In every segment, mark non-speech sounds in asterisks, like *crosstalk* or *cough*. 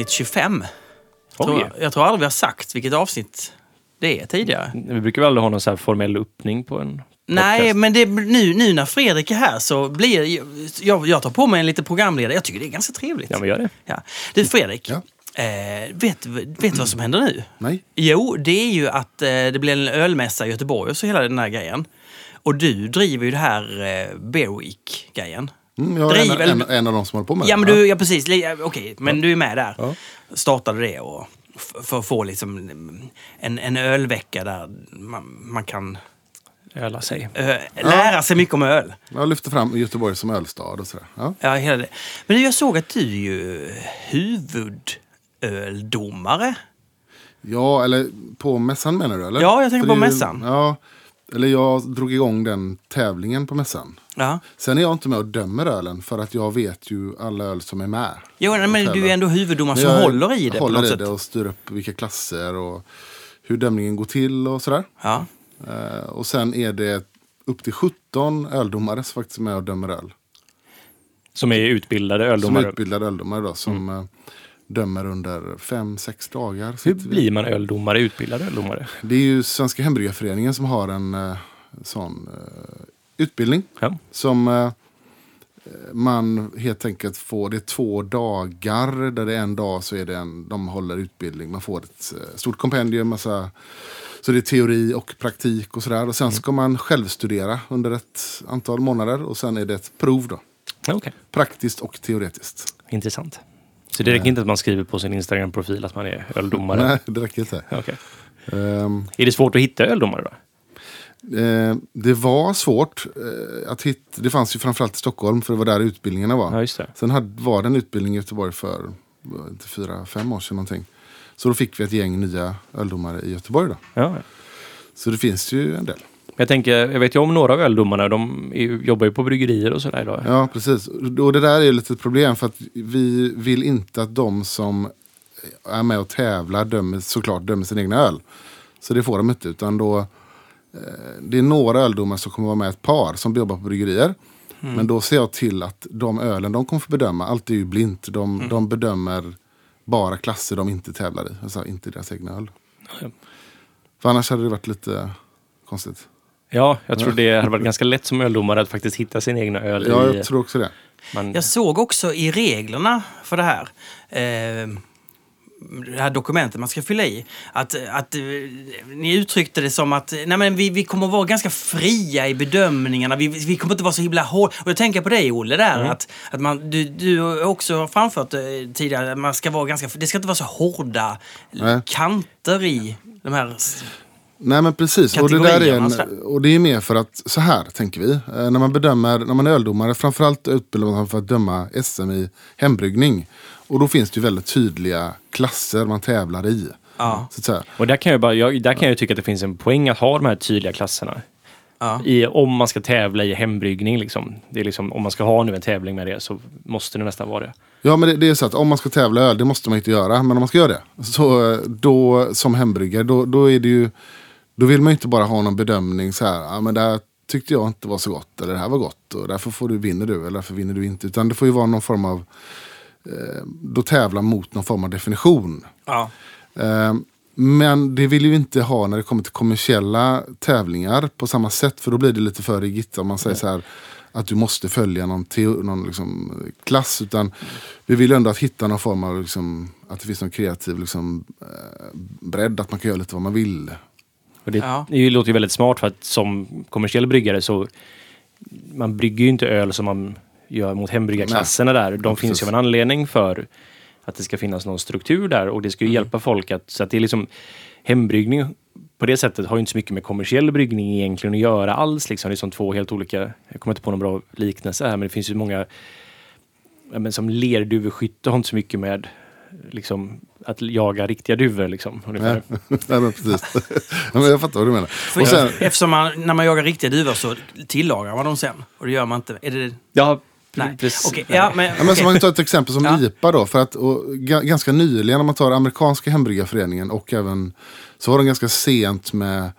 avsnitt 25. Oj. Tror, jag tror aldrig vi har sagt vilket avsnitt det är tidigare. Vi brukar väl aldrig ha någon så här formell öppning på en Nej, podcast. men det, nu, nu när Fredrik är här så blir jag, jag tar på mig en lite programledare. Jag tycker det är ganska trevligt. Ja, men gör det. Ja. Du Fredrik, Ja. eh, vet vet du vad som händer nu? Nej. Jo, det är ju att eh, det blir en ölmässa i Göteborg och så hela den här grejen. Och du driver ju det här eh, Beer Week-grejen. Mm, jag är en, en, en av de som håller på med Ja, det. men du, ja precis. Ja, Okej, men du är med där. Ja. Startade det och för att få liksom en, en ölvecka där man, man kan Öla sig. ö, lära sig mycket om öl. Jag lyfter fram Göteborg som ölstad och sådär. Ja. Ja, hela det. Men jag såg att du är ju huvudöldomare. ja, eller på mässan menar du? Eller? Ja, jag tänker För på är ju- mässan. Ja, eller jag drog igång den tävlingen på mässan. Ja. Sen är jag inte med och dömer ölen för att jag vet ju alla öl som är med. Jo, nej, men du är ändå huvuddomare som jag håller i det håller på något i sätt. det och styr upp vilka klasser och hur dömningen går till och sådär. Ja. Eh, och sen är det upp till 17 öldomare som faktiskt är med och dömer öl. Som är utbildade Som är öldomare. utbildade öldomare då, som eh, dömer under 5-6 dagar. Hur blir man öldomare, utbildad öldomare? Det är ju Svenska Hembryggarföreningen som har en eh, sån eh, utbildning. Ja. Som eh, man helt enkelt får, det är två dagar där det är en dag så är det en, de håller utbildning. Man får ett eh, stort kompendium, massa, så det är teori och praktik och sådär. Och sen ska man självstudera under ett antal månader och sen är det ett prov då. Okej, Praktiskt och teoretiskt. intressant. Så det räcker inte att man skriver på sin Instagram-profil att man är öldomare? Nej, det räcker inte. *laughs* Okej. Ehm, Är det svårt att hitta öldomare då? Eh, det var svårt eh, att hitta. Det fanns ju framförallt i Stockholm för det var där utbildningarna var. Ja. Sen hade, var det en utbildning i Göteborg för inte fyra, fem år sedan någonting. Så då fick vi ett gäng nya öldomare i Göteborg då. Ja. Så det finns ju en del. Jag tänker, jag vet ju om några av öldomarna, de jobbar ju på bryggerier och sådär idag. Ja, precis. Och det där är ju lite ett problem för att vi vill inte att de som är med och tävlar dömer, såklart dömer sin egna öl. Så det får de inte. Utan då, eh, det är några öldomare som kommer vara med ett par som jobbar på bryggerier. Men då ser jag till att de ölen de kommer få bedöma, allt är ju blint. De, de bedömer bara klasser de inte tävlar i. Alltså inte deras egna öl. Ja. För annars hade det varit lite konstigt. Ja, jag tror det hade varit ganska lätt som öldomare att faktiskt hitta sin egna öl Ja, i... jag tror också det. Man, Jag såg också i reglerna för det här, eh, det här dokumentet man ska fylla i, att, att eh, ni uttryckte det som att nej men vi, vi kommer vara ganska fria i bedömningarna. Vi, vi kommer inte vara så himla hårda. Och jag tänker på dig Olle där, att, att man, du, du har också framfört eh, tidigare att man ska vara ganska, det ska inte vara så hårda Nej. kanter i de här... Nej men precis, och det, där är en, och det är mer för att, så här tänker vi. Eh, när man bedömer, när man är öldomare, framförallt utbildar man sig för att döma SM i hembryggning. Och då finns det ju väldigt tydliga klasser man tävlar i. Ja. Så att säga. och där kan, jag bara, jag, där kan jag tycka att det finns en poäng att ha de här tydliga klasserna. Ja. I, om man ska tävla i hembryggning. Liksom. Det är liksom, om man ska ha nu en tävling med det så måste det nästan vara det. Ja men det, det är så att om man ska tävla öl, det måste man inte göra. Men om man ska göra det, så då som hembryggare, då, då är det ju då vill man ju inte bara ha någon bedömning så här, ja men det här tyckte jag inte var så gott, eller det här var gott, och därför får du, vinner du, eller därför vinner du inte. Utan det får ju vara någon form av, eh, då tävla mot någon form av definition. Ja. Eh, men det vill ju inte ha när det kommer till kommersiella tävlingar på samma sätt, för då blir det lite för riggigt om man säger så här, att du måste följa någon, teo, någon liksom klass. Utan vi vill ändå att hitta någon form av, liksom, att det finns någon kreativ liksom, eh, bredd, att man kan göra lite vad man vill. Och det, Ja. det låter ju väldigt smart för att som kommersiell bryggare så man brygger ju inte öl som man gör mot hembryggarklasserna där. De Ja, finns precis. ju av en anledning för att det ska finnas någon struktur där och det ska ju hjälpa folk att, så att det är liksom hembryggning på det sättet har ju inte så mycket med kommersiell bryggning egentligen att göra alls. Liksom. Det är som två helt olika, jag kommer inte på någon bra liknelse här, men det finns ju många, men som lerduveskytte har inte så mycket med liksom, att jaga riktiga duvor. Liksom, ungefär. Nej, Nej *laughs* men precis. *laughs* Men jag fattar vad du menar. Och sen, Eftersom man, när man jagar riktiga duvor så tillagar man dem sen. Och det gör man inte. Är det... Ja, Nej. precis. Okej, ja, men, Ja, men så man kan ta ett exempel som Ja. IPA då. För att, och, ga- ganska nyligen, om man tar amerikanska hembryggarföreningen och även så var de ganska sent med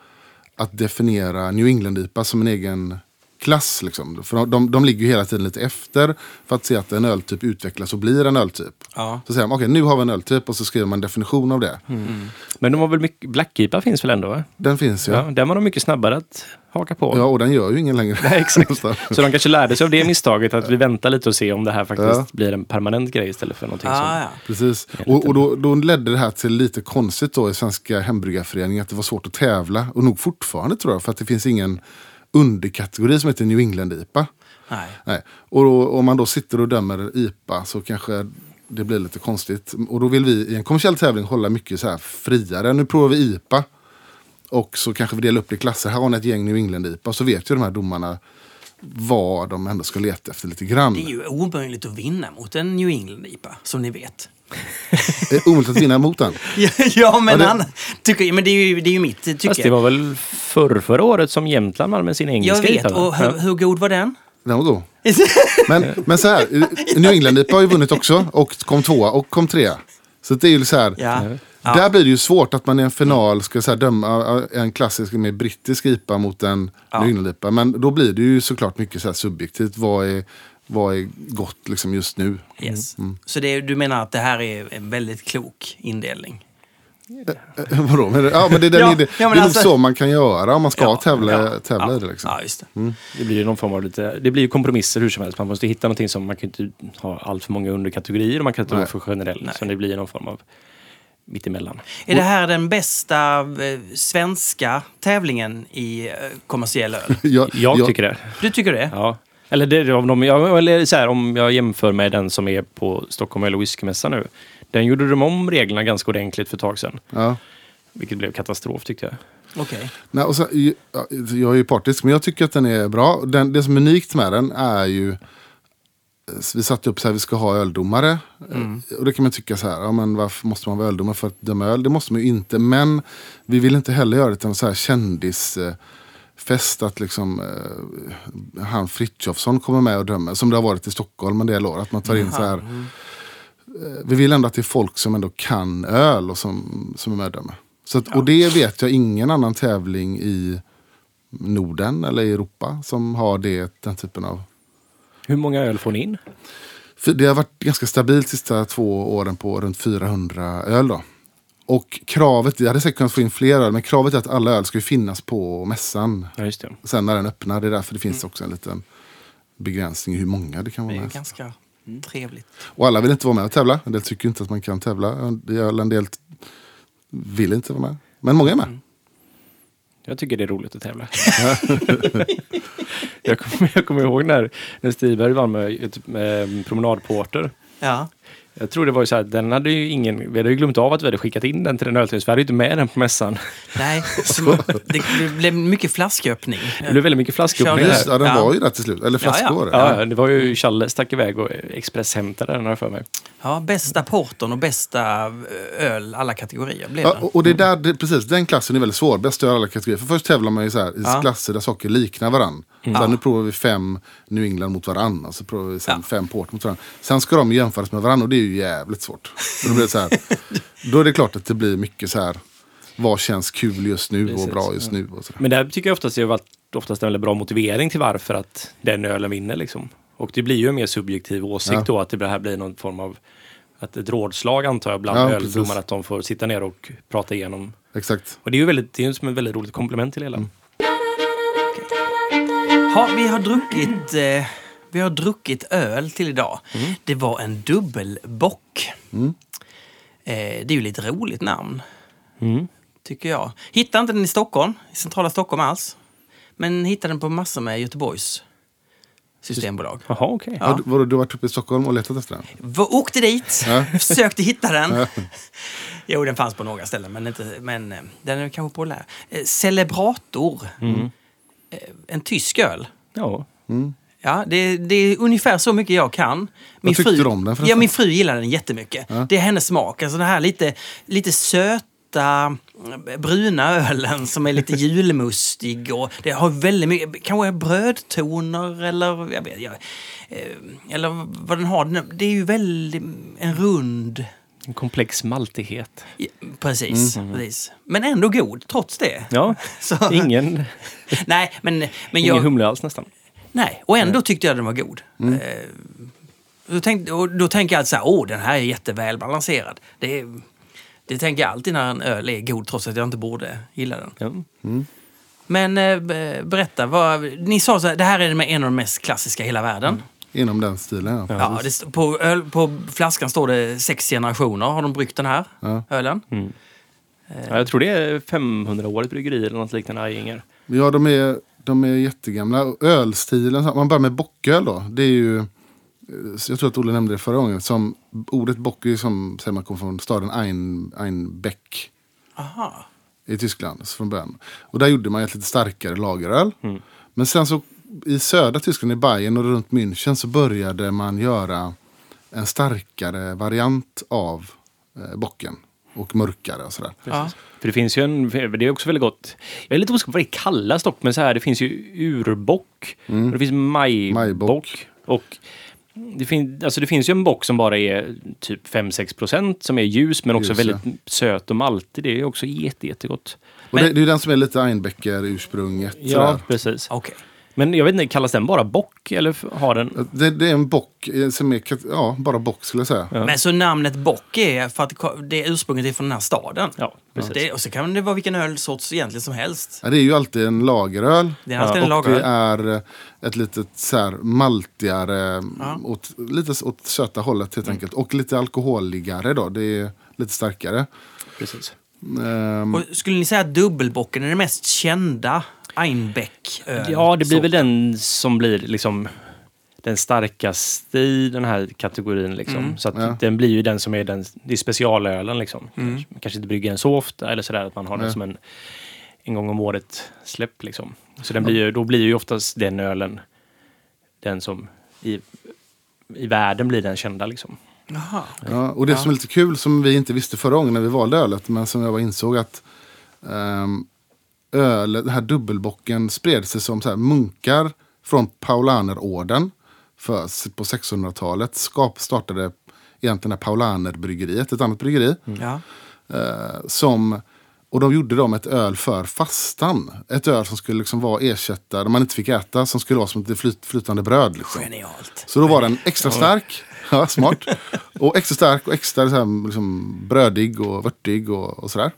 att definiera New England-IPA som en egen klass. Liksom. För de, de ligger ju hela tiden lite efter för att se att en öltyp utvecklas och blir en öltyp. Ja. Så säger de, okej nu har vi en öltyp och så skriver man en definition av det. Men de har väl mycket, Black IPA finns väl ändå? Va? Den finns ju. Ja. Ja. den var de mycket snabbare att haka på. och den gör ju ingen längre. *laughs* Nej, exakt. Så- Så de kanske lärde sig av det misstaget att vi väntar lite och ser om det här faktiskt Ja. blir en permanent grej istället för någonting Ah, som... ja. Precis. Och, och då, då ledde det här till lite konstigt då i Svenska Hembryggarföreningen att det var svårt att tävla. Och nog fortfarande tror jag, för att det finns ingen underkategori som heter New England-IPA. Nej. Nej. Och då, om man då sitter och dömer IPA så kanske det blir lite konstigt. Och då vill vi i en kommersiell tävling hålla mycket så här friare. Nu provar vi IPA. Och så kanske vi delar upp det i klasser. Här har ni ett gäng New England-IPA. Så vet ju de här domarna vad de ändå ska leta efter lite grann. Det är ju omöjligt att vinna mot en New England-IPA, som ni vet. Det är omöjligt att vinna mot den. *laughs* ja, men, Ja, det- han, tycker, men det är ju, det är ju mitt tycke. Fast det var väl förr, förra året som Jämtland vann med sin engelska Jag vet, och hur, Ja. hur god var den? Den var god. *laughs* Men, men så här, New England-IPA har ju vunnit också och kom tvåa och kom trea. Så det är ju så här, Ja. där blir det ju svårt att man i en final ska så här, döma en klassisk med brittisk IPA mot en Ja. New England-IPA. Men då blir det ju såklart mycket så här subjektivt. Vad är, vad är gott liksom just nu? Yes. Så det, du menar att det här är en väldigt klok indelning? Eh, Vadå? Men, det- ja, men det, är den *laughs* Ja, idé- ja, men det är alltså- nog så man kan göra om man ska Ja, tävla, ja, tävla ja, det. Liksom. Ja, just det. Det blir ju någon form av lite, det blir ju kompromisser hur som helst. Man måste hitta någonting som man kan inte ha allt för många underkategorier och man kan inte vara för generell. Nej. Så det blir någon form av mittemellan. Är det här den bästa eh, svenska tävlingen i eh, kommersiell öl? *laughs* Jag, Jag tycker det. Du tycker det? Ja. Eller, det, om, de, eller så här, om jag jämför med den som är på Stockholm Öl och Whiskymässan nu. Den gjorde de om reglerna ganska ordentligt för ett tag sedan. ja. Vilket blev katastrof tyckte jag. Okej. Nej, och så, ja, jag är ju partisk, men jag tycker att den är bra. Den, det som är unikt med den är ju... eh, Vi satte upp så här, vi ska ha öldomare. Eh, Och det kan man tycka så här, ja, men varför måste man vara öldomare för att döma öl? Det måste man ju inte. Men vi vill inte heller göra det till en så här kändisfest. Att liksom eh, han Frithiofsson kommer med och dömer. Som det har varit i Stockholm en del år. Att man tar in så här. eh, Vi vill ändå att det är folk som ändå kan öl och som, som är med och dömer. Så att, Och det vet jag ingen annan tävling i Norden eller i Europa som har det, den typen av... Hur många öl får ni in? Det har varit ganska stabilt sista två åren på runt 400 öl. Då. Och kravet, jag hade säkert kunnat få in fler öl, men kravet är att alla öl ska ju finnas på mässan Ja, just det. sen när den öppnar. Det är därför det finns också en liten begränsning i hur många det kan Det vara är med. ganska trevligt. Och alla vill inte vara med och tävla. En del tycker inte att man kan tävla. Det gör En del vill inte vara med. Men många är med. Jag tycker det är roligt att tävla. *laughs* jag, kommer, jag kommer ihåg när, när Stiberg vann med, med promenadporter. Ja. Jag tror det var ju så här, den hade ju ingen, vi hade ju glömt av att vi hade skickat in den till den öltiden, så vi hade ju inte med den på mässan. Nej, *laughs* så det blev mycket flasköppning. Det blev väldigt mycket flasköppning Just, ja, den Ja. var ju där till slut. Eller Ja, ja. flaskor. var det. Ja, det var ju Challe stack iväg och expresshämtade den jag för mig. Ja, bästa porton och bästa eh, öl, alla kategorier blev Ja, det. och- och det är där, det, precis, den klassen är väldigt svår. Bäst i alla kategorier. För först tävlar man ju så här, i Ja. klasser där saker liknar varandra. Ja. nu provar vi fem New England mot varandra. Och så provar vi sen Ja. fem Port mot varandra. Sen ska de jämföras med varandra och det är ju jävligt svårt. Och då, blir det så här, *laughs* då är det klart att det blir mycket så här. Vad känns kul just nu och Precis, bra just nu. Och så där. Men det här tycker jag oftast det har varit oftast en väldigt bra motivering till varför att den ölen vinner. Liksom. Och det blir ju en mer subjektiv åsikt Ja. då, att det här blir någon form av att ett rådslag antar jag bland Ja, öldomare, precis. att de får sitta ner och prata igenom. Exakt. Och det är ju väldigt, det är ju som ett väldigt roligt komplement till hela. Ha, vi har druckit... Eh, vi har druckit öl till idag. Det var en dubbelbock. Mm. Eh, det är ju lite roligt namn, Mm. tycker jag. Hittade inte den i Stockholm, i centrala Stockholm alls. Men hittade den på massor med Göteborgs systembolag. Jaha, okej. Ja. Har du- Vadå, du har varit uppe i Stockholm och letat efter den? V- åkte dit, Ja. *laughs* försökte hitta den. *laughs* jo, den fanns på några ställen, men, inte, men eh, den är kanske populär. Eh, Celebrator. Mm. Eh, en tysk öl. Ja. Ja, det, det är ungefär så mycket jag kan. Min tyckte du om den förresten? Ja, min fru gillar den jättemycket. Det är hennes smak. Alltså den här lite, lite söta eh, bruna ölen som är lite *laughs* julmustig och det har väldigt mycket, kanske brödtoner eller jag vet, jag, eh, eller vad den har. Det är ju väldigt en rund En komplex maltighet. Ja, Precis, precis. Men ändå god, trots det. Ja, *laughs* Så- ingen, *laughs* Nej, men, men ingen jag... humle alls nästan. Nej, och ändå tyckte jag den var god. Mm. Eh, då, då tänker jag alltid så här, åh den här är jätteväl balanserad. Det, är- det tänker jag alltid när en öl är god, trots att jag inte borde gilla den. Ja. Men eh, be- berätta, vad, ni sa så här, det här är en av de mest klassiska i hela världen. Inom den stilen, ja. Ja, det, på, öl, på flaskan står det sex generationer har de bryggt den här Ja. ölen. Ja, jag tror det är 500-årigt bryggeri eller något liknande, Ajinger. Ja, de är, de är jättegamla. Ölstilen, man börjar med bocköl då. Det är ju, eh, jag tror att Olle nämnde det förra gången. Som, ordet bock är som, säger man kommer från staden Ein, Einbeck Aha. i Tyskland från början. Och där gjorde man ett lite starkare lageröl. Men sen så i södra Tyskland, i Bayern och runt München så började man göra en starkare variant av eh, bocken. Och mörkare och sådär. Ja. För det finns ju en, det är också väldigt gott. Jag är lite osäker på vad det kallas dock, men så här, det finns ju urbock. Och det finns majbock. Majbock. Och det, fin, alltså det finns ju en bock som bara är typ 5-6 procent som är ljus men också Ljus, väldigt söt och maltig. Det är också jätte, jättegott. Och Men- det, det är den som är lite Einbecker-ursprunget. Ja, sådär. precis. Okej. Men jag vet inte, kallas den bara bock eller har den... Det, det är en bock eh, som är, ja, bara bock skulle jag säga. Men så namnet Bock är för att det är ursprunget är från den här staden? Ja, precis. Det, och så kan det vara vilken ölsorts egentligen som helst. Ja, det är ju alltid en lageröl. Det är alltid en och det lageröl. är eh, ett litet så här maltigare, Ja. åt, lite åt söta hållet helt enkelt. Och lite alkoholigare då. Det är lite starkare. precis. Och skulle ni säga att dubbelbocken är den mest kända Einbeck-öl? Ja, det blir väl sorten? den som blir liksom den starkaste i den här kategorin. Liksom. Så att Ja. den blir ju den som är den, det är specialölen. Liksom. Kanske, man kanske inte brygger den så ofta eller sådär att man har den Nej. som en en gång om året släpp. Liksom. Så den blir ju, då blir ju oftast den ölen den som i, i världen blir den kända. Liksom. Jaha. ja, och det som är lite kul som vi inte visste förra gången när vi valde ölet. Men som jag bara insåg att um, ölet, den här dubbelbocken spred sig som så här, munkar från Paulanerorden för, på 1600-talet. Skap, startade egentligen Paulanerbryggeriet, ett annat bryggeri. Ja. Eh, som, och de gjorde dem ett öl för fastan. Ett öl som skulle liksom vara ersätta, där man inte fick äta, som skulle vara som ett flyt, flytande bröd. Liksom. Genialt. Så då var den extra stark, ja, smart. Och extra stark och extra så här, liksom, brödig och vörtig och, och sådär.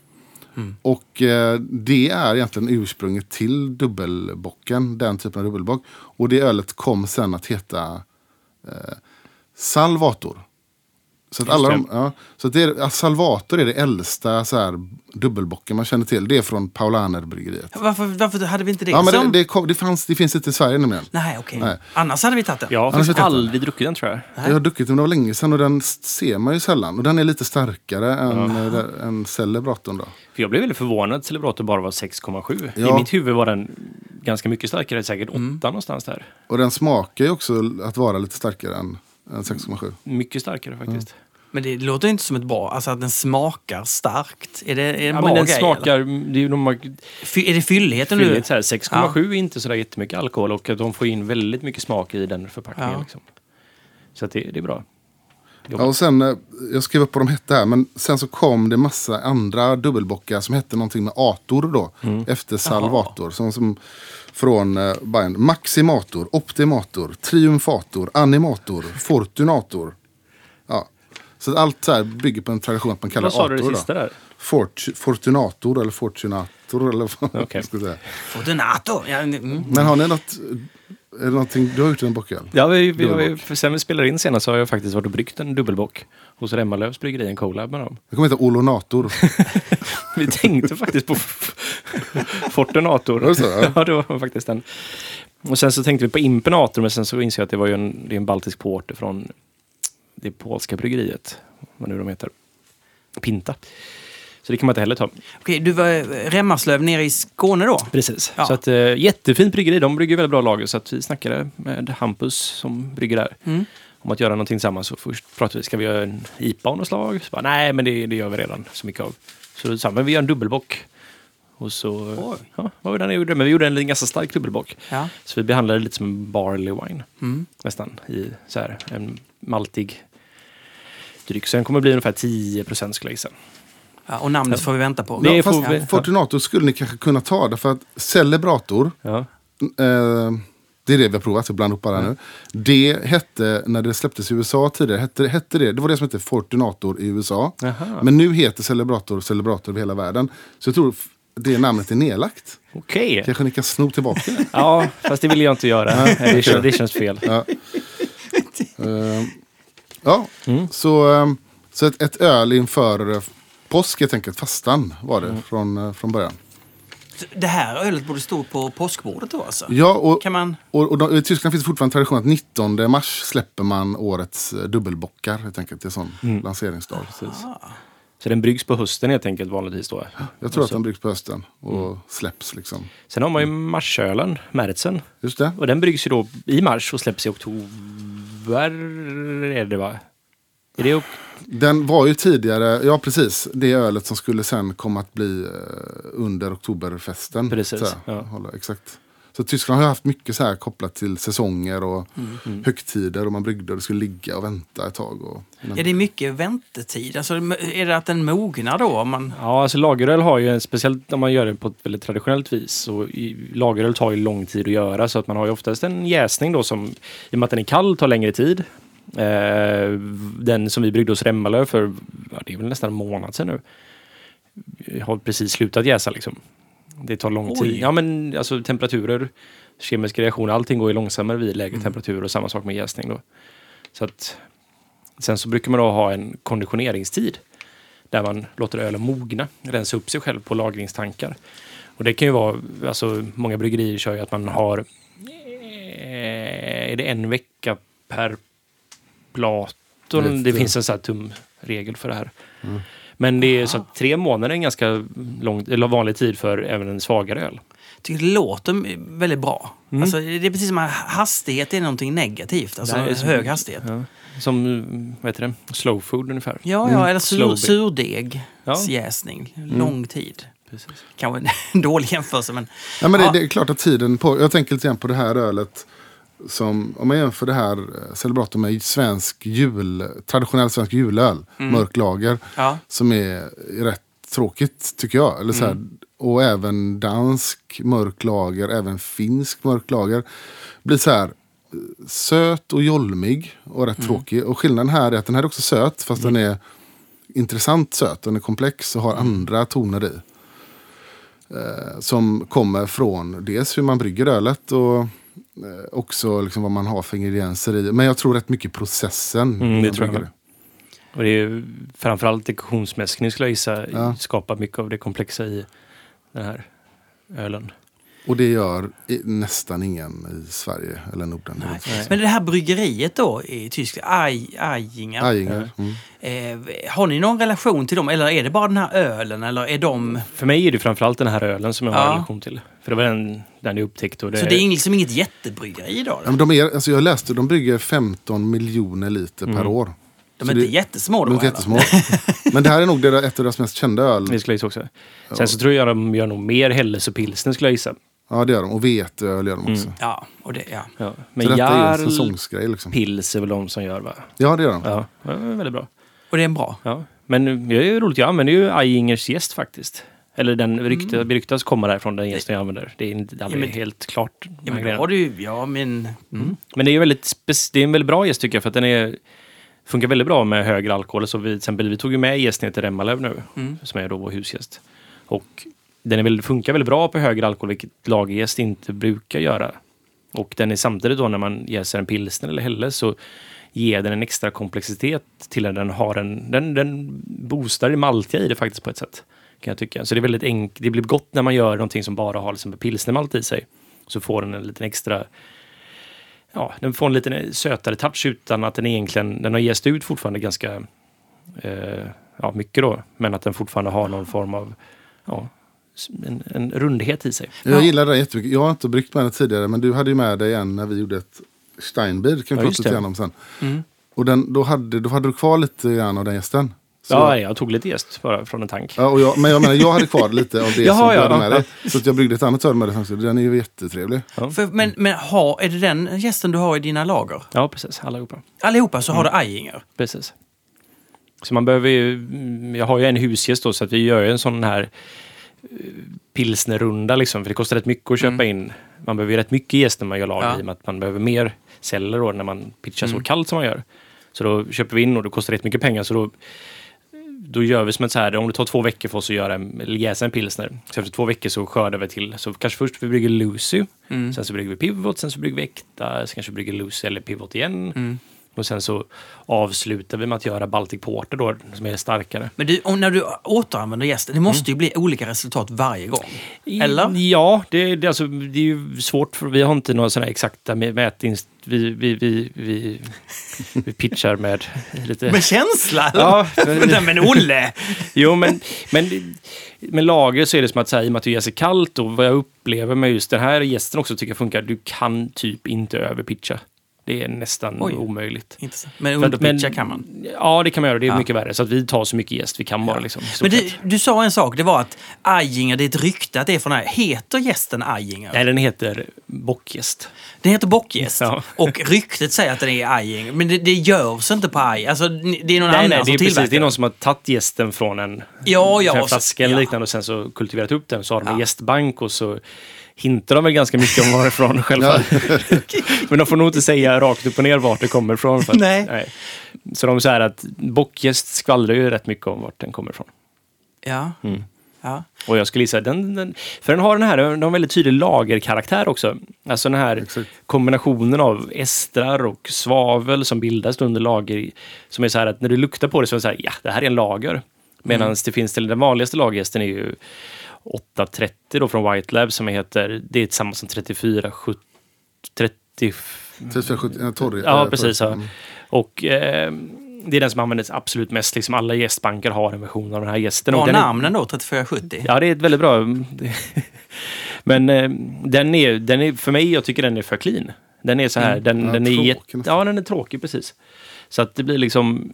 Och eh, det är egentligen ursprunget till dubbelbocken, den typen av dubbelbock. Och det ölet kom sen att heta eh, Salvator. Så att, alla de, ja, så att det är, Salvator är det äldsta så här, dubbelbocken man känner till. Det är från Paulanerbryggeriet. Varför, varför hade vi inte det Ja, men som... det, det, kom, det, fanns, det finns inte i Sverige nämligen. Nej, okej. Nej. Annars hade vi tagit den. Jag har aldrig druckit den tror jag. Jag har druckit den, men det var länge sedan och den ser man ju sällan. Och den är lite starkare än, äh, än Celebratorn då. För jag blev väldigt förvånad att Celebrator bara var 6,7. I Ja. mitt huvud var den ganska mycket starkare, säkert 8 någonstans där. Och den smakar ju också att vara lite starkare än 6,7. Mycket starkare faktiskt. Men det låter inte som ett bra... Alltså att den smakar starkt. Är det, är det en Ja, bra men den grej? smakar, eller? det är de har Fy- Är det fylligheten nu? fylligt så här, 6,7 är inte sådär jättemycket alkohol och att de får in väldigt mycket smak i den förpackningen. Ja. Liksom. Så att det, det är bra. Ja, och sen, eh, jag skrev upp vad de hette här, men sen så kom det massa andra dubbelbockar som hette någonting med Ator då. Efter Salvator. Som, som, från eh, Bayern. Maximator, Optimator, Triumfator, Animator, Fortunator. Ja. Så att allt så här bygger på en tradition att man kallar Vad sa Ator. du det då. sista där? Fort, Fortunator eller Fortunator eller vad man Okej. ska säga. Fortunato! Ja, mm. Men har ni något, är det någonting, du har gjort en bocköl? Ja, vi, vi, vi, sen vi spelade in senast så har jag faktiskt varit och bryggt en dubbelbock hos Remmalövs bryggeri, en collab med dem. Det kommer heta Olonator. *laughs* Vi tänkte faktiskt på Fortunator. Det så? Ja. *laughs* ja, det var faktiskt den. Och sen så tänkte vi på Impenator, men sen så insåg jag att det var ju en, det är en baltisk porter från det polska bryggeriet. Vad nu de heter. Pinta. Så det kan man inte heller ta. Okej, du var eh, Remmarslöv nere i Skåne då? Precis. Ja. Så att, eh, jättefint bryggeri. De brygger väldigt bra lager. Så att vi snackade med Hampus som brygger där. Mm. Om att göra någonting tillsammans. Så först pratade vi, ska vi göra en IPA av något slag? Bara, Nej, men det, det gör vi redan så mycket av. Så då sa vi, men vi gör en dubbelbock. Och så Oj. ja, var vi gjorde? Men vi gjorde en ganska stark dubbelbock. Ja. Så vi behandlade det lite som en barley wine. Mm. Nästan. I så här, en maltig maltdryck. Så den kommer bli ungefär 10 procent skulle jag gissa. Ja, och namnet får vi vänta på. Ja, fast vi- Fortunato skulle ni kanske kunna ta därför att Celebrator, Ja. eh, det är det vi har provat, så blanda upp bara nu. Det hette, när det släpptes i USA tidigare, hette, hette det, det var det som hette Fortunator i USA. Jaha. Men nu heter Celebrator Celebrator över hela världen. Så jag tror det namnet är nedlagt. Okej. Kanske ni kan sno tillbaka det. *laughs* Ja, fast det vill jag inte göra. det, känns, det känns fel. Ja, *laughs* Eh, ja. Mm. så, eh, så ett, ett öl inför påsk helt enkelt, fastan var det Mm. från, eh, från början. Det här ölet borde stå på påskbordet då alltså? Ja, och, Kan man... och, och de, i Tyskland finns det fortfarande tradition att 19 mars släpper man årets eh, dubbelbockar. Helt enkelt. Det är en sån Mm. lanseringsdag. Precis. Så den bryggs på hösten helt enkelt vanligtvis då. Jag tror att den bryggs på hösten och släpps. Liksom. Sen har man ju marsölen, Märtsen. Just det. Och den bryggs ju då i mars och släpps i oktober. Är det va? Är det ok- Den var ju tidigare, ja precis, det ölet som skulle sen komma att bli eh, under oktoberfesten. Precis, Så ja. hålla, exakt. Så Tyskland har ju haft mycket så här kopplat till säsonger och Mm. högtider. Och man bryggde och det skulle ligga och vänta ett tag. Och, men, Är det mycket väntetid? Alltså, är det att den mognar då? Om man... Ja, alltså lageröl har ju en, speciellt om man gör det på ett väldigt traditionellt vis. Så i, lageröl tar ju lång tid att göra så att man har ju oftast en jäsning då som, i och med att den är kall, tar längre tid. Eh, den som vi bryggde hos Remmalö för, ja, det är väl nästan en månad sedan nu. Har precis slutat jäsa liksom. Det tar lång Oj. tid. Ja men alltså temperaturer, kemiska reaktioner, allting går ju långsammare vid lägre Mm. temperaturer och samma sak med jäsning då. Så att, sen så brukar man då ha en konditioneringstid där man låter ölen mogna, rensa upp sig själv på lagringstankar. Och det kan ju vara, alltså många bryggerier kör ju att man har, eh, är det en vecka per Platon? Rätt, Det ja. finns en sån här tumregel för det här. Men det är så att tre månader är en ganska lång, eller vanlig tid för även en svagare öl. Jag tycker det låter väldigt bra. Mm. Alltså, det är precis som att hastighet är någonting negativt. Alltså som- hög hastighet. Ja, Ja. Som, mm, vad heter det, slow food ungefär. ja, eller sur, surdegsjäsning. Ja. Lång tid. Precis. Kanske en *laughs* dålig jämförelse men... ja, men det, Ja. det är klart att tiden på, jag tänker lite grann på det här ölet. Som, om man jämför det här eh, Celebrator med svensk jul, traditionell svensk julöl, Mm. mörk lager. Ja. Som är rätt tråkigt tycker jag. Eller så här, Och även dansk mörk lager, även finsk mörk lager. Blir så här eh, söt och jolmig och rätt tråkig. Och skillnaden här är att den här är också söt fast den är intressant söt. Den är komplex och har andra toner i. Eh, som kommer från dels hur man brygger ölet och också liksom vad man har för ingredienser i. Men jag tror rätt mycket processen. Mm, det tror jag med. Och det är framförallt dekoktionsmäskning skulle jag gissa Ja. skapar mycket av det komplexa i den här ölen. Och det gör nästan ingen i Sverige eller Norden. jag. Men det här bryggeriet då i Tyskland, Aj, Ajinger. Ajinger. Mm. Eh, har ni någon relation till dem eller är det bara den här ölen eller är de... För mig är det framförallt den här ölen som jag har Ja. relation till. För det var den, den jag upptäckte. Och det, Så det är liksom inget jättebryggeri då? Ja, men de är, alltså jag läste de brygger 15 miljoner liter per år. De Så är det- inte jättesmå då? De är jättesmå. men det här är nog deras- ett av deras mest kända öl. det skulle jag också. Sen så tror jag de gör nog mer Helles och pilsner skulle jag gissa. Ja det gör de. Och veteöl gör de också. Ja, och det, ja. Ja. Så Men detta är ju en säsongsgrej liksom. Pils är väl de som gör va? Ja det gör de. Ja, ja väldigt bra. Och det är bra. Ja. Men det är ju roligt, jag använder ju Ajingers gäst faktiskt. Eller den rykte, beryktas komma därifrån, den gästen jag använder. Det är inte aldrig Ja, men- helt klart. Ja, men har du. Ja, men... Mm. Men det är ju väldigt det är en väldigt bra gäst tycker jag för att den är funkar väldigt bra med högre alkohol. Så vi, till exempel, vi tog ju med gäst ner till Remmalöv nu, Mm. som är då vår husgäst. Och den är väl, funkar väldigt bra på högre alkohol, vilket lagergäst inte brukar göra. Och den är samtidigt då när man jäser en pilsner eller helle så ger den en extra komplexitet till den. Den, har en, den, den boostar det maltiga i det faktiskt på ett sätt. Kan jag tycka. Så det är väldigt enkelt. Det blir gott när man gör någonting som bara har liksom pilsnermalt i sig. Så får den en liten extra ja, den får en lite sötare touch utan att den egentligen, den har jäst ut fortfarande ganska eh, ja, mycket då, men att den fortfarande har någon form av ja, en, en rundhet i sig. Jag gillar det jättemycket. Jag har inte bryggt med det tidigare men du hade ju med dig en när vi gjorde ett Steinbier. kan vi Ja, prata lite grann om sen. Mm. Och den, då, hade, då hade du kvar lite grann av den gästen. Så- Ja, jag tog lite jäst bara från en tank. Ja, och jag, men jag menar, jag hade kvar lite av det *laughs* Jaha, som du ja, hade ja, med dig. *laughs* Så att jag bryggde ett annat öl med dig också. Den är ju jättetrevlig. För, men men har, är det den gästen du har i dina lager? Ja, precis. Allihopa. Allihopa så har du Ajinger. Precis. Så man behöver ju, mm, jag har ju en husgäst då så att vi gör ju en sån här eh, pilsnerrunda liksom. För det kostar rätt mycket att köpa Mm. in. Man behöver ju rätt mycket gäst när man gör lager Ja. i och med att man behöver mer celler då när man pitchar Mm. så kallt som man gör. Så då köper vi in och det kostar rätt mycket pengar. Så då, då gör vi som ett så här, om det tar två veckor för oss att göra en, jäsa en pilsner. Så efter två veckor så skördar vi till. Så kanske först vi brygger Lucy. Mm. Sen så brygger vi Pivot, sen så brygger vi Äkta, sen kanske vi brygger Lucy eller Pivot igen. Mm. Och sen så avslutar vi med att göra Baltic Porter då, som är starkare. Men du, när du återanvänder gästen, det måste ju bli olika resultat varje gång. Eller? Ja, det, det, alltså, det är ju svårt för vi har inte några sådana exakta mä- mätinst... Vi, vi, vi, vi, vi pitchar med *laughs* lite... Med känsla? Ja, Nej, *laughs* men Olle! Jo, men, men med lager så är det som att säga, i och med att du jäser kallt och vad jag upplever med just den här gästen också tycker jag funkar, du kan typ inte överpitcha. Det är nästan Oj. omöjligt. Intressant. Men underpitcha kan man. Ja, det kan man göra. Det är Ja. mycket värre. Så att vi tar så mycket gäst vi kan bara. Liksom, i stort Men du, sett. du sa en sak, det var att Ajinger, det är ett rykte att det är från här. Heter gästen Ajinger? Nej, den heter bockgäst. Den heter bockgäst. Ja. Och ryktet säger att den är Ajinger. Men det, det görs inte på Aj. Alltså, det är någon Nej, annan nej, som det är, precis, tillverkar det är någon som har tagit gästen från en, Ja, ja, en flaska eller ja. liknande och sen så kultiverat upp den. Så har de en Ja. gästbank och så hintar de väl ganska mycket om varifrån *laughs* själva. *laughs* Men de får nog inte säga rakt upp och ner vart det kommer ifrån. För att, Nej. Så de säger att bockgäst skvallrar ju rätt mycket om vart den kommer ifrån. Ja. Mm. ja. Och jag skulle gissa, den, den, för den har den här, den har en väldigt tydlig lagerkaraktär också. Alltså den här Exakt. kombinationen av estrar och svavel som bildas under lager. Som är så här att när du luktar på det så är det så här, ja, det här är en lager. Medan Mm. det finns till den vanligaste lagergästen är ju 830 då från White Lab som heter, det är samma som 34, 70, 30, 3470, ja, torr, Ja, precis. Mm. Och eh, det är den som används absolut mest. Liksom alla gästbanker har en version av den här gästen. Bra namnen då, 3470. Ja, det är ett väldigt bra... *laughs* Men eh, den, är, den är, för mig, jag tycker den är för clean. Den är så här, den, Ja, den är tråkig. Ja, den är tråkig precis. Så att det blir liksom...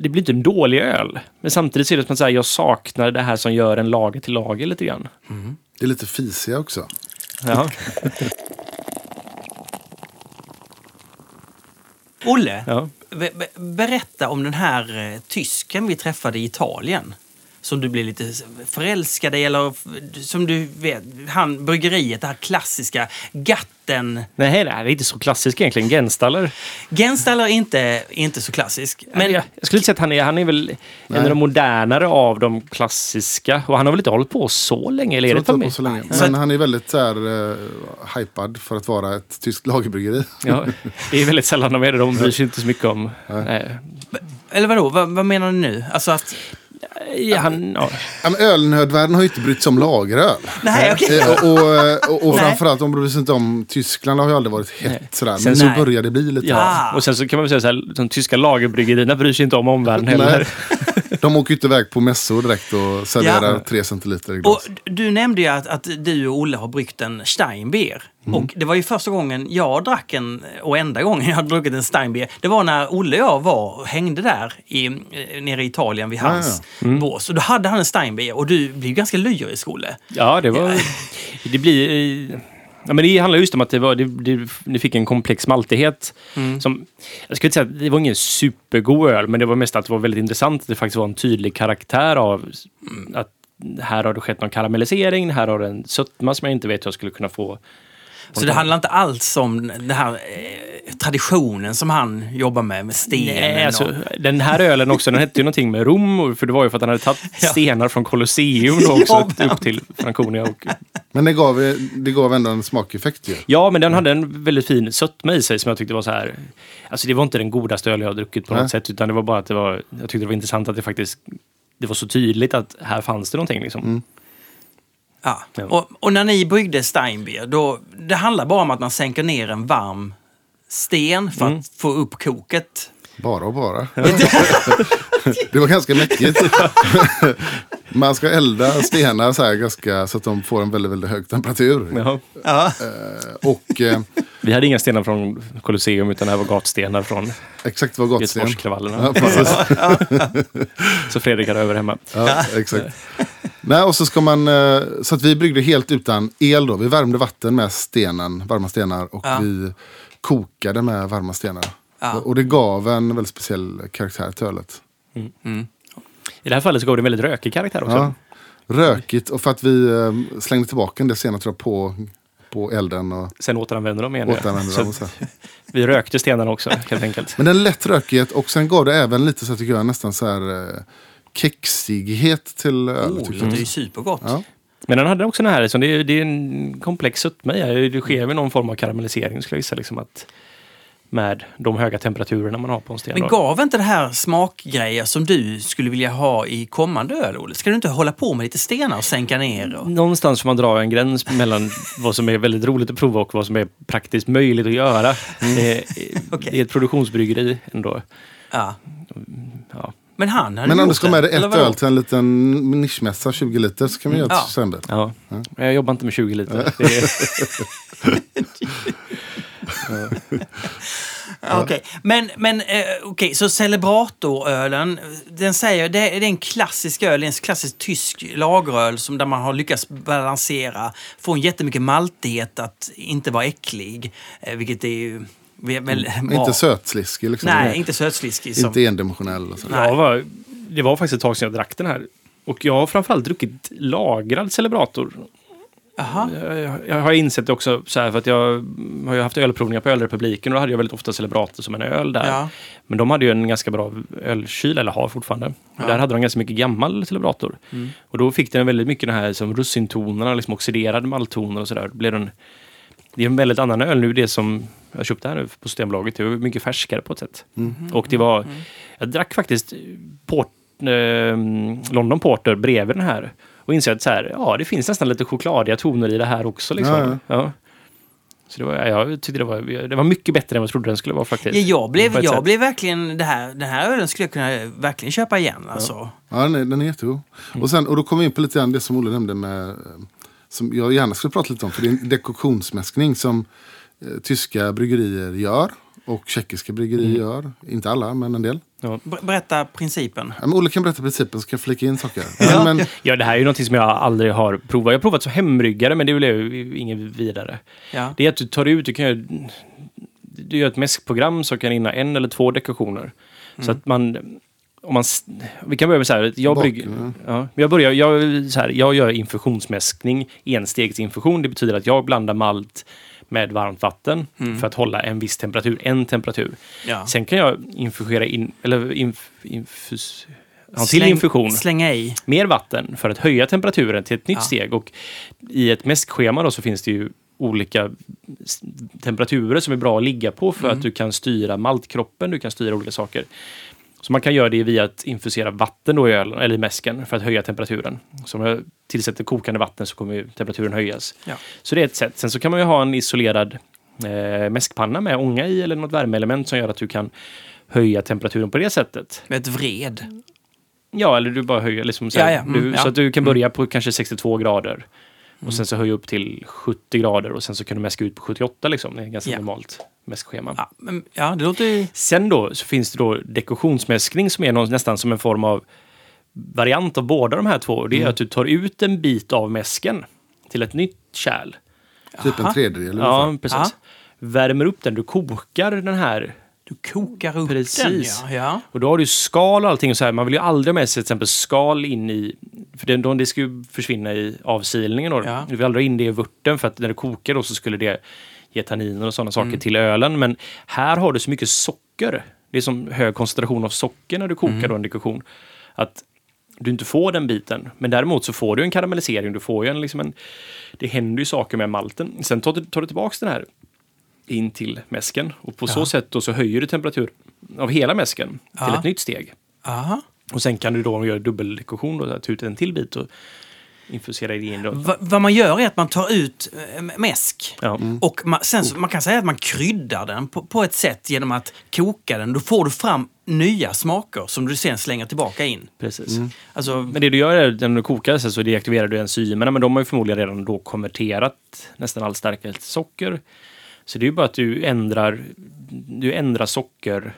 Det blir inte en dålig öl. Men samtidigt så är det som att säga, jag saknar det här som gör en lager till lager lite grann. Det är lite fisiga också. Ja, *laughs* Olle, ja. be- be- berätta om den här eh, tysken vi träffade i Italien. Som du blev lite förälskad i, eller som du vet, han bryggeriet, det här klassiska Gatten. Nej, det är inte så klassiskt egentligen. Genstaller. Genstaller är inte, inte så klassisk. Men jag, jag skulle inte säga att han är, han är väl en Nej. av de modernare av de klassiska. Och han har väl inte hållit på så länge? Eller är Jag det tror för inte på mig? så länge. Så Men han är väldigt så här, uh, hypad för att vara ett tyskt lagerbryggeri. Ja, det är väldigt sällan de är det. De bryr sig inte så mycket om... Nej. Eller vadå, vad, vad menar du nu? Alltså att... Ja, han, ja. Ja, men ölnördvärlden har ju inte brytt sig om lageröl. Nej, okej. Eh, Och, och, och, och *laughs* Nej. framförallt, de bryr sig inte om Tyskland har ju aldrig varit hett Nej. sådär. Sen Men så- nu börjar det bli lite. ja. Ah. Och sen så kan man väl säga så här, de tyska lagerbryggerierna bryr sig inte om omvärlden Nej. heller. *laughs* De åker ju inte iväg på mässor direkt och serverar Ja. tre centiliter i Och glas. du nämnde ju att, att du och Olle har bryggt en Steinbier. Och det var ju första gången jag drack en, och enda gången jag hade druckit en Steinbier, det var när Olle och jag var och hängde där i, eh, nere i Italien vid hans bås. Och då hade han en Steinbier och du blev ganska lyrisk, Olle. Ja, det var... Det blir... eh, Ja, men det handlar just om att det, var, det, det, det fick en komplex maltighet. Som, jag skulle inte säga att det var ingen supergod öl, men det var mest att det var väldigt intressant. att Det faktiskt var en tydlig karaktär av att här har det skett någon karamellisering, här har det en sötma som jag inte vet hur jag skulle kunna få. Så det handlar inte alls om den här eh, traditionen som han jobbar med, med stenen. Nej, alltså, och, den här ölen också, den hette ju någonting med Rom, för det var ju för att han hade tagit Ja. stenar från Colosseum då *laughs* också, Ja, men- upp till Franconia. Och, Men det gav, det gav ändå en smakeffekt ju. ja, men den hade en väldigt fin sötma i sig som jag tyckte var så här... Alltså det var inte den godaste öl jag har druckit på något Nej. sätt, utan det var bara att det var... Jag tyckte det var intressant att det faktiskt... Det var så tydligt att här fanns det någonting liksom. ja. Ja. Och, och när ni bryggde Steinbier, då, det handlar bara om att man sänker ner en varm sten för att få upp koket. Bara och bara. *laughs* *laughs* *laughs* det var ganska mäckigt. *laughs* Man ska elda stenar så, här ganska, så att de får en väldigt, väldigt hög temperatur. Jaha. Ja. Eh, Och eh, Vi hade inga stenar från Colosseum, utan det här var gatstenar från exakt vad gott sten. Göteborgskravallerna. Ja, precis. *laughs* Så Fredrik hade över hemma. Ja, exakt. Nej, och så ska man, eh, så att vi bryggde helt utan el då. Vi värmde vatten med stenen, varma stenar och Ja. vi kokade med varma stenar. Ja. Och det gav en väldigt speciell karaktär till ölet. I det här fallet så gav det en väldigt rökig karaktär också. Ja. Rökigt och för att vi eh, slängde tillbaka en del senare tror jag, på, på elden och Sen återanvände de igen. återanvände Så dem. Så. *laughs* vi rökte stenarna också helt enkelt. Men en lätt rökighet och sen gav det även lite så jag tycker jag nästan så här eh, kexighet till öl. Oh, det låter ju supergott. Ja. Men den hade också den här, liksom, det, är, det är en komplex sötma i det. Det sker väl någon form av karamellisering skulle jag gissa. Liksom, att, med de höga temperaturerna man har på en sten. Men gav inte det här smakgrejer som du skulle vilja ha i kommande öl, Olle? Ska du inte hålla på med lite stenar och sänka ner? Och... Någonstans får man dra en gräns mellan *laughs* vad som är väldigt roligt att prova och vad som är praktiskt möjligt att göra. Det, är, *laughs* Okej. det är ett produktionsbryggeri ändå. Ja. Ja. Men han hade Men om du ska med dig ett öl till en liten nischmässa, 20 liter, så kan vi göra Ja. ett sämre. Ja. Men Jag jobbar inte med 20 liter. *laughs* Okej, men, men eh, okej, så Celebratorölen, den säger, det är det är en klassisk öl, en klassisk tysk lageröl som där man har lyckats balansera, få en jättemycket maltighet att inte vara äcklig, eh, vilket är ju väl. Mm. Inte sötsliskig liksom. Nej, inte sötsliskig. Som, Inte endimensionell. Och jag var, det var faktiskt ett tag sedan jag drack den här. Och jag har framförallt druckit lagrad celebrator. Aha. Jag, har insett det också så här för att jag har ju haft ölprovningar på Ölrepubliken och då hade jag väldigt ofta celebrator som en öl där. Ja. Men de hade ju en ganska bra ölkyl, eller har fortfarande. Ja. Där hade de ganska mycket gammal celebrator. Mm. Och då fick den väldigt mycket den här som russintonerna, liksom oxiderade malttoner och sådär. Den, det är en väldigt annan öl nu, det som jag köpte här nu på Systembolaget. Det var mycket färskare på ett sätt. Mm. Och det var, jag drack faktiskt port, eh, London Porter bredvid den här. Och insåg att så här, ja, det finns nästan lite chokladiga toner i det här också. Liksom. Ja, Ja, Så det var, jag tyckte det var, det var mycket bättre än vad jag trodde den skulle vara faktiskt. Ja, jag blev, jag sätt. blev verkligen, det här, den här ölen skulle jag kunna verkligen köpa igen. Alltså. Ja, den är, den är jättegod. Och, sen, och då kommer vi in på lite grann det som Olle nämnde med, eh, som jag gärna skulle prata lite om. För det är en dekoktionsmäskning som eh, tyska bryggerier gör. Och tjeckiska bryggerier gör. Inte alla, men en del. Ber- Berätta principen. Ja, men Olle kan berätta principen så kan jag flika in saker. Ja. Men, men, Ja, det här är ju något som jag aldrig har provat. Jag har provat som hembryggare, men det blev ju inget vidare. Ja. Det är att du tar ut, du kan göra, du gör ett mäskprogram som kan innehålla en eller två dekorationer. Så att man, om man, vi kan börja med så här, jag, brygger, ja. ja, jag, börjar, jag, så här, jag gör infusionsmäskning, enstegsinfusion. Det betyder att jag blandar malt med varmt vatten för att hålla en viss temperatur, en temperatur. Ja. Sen kan jag infugera in, eller inf, infus, ha en till infusion Slänga i. mer vatten för att höja temperaturen till ett nytt Ja. steg. Och I ett mäskschema då så finns det ju olika temperaturer som är bra att ligga på för Mm. att du kan styra maltkroppen, du kan styra olika saker. Så man kan göra det via att infusera vatten då i ölen, eller i mäsken för att höja temperaturen. Så om jag tillsätter kokande vatten så kommer ju temperaturen höjas. Ja. Så det är ett sätt. Sen så kan man ju ha en isolerad eh, mäskpanna med ånga i eller något värmeelement som gör att du kan höja temperaturen på det sättet. Med ett vred. Ja, eller du bara höjer liksom så, Ja, här, ja. Mm, du, så att du kan börja på kanske 62 grader. Och sen så höja upp till 70 grader och sen så kan du mäska ut på 78 liksom. Det är ganska Ja. normalt mäskschema. Ja, men, ja det låter. Sen då så finns det då dekoktionsmäskning som är någon, nästan som en form av variant av båda de här två. Och Det är Mm. att du tar ut en bit av mäsken till ett nytt kärl. typ Aha. en tredjedel Ja, precis. Ja. Värmer upp den, du kokar den här Du kokar upp Precis. den, ja. ja. Och då har du skal och allting och så här. Man vill ju aldrig ha med sig till exempel skal in i... För det, de, det ska ju försvinna i avsilningen då. Ja. Du vill aldrig ha in det i vörten för att när det kokar då så skulle det ge tanniner och sådana saker Mm. till ölen. Men här har du så mycket socker. Det är som hög koncentration av socker när du kokar Mm. då en dekoktion. Att du inte får den biten. Men däremot så får du en karamellisering. Du får ju en, liksom en, det händer ju saker med malten. Sen tar du, tar du tillbaka den här in till mäsken. Och på Ja. så sätt då så höjer du temperatur av hela mäsken till Ja. ett nytt steg. Aha. Och sen kan du då göra dubbeldekoktion och ta ut en till bit och infusera det in. Va, vad man gör är att man tar ut äh, mäsk. Ja. Och man, sen så, man kan säga att man kryddar den på, på ett sätt genom att koka den. Då får du fram nya smaker som du sen slänger tillbaka in. Precis. Alltså, Men det du gör är när du kokar så, deaktiverar du enzymerna, men de har ju förmodligen redan då konverterat nästan all stärkelse till socker. Så det är ju bara att du ändrar, du ändrar socker...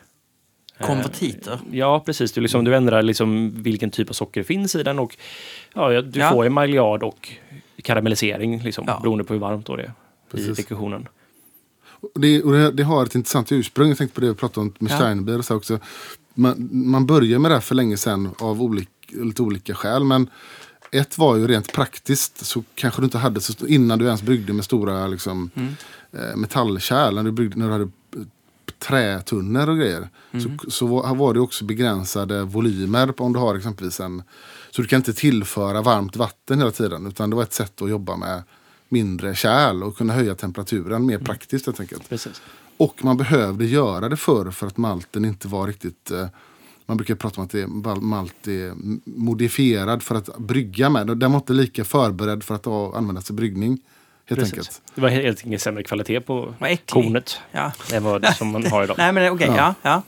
eh, konvertiter. Ja, precis. Du, liksom, du ändrar liksom vilken typ av socker finns i den och ja, du Ja. får en maillard och karamellisering liksom, Ja. beroende på hur varmt då det är i Precis. dekoktionen. Och det, och det, det har ett intressant ursprung. Jag tänkte på det vi pratade om med Ja. Steinbier och så också. Man, man började med det här för länge sedan av olika, lite olika skäl. Men ett var ju rent praktiskt. Så kanske du inte hade så innan du ens byggde med stora liksom, eh, metallkärl. När du, byggde, när du hade trätunnor och grejer. Så, så var, var det också begränsade volymer på om du har exempelvis en... Så du kan inte tillföra varmt vatten hela tiden. Utan det var ett sätt att jobba med mindre kärl och kunna höja temperaturen mer praktiskt helt enkelt. Precis. Och man behövde göra det förr för att malten inte var riktigt... Eh, man brukar prata om att det, är- malt är modifierad för att brygga med. Den var inte lika förberedd för att ha- användas i bryggning. Helt Precis. enkelt. Det var helt enkelt sämre kvalitet på kornet Ja. än vad som man har idag. *laughs* Nej, men okej, ja. ja.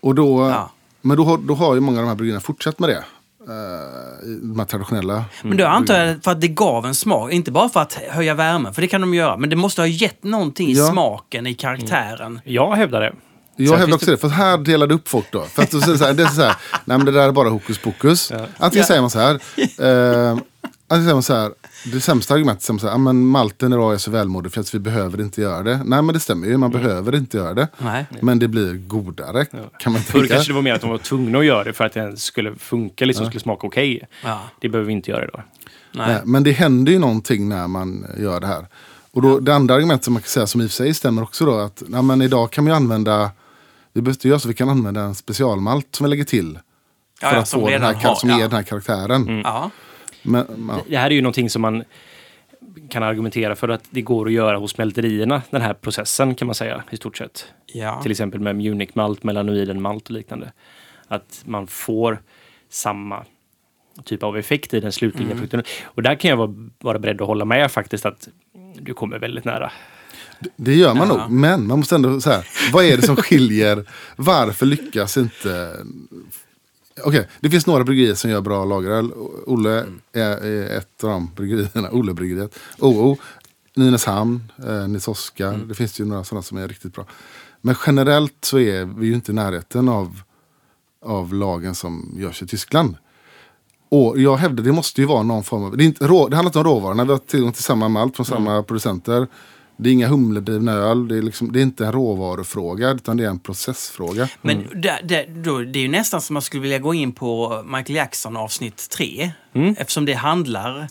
Och då, Ja. Men då har, då har ju många av de här bryggerierna fortsatt med det. Eh, de här traditionella. Men då antar jag för att det gav en smak, inte bara för att höja värmen, för det kan de göra, men det måste ha gett någonting i Ja. smaken, i karaktären. Jag hävdar det. Jag Sen hävdar också det, för här delade upp folk då. För att då säger så här, det är så här, *laughs* nej men det där är bara hokus pokus. Antingen Ja. säger man så här, eh, antingen säger man så här, det sämsta argumentet här, "Ja, men malten idag är så välmådig för att vi behöver inte göra det. Nej men det stämmer ju, man behöver inte göra det. Nej. Men det blir godare, kan man Förr tänka. kanske det var mer att de var tvungna att göra det för att det skulle funka, liksom skulle smaka okej. Ja. Det behöver vi inte göra idag. Nej. Nej, men det händer ju någonting när man gör det här. Och då, det andra argumentet som man kan säga som i och för sig stämmer också då att nej, men idag kan man ju använda, vi behöver göra så, vi kan använda en specialmalt som vi lägger till. Ja, För ja, att som få den här, har- som ja. ger den här karaktären. Ja. Men, ja. Det här är ju någonting som man kan argumentera för att det går att göra hos mälterierna, den här processen kan man säga i stort sett. Ja. Till exempel med Munich malt, melanoiden malt och liknande. Att man får samma typ av effekt i den slutliga Mm. produkten. Och där kan jag vara, vara beredd att hålla med faktiskt att du kommer väldigt nära. Det gör man Ja. nog, men man måste ändå så här, vad är det som skiljer? Varför lyckas inte... Okej, det finns några bryggerier som gör bra lageröl. Olle Mm. är, är ett av de bryggerierna, *laughs* Olle-bryggeriet. OO, Nynäshamn, eh, Nils Oskar. Mm. Det finns ju några sådana som är riktigt bra. Men generellt så är vi ju inte i närheten av, av lagen som görs i Tyskland. Och jag hävdar det måste ju vara någon form av... Det, är inte, rå, det handlar inte om råvarorna. Vi har tillgång till samma malt från samma producenter. Det är inga humledrivna öl. Det är, liksom, det är inte en råvarufråga utan det är en processfråga. Men det, det, då, det är ju nästan som man skulle vilja gå in på Michael Jackson avsnitt 3. Eftersom det handlar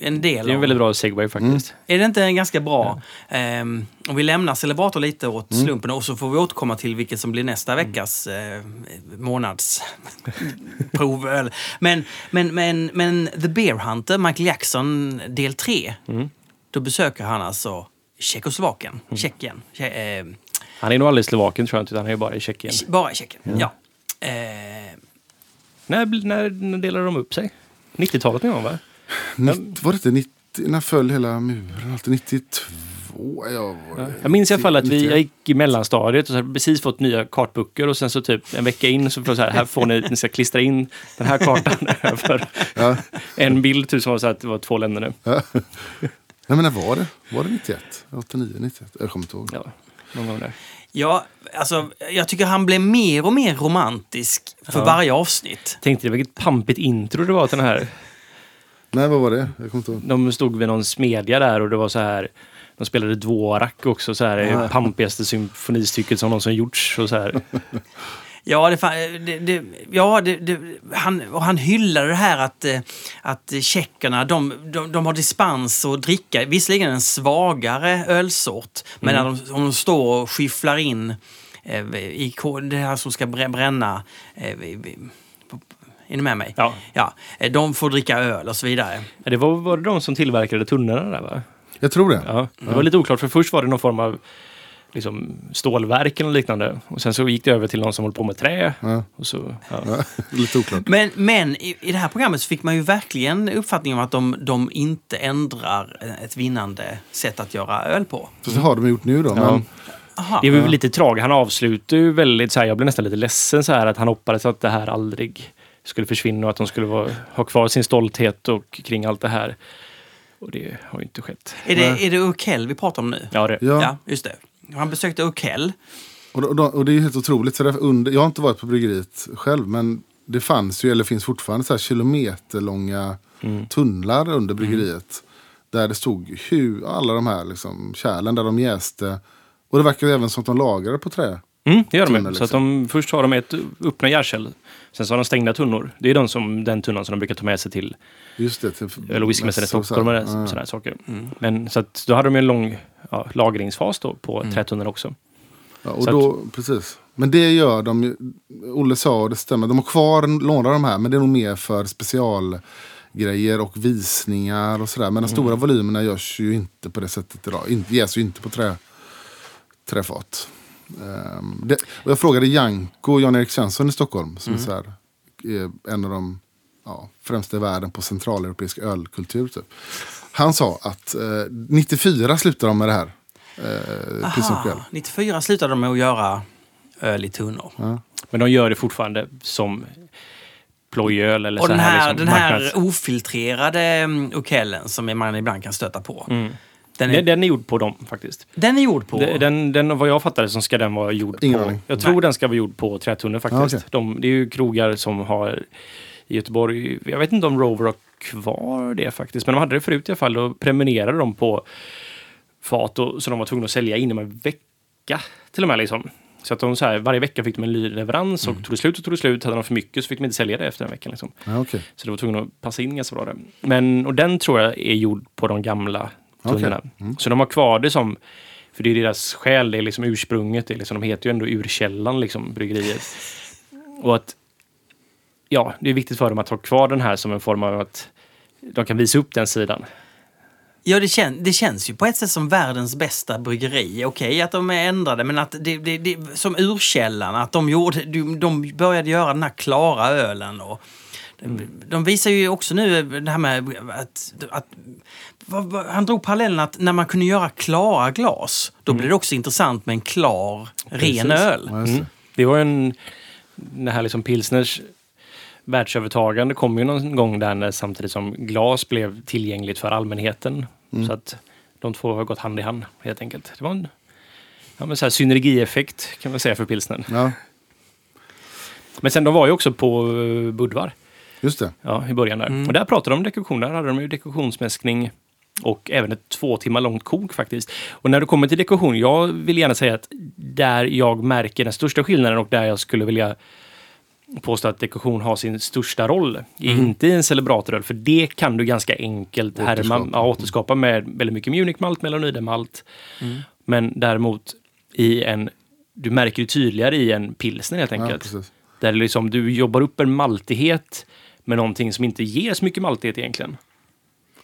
en del Det är en om... väldigt bra segway faktiskt. Är det inte en ganska bra... Ehm, om vi lämnar Celebrator lite åt Mm. slumpen och så får vi återkomma till vilket som blir nästa veckas månadsprov. *laughs* eller- men, men, men, men The Bear Hunter, Michael Jackson del 3. Mm. Då besöker han alltså Tjeckoslovakien, Tjeckien. Tje, eh, Han är nog aldrig i Slovaken tror jag inte, utan han är bara i Tjeckien. bara i Tjeckien, ja. Eh, När, när, när delade de upp sig? 90-talet någon gång va? Nitt, var det inte 90, när föll hela muren? Alltid 92? Jag, var, Jag minns i alla fall att vi, 91. jag gick i mellanstadiet och så hade precis fått nya kartböcker och sen så typ en vecka in så får så här, här får ni, ni ska klistra in den här kartan *laughs* över Ja. en bild typ som var så här att det var två länder nu. Nej men när var det? Var det 91? 89, 91? Jag kommer inte ihåg. Ja, någon gång där. ja, alltså, jag tycker han blev mer och mer romantisk för Ja. varje avsnitt. Tänkte det vilket pampigt intro det var till den här. Nej vad var det? Jag kommer inte ihåg. De stod vid någon smedja där och det var så här de spelade Dvorak också, så här, Ja. det pampigaste symfonistycket som någonsin gjorts. Och så här. *laughs* Ja, det, fan- det, det, ja det, det, han, och han hyllade det här att, eh, att tjeckerna de, de, de har dispens att dricka, visserligen en svagare ölsort, men när de, om de står och skyfflar in eh, i det här som ska brä- bränna eh, vi- vi- på- är ni med mig? Ja. ja. eh, De får dricka öl och så vidare. Det var, var det de som tillverkade tunnorna där va? Jag tror det. Ja, det var lite oklart för först var det någon form av liksom, stålverk eller liknande. Och sen så gick det över till någon som höll på med trä. Ja. Och så, ja. Ja, *laughs* lite oklart. Men, men i, i det här programmet så fick man ju verkligen uppfattningen om att de, de inte ändrar ett vinnande sätt att göra öl på. Så, så har de gjort nu då. Ja. Men, Aha. Det är ju lite tragiskt. Han avslutar ju väldigt så här, jag blev nästan lite ledsen så här att han hoppades att det här aldrig skulle försvinna och att de skulle vara, ha kvar sin stolthet och kring allt det här. Och det har ju inte skett. Är det, är det Urkel vi pratar om nu? Ja, det. ja. Ja, just det. Han besökte Urkel. Och, och, och det är ju helt otroligt. Så under, jag har inte varit på bryggeriet själv. Men det fanns ju, eller finns fortfarande, så här kilometerlånga tunnlar under bryggeriet. Där det stod hur, alla de här liksom, kärlen där de jäste. Och det verkar även som att de lagade på trä. Mm, det gör de. Tunnor, ju. Så att de, först har de ett öppna järkärl. Sen så har de stängda tunnor. Det är de som, den tunnan som de brukar ta med sig till Just det. Öl och whiskymässan i och Stockholm och sådana Ja. saker. Men så att då hade de ju en lång ja, lagringsfas då på trätunnorna också. Ja, och Så då, precis. Men det gör de ju. Olle sa, och det stämmer, de har kvar några av de här, men det är nog mer för specialgrejer och visningar och sådär. Men de stora volymerna görs ju inte på det sättet idag. Inte, ges ju inte på trä, träfat. Ehm, det, och jag frågade Janko, Jan-Erik Svensson i Stockholm, som är så här, är en av de ja, främsta i världen på centraleuropeisk ölkultur. Typ. Han sa att eh, 94 slutade de med det här. Eh. Aha, 94 slutade de med att göra öl i tunnor. Men de gör det fortfarande som plojöl eller Och så den här, liksom den här marknads- ofiltrerade mm, okellen som man ibland kan stöta på. Den, är, Den, den är gjord på dem faktiskt. den är gjord på... Den, den, den, vad jag fattade så ska den vara gjord Ingen på... aning. Jag tror Nej. den ska vara gjord på trätunnor faktiskt. Ah, okej. de, det är ju krogar som har i Göteborg, jag vet inte om Rover har kvar det faktiskt, men de hade det förut i alla fall. Då prenumererade de på fat och, så de var tvungna att sälja inom en vecka till och med. Liksom. Så att de så här, varje vecka fick de en ny leverans och tog det slut och tog det slut. Hade de för mycket så fick de inte sälja det efter en vecka. Liksom. Ja, okej. Så det var tvungna att passa in ganska bra där. Men, och den tror jag är gjord på de gamla tunnorna. Okej. Så de har kvar det som, för det är deras själ, det är liksom ursprunget, det är liksom, de heter ju ändå Urkällan, liksom, bryggeriet. Och att, ja, det är viktigt för dem att ha kvar den här som en form av att de kan visa upp den sidan. Ja, det, kän, det känns ju på ett sätt som världens bästa bryggeri. Okej att de är ändrade, men att det, det, det, som urkällan, att de, gjorde, de, de började göra den här klara ölen. Och, De visar ju också nu det här med att... att vad- vad- han drog parallellen att när man kunde göra klara glas, då blev det också intressant med en klar, ren öl. Mm. Det var en, det här liksom pilsners världsövertagande kom ju någon gång där när, samtidigt som glas blev tillgängligt för allmänheten. Så att de två har gått hand i hand helt enkelt. Det var en ja, men så här synergieffekt kan man säga för pilsnern. Ja, Men sen de var ju också på uh, Budvar just det. ja, i början där. Och där pratade de om dekoktion. Där hade de ju dekoktionsmäskning och även ett två timmar långt kok faktiskt. Och när det kommer till dekoktion, jag vill gärna säga att där jag märker den största skillnaden och där jag skulle vilja påstå att dekoktion har sin största roll. är Inte i en celebratoröl, för det kan du ganska enkelt härma, Återskapa. ja, återskapa med väldigt mycket Munich-malt, melonidemalt. Men däremot i en, du märker det tydligare i en pilsner helt Ja, enkelt. precis. Där liksom du jobbar upp en maltighet med någonting som inte ger så mycket maltighet egentligen.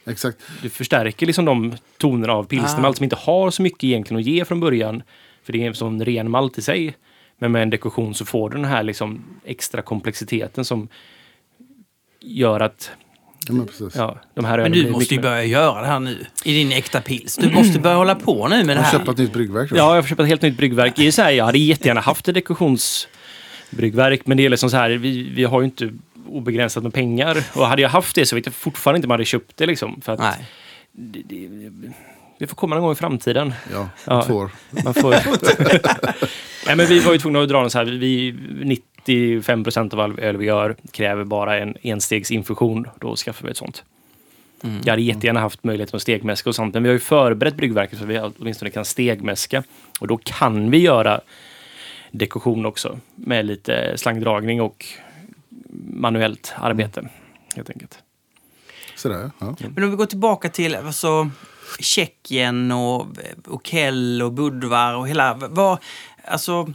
Exakt. Du förstärker liksom de toner av pilsnermalt som inte har så mycket egentligen att ge från början. För det är en sån ren malt i sig. Men med en dekoktion så får du den här liksom extra komplexiteten som gör att Ja, men ja, de här Men du måste ju börja göra det här nu, i din äkta pils. Du måste börja hålla på nu med det Jag har här. köpt ett nytt bryggverk. Ja, jag får köpa ett helt nytt bryggverk. Det är så här, jag hade jättegärna haft ett dekoktionsbryggverk, men det är liksom så här, vi, vi har ju inte obegränsat med pengar. Och hade jag haft det så vet jag fortfarande inte om jag hade köpt det liksom. För att Nej. det, det, det får komma någon gång i framtiden. Ja, Ja. två år. Man får... *laughs* *laughs* Nej, men vi var ju tvungna att dra en så här, vi, 95 procent av all öl vi gör kräver bara en enstegsinfusion. Då skaffar vi ett sånt. Jag hade jättegärna haft möjlighet att stegmäska och sånt, men vi har ju förberett bryggverket så vi åtminstone kan stegmäska. Och då kan vi göra dekoktion också med lite slangdragning och manuellt arbete. Helt enkelt. Sådär, ja. Men om vi går tillbaka till alltså, Tjeckien och Okell och Budvar och hela... Vad, alltså,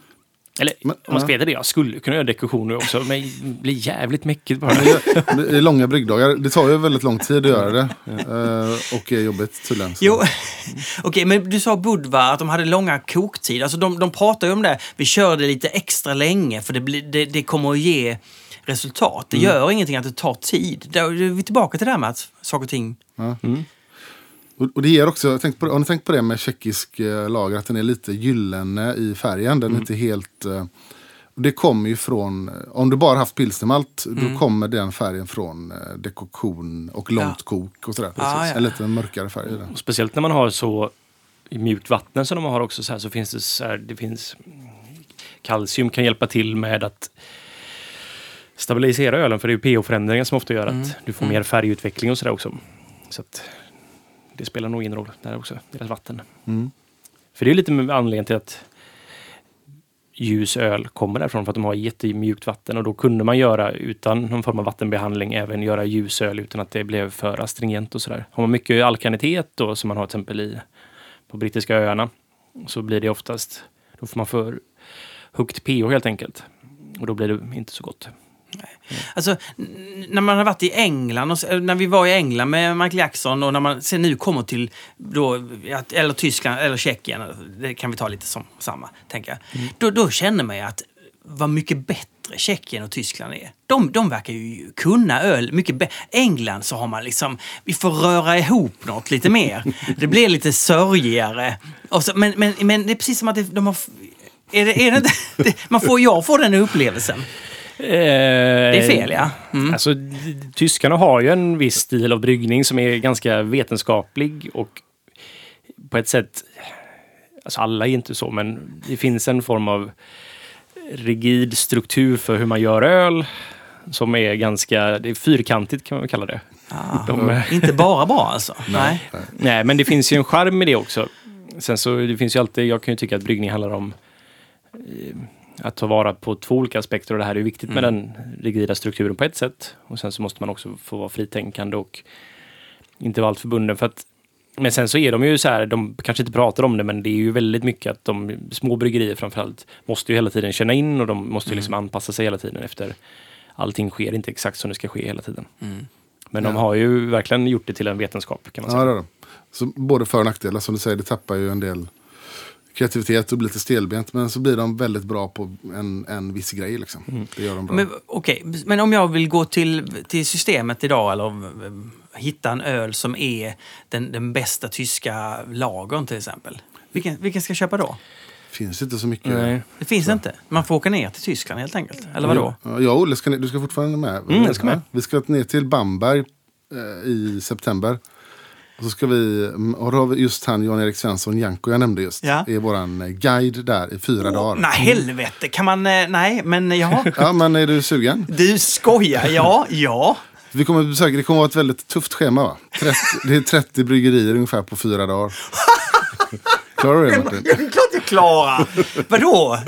Eller Men, om man ska veta det, jag skulle kunna göra dekorationer också, men det blir jävligt mäckigt bara. Det är långa bryggdagar. Det tar ju väldigt lång tid att göra det. Eh, och är jobbigt tydligen. Jo, *laughs* okej, men du sa Budvar att de hade långa koktid. Alltså de, de pratar ju om det. Vi kör det lite extra länge för det, blir, det, det kommer att ge resultat. Det gör ingenting att det tar tid. Då är vi tillbaka till det här med att saker och ting... Och, och det ger också, jag tänkte på, har ni tänkt på det med tjeckisk eh, lager? Att den är lite gyllene i färgen. Den är inte helt... Eh, det kommer ju från, om du bara haft pilsnermalt, då kommer den färgen från eh, dekoktion och långt Ja. kok och sådär. Ah, ja. En lite mörkare färg den. Och speciellt när man har så mjukt vatten som de har också så här så finns det så här, det finns kalcium kan hjälpa till med att stabilisera ölen för det är ju pH-förändringar som ofta gör att du får mer färgutveckling och sådär också. Så att det spelar nog in roll där också, deras vatten. Mm. För det är lite anledningen till att ljus öl kommer därifrån för att de har jättemjukt vatten och då kunde man göra utan någon form av vattenbehandling även göra ljusöl utan att det blev för astringent och sådär. Har man mycket alkanitet då som man har till exempel i på brittiska öarna så blir det oftast, då får man för högt pH helt enkelt. Och då blir det inte så gott. Alltså, när man har varit i England, och, s- när vi var i England med Michael Jackson och när man sen nu kommer till då, eller Tyskland eller Tjeckien, det kan vi ta lite som samma, tänker jag. Då, då känner man ju att vad mycket bättre Tjeckien och Tyskland är. De, de verkar ju kunna öl mycket bättre. England så har man liksom, vi får röra ihop något lite mer. *laughs* Det blir lite sörjigare. Så, men, men, men det är precis som att de har... Är det, är *laughs* det, man får, jag får den upplevelsen. Det är fel, ja. Mm. Alltså, d- d- tyskarna har ju en viss stil av bryggning som är ganska vetenskaplig och på ett sätt, alltså alla är inte så, men det finns en form av rigid struktur för hur man gör öl som är ganska, det är fyrkantigt kan man kalla det. Ah, De, Inte bara bra alltså. Nej. Nej, men det finns ju en charm i det också. Sen så det finns ju alltid, jag kan ju tycka att bryggning handlar om eh, att ta vara på två olika aspekter och det här är viktigt med den rigida strukturen på ett sätt. Och sen så måste man också få vara fritänkande och inte vara alltför bunden för att men sen så är de ju så här, de kanske inte pratar om det, men det är ju väldigt mycket att de små bryggerier framförallt måste ju hela tiden känna in och de måste ju liksom anpassa sig hela tiden efter allting sker inte exakt som det ska ske hela tiden. Men de Ja. har ju verkligen gjort det till en vetenskap kan man säga. Ja, det är det. Så både för och nackdelar. Som du säger, det tappar ju en del kreativitet och blir lite stelbent. Men så blir de väldigt bra på en, en viss grej. Liksom. Det gör de bra. Men, okej, men om jag vill gå till, till systemet idag eller hitta en öl som är den, den bästa tyska lagern till exempel. Vilken, vilken ska jag köpa då? finns inte så mycket. Nej. Det finns inte. Man får åka ner till Tyskland helt enkelt. Eller vadå? Ja, jag och Olle, ska, ni- du ska fortfarande med? Mm, jag ska med. Vi ska ner till Bamberg eh, i september. Och så ska vi, och då har vi just han Jan-Erik Svensson, Janko jag nämnde just, Ja. är våran eh, guide där i fyra dagar. Nej, helvete! Kan man... eh, Nej, men ja. Ja, men är du sugen? Du skojar! Ja, ja. Vi kommer att besöka, det kommer att vara ett väldigt tufft schema va? 30, det är 30 bryggerier ungefär på fyra dagar. *laughs* Klarar du det Martin? Det är klart jag klarar! Vadå?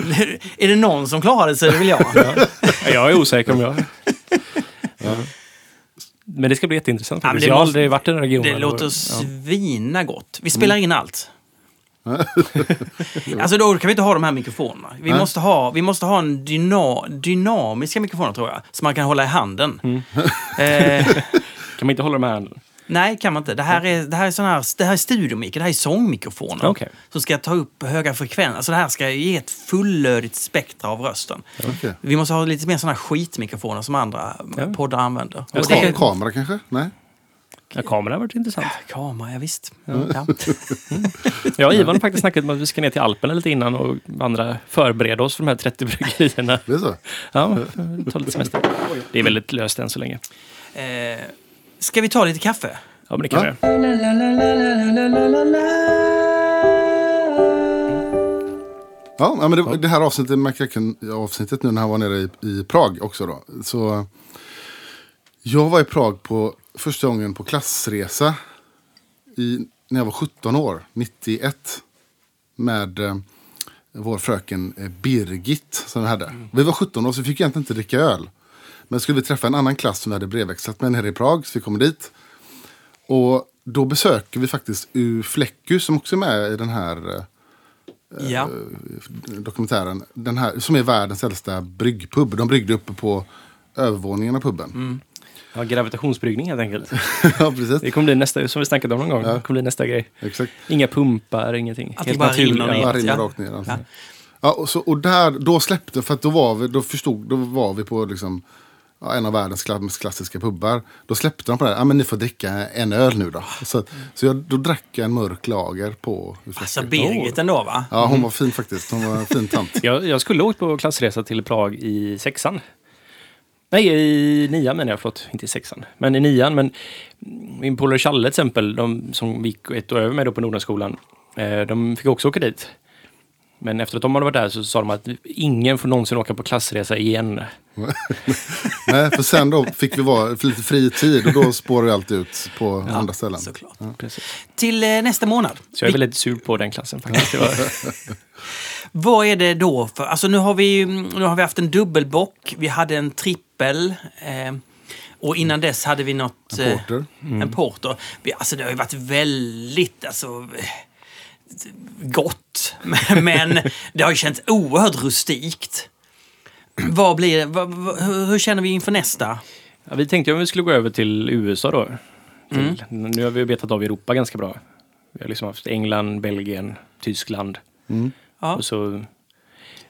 Är det någon som klarar det så är det väl jag. Jag är osäker om jag... *laughs* Men det ska bli jätteintressant. Ja, jag har måste- aldrig varit i den regionen. Det låter och- svina gott. Vi spelar in allt. *laughs* alltså då kan vi inte ha de här mikrofonerna. Vi, Nej. måste ha, vi måste ha en dyna, dynamiska mikrofoner tror jag. Som man kan hålla i handen. Eh, *laughs* Kan man inte hålla de här... nej, kan man inte. Det här är, det här är, sån här, det här är studiomiker, det här är sångmikrofoner. Okej. Som ska ta upp höga frekvenser. Alltså det här ska ge ett fullödigt spektra av rösten. Okej. Vi måste ha lite mer såna här skitmikrofoner som andra Ja. poddar använder. Och det- Kamera kanske? Nej? Ja, kameran har varit intressant. Kamera, ja, visst. Ja. Jag *laughs* och Ivan har faktiskt snackat om att vi ska ner till Alperna lite innan och vandra, förbereda oss för de här 30 bryggerierna. Det är så? Ja, ta lite semester. Det är väldigt löst än så länge. Eh, ska vi ta lite kaffe? Ja, men det kan Ja. vi göra. Ja, ja, men det, det här avsnittet, McCracken, avsnittet nu när han var nere i, i Prag också då. Så jag var i Prag på första gången på klassresa i, när jag var 17 år, 91. Med eh, vår fröken eh, Birgit som vi hade. Vi var 17 år så vi fick egentligen inte dricka öl. Men skulle vi träffa en annan klass som vi hade brevväxlat med nere i Prag så vi kommer dit. Och då besöker vi faktiskt U Flecku som också är med i den här eh, Ja. dokumentären. Den här, som är världens äldsta bryggpub. De bryggde uppe på övervåningen av puben. Ja, gravitationsbryggning helt enkelt. *laughs* ja, precis. Det kommer bli nästa, som vi snackat om någon gång. Det kommer bli nästa grej. Exakt. Inga pumpar, ingenting. Att det bara rinner ner. Bara rinner ja. rakt ner. Alltså. Ja. Ja. och, så, och där, då släppte, för att då var vi, då förstod, då var vi på liksom, ja, en av världens mest klassiska pubbar. Då släppte de på det här, ja men ni får dricka en öl nu då. Så, så jag, då drack jag en mörk lager på Alltså. Birgit ändå va? Ja, hon var fin faktiskt. Hon var en fin tant. *laughs* Jag, jag skulle åkt på klassresa till Prag i sexan. Nej, i nian menar jag, förlåt. Inte i sexan. Men i nian. Men min polare Challe till exempel, de som gick ett år över mig då på Nordenskolan, eh, de fick också åka dit. Men efter att de hade varit där så sa de att ingen får någonsin åka på klassresa igen. *laughs* Nej, för sen då fick vi vara för lite fri tid och då spårar vi alltid ut på andra ställen. Såklart. Precis. Till eh, nästa månad. Så jag är väldigt sur på den klassen faktiskt. *laughs* Vad är det då för... Alltså nu har vi, nu har vi haft en dubbelbock, vi hade en trippel. Eh, och innan dess hade vi något... En eh, porter. En porter. Vi, alltså det har ju varit väldigt... Alltså, eh, gott. *laughs* Men det har ju känts oerhört rustikt. Vad blir? Vad, vad, hur, känner vi inför nästa? ja, vi tänkte om vi skulle gå över till USA då. Till, Nu har vi betat av Europa ganska bra. Vi har liksom haft England, Belgien, Tyskland. Ja. Och så,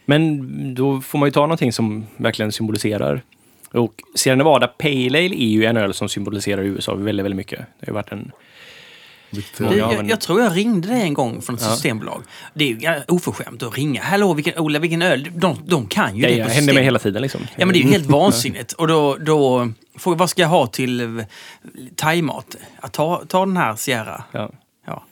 men då får man ju ta någonting som verkligen symboliserar. Och Sierra Nevada Pale Ale är ju en öl som symboliserar USA väldigt, väldigt mycket. Det har ju varit en... Det, Ja, jag, men- jag tror jag ringde dig en gång från ett systembolag. Det är ju oförskämt att ringa. Hallå, vilken, Ola, vilken öl? De, de kan ju Det det på händer system. mig hela tiden liksom. Ja, men det är ju helt *laughs* vansinnigt. Och då, då frågar vad ska jag ha till eh, thaimat? Ja, ta, ta den här Sierra. Ja. Ja.